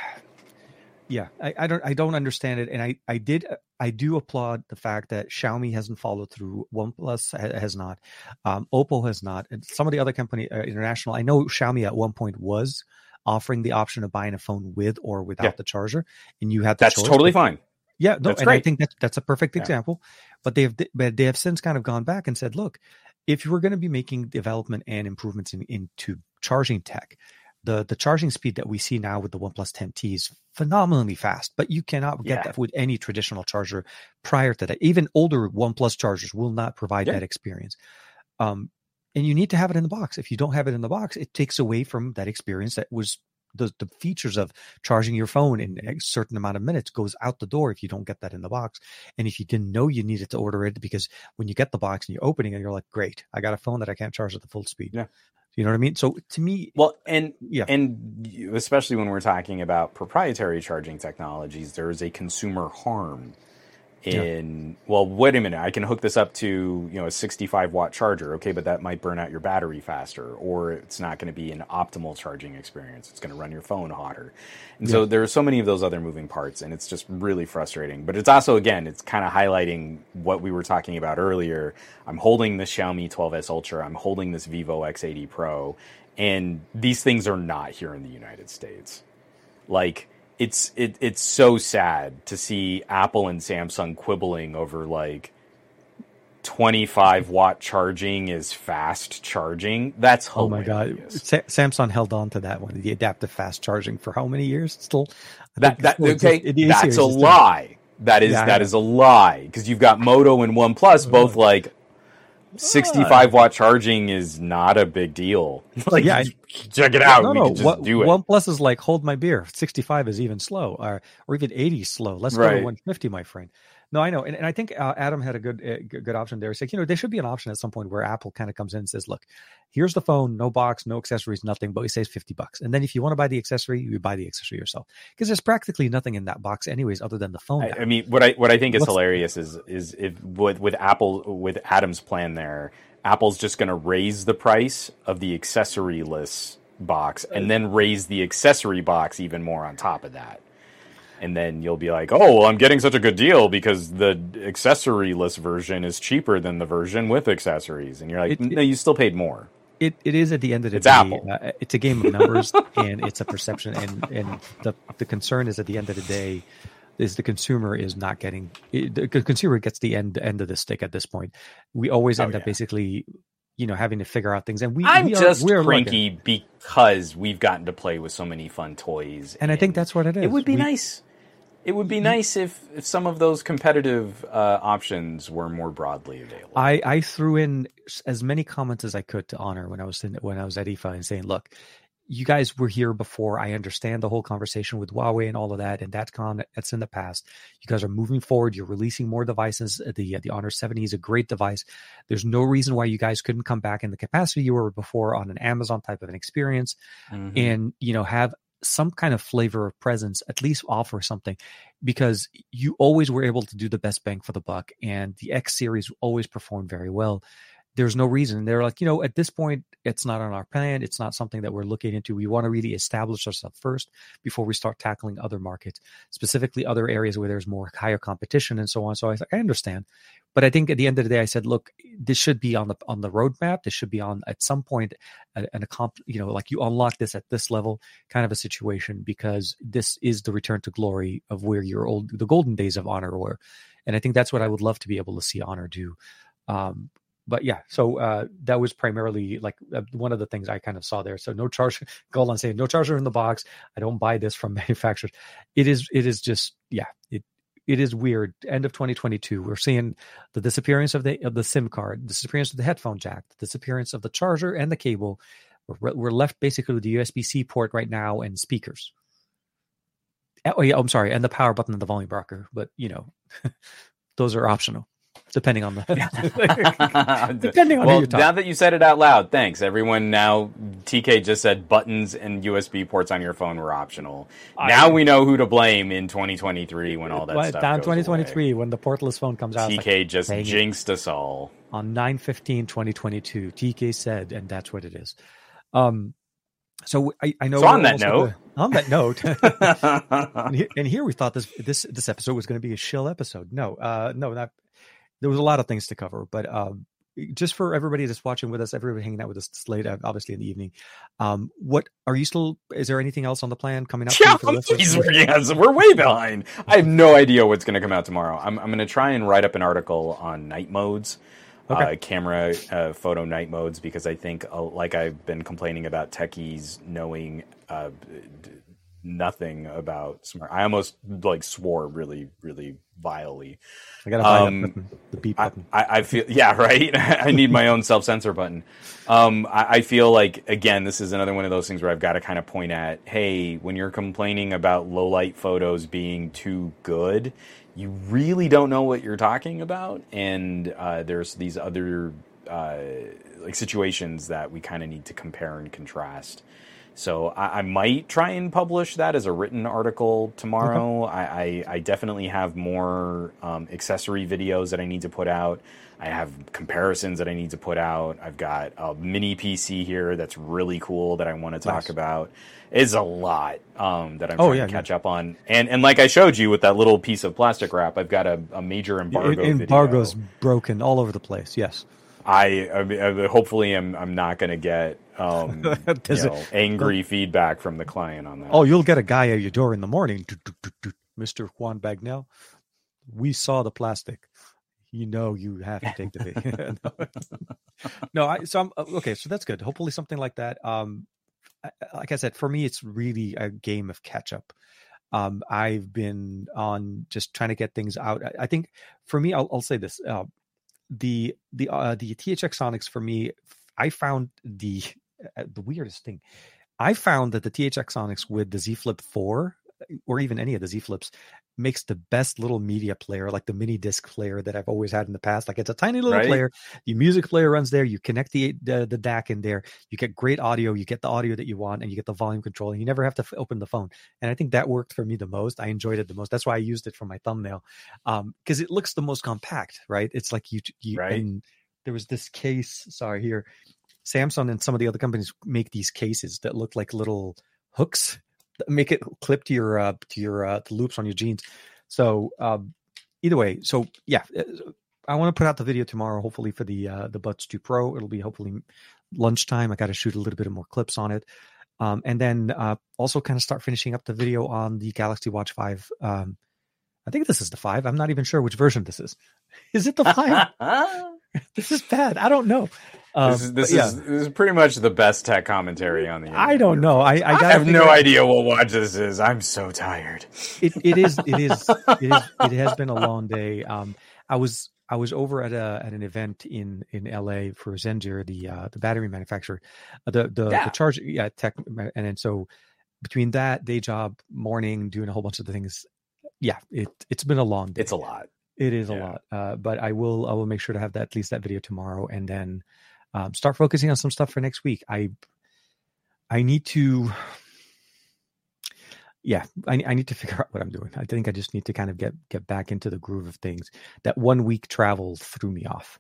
yeah, I, I, don't I don't understand it, and I I did I do applaud the fact that Xiaomi hasn't followed through, OnePlus has not, um, Oppo has not, and some of the other company uh, international. I know Xiaomi at one point was offering the option of buying a phone with or without yeah. the charger, and you had
that's choice, totally but, fine.
Yeah, no, that's and great. I think that's that's a perfect yeah. example. But they have but they have since kind of gone back and said, look, if you were going to be making development and improvements in, into charging tech, the the charging speed that we see now with the OnePlus 10T is phenomenally fast, but you cannot get yeah. that with any traditional charger prior to that. Even older OnePlus chargers will not provide yeah. that experience. Um, and you need to have it in the box. If you don't have it in the box, it takes away from that experience that was the, the features of charging your phone in a certain amount of minutes goes out the door if you don't get that in the box. And if you didn't know you needed to order it, because when you get the box and you're opening it, you're like, great, I got a phone that I can't charge at the full speed.
Yeah.
You know what I mean? So to me,
well, and yeah, and especially when we're talking about proprietary charging technologies, there is a consumer harm in yeah. well wait a minute. I can hook this up to you know a 65 watt charger okay but that might burn out your battery faster or it's not going to be an optimal charging experience. It's going to run your phone hotter. And yeah. so there are so many of those other moving parts and it's just really frustrating. But it's also again it's kind of highlighting what we were talking about earlier. I'm holding the xiaomi 12s ultra. I'm holding this vivo x80 pro. And these things are not here in the united states. Like it's it, it's so sad to see Apple and Samsung quibbling over like 25 watt charging is fast charging. That's hilarious. oh my god.
Sa- Samsung held on to that one, the adaptive fast charging for how many years? Still,
that, that okay, that's a lie. That is yeah, that is a lie because you've got Moto and OnePlus oh both like 65 ah. watt charging is not a big deal. like, yeah, check it out. No, no, just do it.
OnePlus is like, hold my beer. 65 is even slow, or, or even 80 slow. Let's right. go to 150, my friend. No, I know, and, and I think uh, Adam had a good uh, good option there. He's like, you know, there should be an option at some point where Apple kind of comes in and says, "Look, here's the phone, no box, no accessories, nothing, but we says fifty bucks, and then if you want to buy the accessory, you buy the accessory yourself because there's practically nothing in that box, anyways, other than the phone."
I, I mean, what I what I think is What's, hilarious is is if with with Apple with Adam's plan there, Apple's just going to raise the price of the accessoryless box and then raise the accessory box even more on top of that and then you'll be like, "Oh, well, I'm getting such a good deal because the accessoryless version is cheaper than the version with accessories." And you're like, it, "No, you still paid more."
It it is at the end of the
it's
day.
Apple.
Uh, it's a game of numbers and it's a perception. And and the the concern is at the end of the day is the consumer is not getting the consumer gets the end end of the stick at this point. We always oh, end oh, yeah. up basically you know having to figure out things and we
i'm
we
are, just we're cranky looking. because we've gotten to play with so many fun toys
and, and, i think that's what it is
it would be we, nice it would be nice if, if some of those competitive uh, options were more broadly available.
I, I threw in as many comments as I could to Honor when I was in, when I was at IFA and saying, look, you guys were here before. I understand the whole conversation with Huawei and all of that, and that's gone. That's in the past. You guys are moving forward. You're releasing more devices. The the Honor 70 is a great device. There's no reason why you guys couldn't come back in the capacity you were before on an Amazon type of an experience, mm-hmm. and you know have some kind of flavor of presence, at least offer something, because you always were able to do the best bang for the buck, and the X series always performed very well there's no reason. They're like, you know, at this point, it's not on our plan. It's not something that we're looking into. We want to really establish ourselves first before we start tackling other markets, specifically other areas where there's more higher competition and so on. So I, I understand, but I think at the end of the day, I said, look, this should be on the on the roadmap. This should be on at some point an, an comp, you know, like you unlock this at this level, kind of a situation because this is the return to glory of where your old the golden days of Honor were, and I think that's what I would love to be able to see Honor do. Um, but yeah, so uh, that was primarily like uh, one of the things I kind of saw there. So no charger, Golan saying no charger in the box. I don't buy this from manufacturers. It is, it is just, yeah, it, it is weird. End of 2022, we're seeing the disappearance of the of the SIM card, the disappearance of the headphone jack, the disappearance of the charger and the cable. We're, we're left basically with the USB C port right now and speakers. Oh yeah, I'm sorry, and the power button and the volume rocker, but you know, those are optional depending on the
depending on well, now that you said it out loud, thanks everyone. Now TK just said buttons and USB ports on your phone were optional. I, now we know who to blame in 2023 when all that well, stuff down
2023
away.
when the portless phone comes out.
TK like, just jinxed us all
on 9 15 2022. TK said, and that's what it is. Um, So I, I know.
So on that note,
the, on that note, and, here, and, here, we thought this this this episode was going to be a shill episode. No, uh, no, not. There was a lot of things to cover, but um, just for everybody that's watching with us, everybody hanging out with us late, uh, obviously in the evening. Um, what are you still? Is there anything else on the plan coming up?
Yeah, yes, we're way behind. I have no idea what's going to come out tomorrow. I'm I'm going to try and write up an article on night modes okay. uh, camera uh, photo night modes because I think, uh, like I've been complaining about techies knowing uh, nothing about smart. I almost like swore really, really vilely.
I gotta find um, the beep button.
I, I, feel yeah, right. I need my own self censor button. Um, I, I, feel like again, this is another one of those things where I've got to kind of point at, hey, when you're complaining about low light photos being too good, you really don't know what you're talking about, and uh, there's these other uh, like situations that we kind of need to compare and contrast. So I, I, might try and publish that as a written article tomorrow. Okay. I, I, I, definitely have more um, accessory videos that I need to put out. I have comparisons that I need to put out. I've got a mini PC here that's really cool that I want to talk nice. about. It's a lot um, that I'm oh, trying yeah, to catch yeah. up on. And and like I showed you with that little piece of plastic wrap, I've got a, a major embargo.
Embargo's
video.
broken all over the place. Yes.
I, I hopefully I'm I'm not going to get um, you know, angry feedback from the client on that.
Oh, you'll get a guy at your door in the morning, Mr. Juan Bagnell. We saw the plastic you know you have to take the video. no, I, so I'm uh, okay. So that's good. Hopefully something like that. Um, like I said, for me, it's really a game of catch up. Um, I've been on just trying to get things out. I, I think for me, I'll, I'll say this: uh, the the uh, the THX Onyx for me, I found the uh, the weirdest thing. I found that the THX Onyx with the Z Flip Four or even any of the Z Flips makes the best little media player, like the mini disc player that I've always had in the past. Like it's a tiny little right? player. Your music player runs there. You connect the, the, the DAC in there. You get great audio. You get the audio that you want, and you get the volume control. And you never have to f- open the phone. And I think that worked for me the most. I enjoyed it the most. That's why I used it for my thumbnail, because um, it looks the most compact. Right? It's like you. you right. And there was this case. Sorry here. Samsung and some of the other companies make these cases that look like little hooks make it clip to your uh, to your uh, the loops on your jeans. So um, either way, so yeah, uh, I want to put out the video tomorrow. Hopefully for the uh, the Buds 2 Pro, it'll be hopefully lunchtime. I got to shoot a little bit of more clips on it, um, and then uh, also kind of start finishing up the video on the Galaxy Watch Five. Um, I think this is the five. I'm not even sure which version this is. Is it the five? this is bad. I don't know.
Um, this, is, this, yeah. is, this is pretty much the best tech commentary on the internet.
I don't know. I, I,
I have no out. idea what watch this is. I'm so tired.
It, it is. It is. It is. It has been a long day. Um, I was I was over at a at an event in in LA for Zendure, the uh, the battery manufacturer, uh, the the, yeah. the charge yeah tech, and then so between that day job, morning, doing a whole bunch of the things, yeah, it it's been a long day.
It's a lot.
It is yeah. a lot. Uh, but I will I will make sure to have that at least that video tomorrow, and then um, start focusing on some stuff for next week. I I need to. Yeah, I, I need to figure out what I'm doing. I think I just need to kind of get get back into the groove of things. That one week travel threw me off.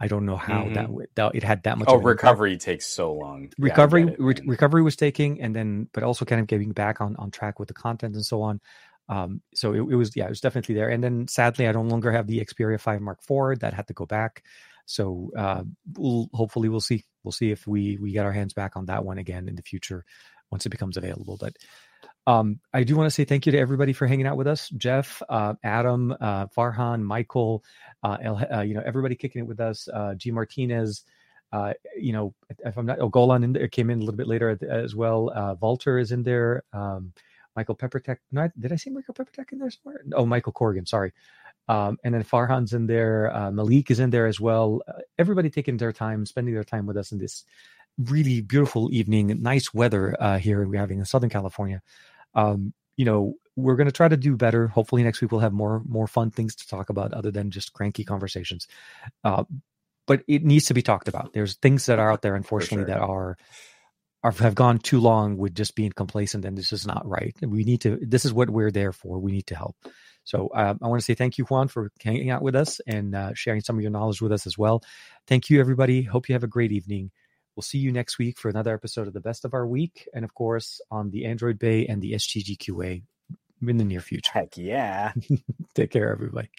I don't know how mm-hmm. that, that, it had that much.
Oh, recovery takes so long.
Recovery, yeah, re- recovery was taking, and then but also kind of getting back on on track with the content and so on. Um, so it, it, was yeah, it was definitely there. And then sadly, I no longer have the Xperia 5 Mark IV. That had to go back. So uh, we'll hopefully we'll see we'll see if we we get our hands back on that one again in the future once it becomes available. But um, I do want to say thank you to everybody for hanging out with us, Jeff, uh, Adam, uh, Farhan, Michael, uh, El, uh, you know everybody kicking it with us, uh, G Martinez. You know, if I'm not, oh, Golan in there, came in a little bit later as well. Uh, Walter is in there. Um, Michael Peppertech. No, did I see Michael Peppertech in there somewhere? Oh, Michael Corrigan. Sorry. Um, and then Farhan's in there. Uh, Malik is in there as well. Uh, everybody taking their time, spending their time with us in this really beautiful evening. Nice weather uh, here we're having in Southern California. Um, you know, we're going to try to do better. Hopefully next week we'll have more more fun things to talk about other than just cranky conversations. Uh, but it needs to be talked about. There's things that are out there, unfortunately, sure. that are are, have gone too long with just being complacent and this is not right. We need to, this is what we're there for. We need to help. So uh, I want to say thank you, Juan, for hanging out with us and uh, sharing some of your knowledge with us as well. Thank you, everybody. Hope you have a great evening. We'll see you next week for another episode of the best of our week, and of course on the Android Bay and the SGGQA in the near future.
Heck yeah!
Take care, everybody.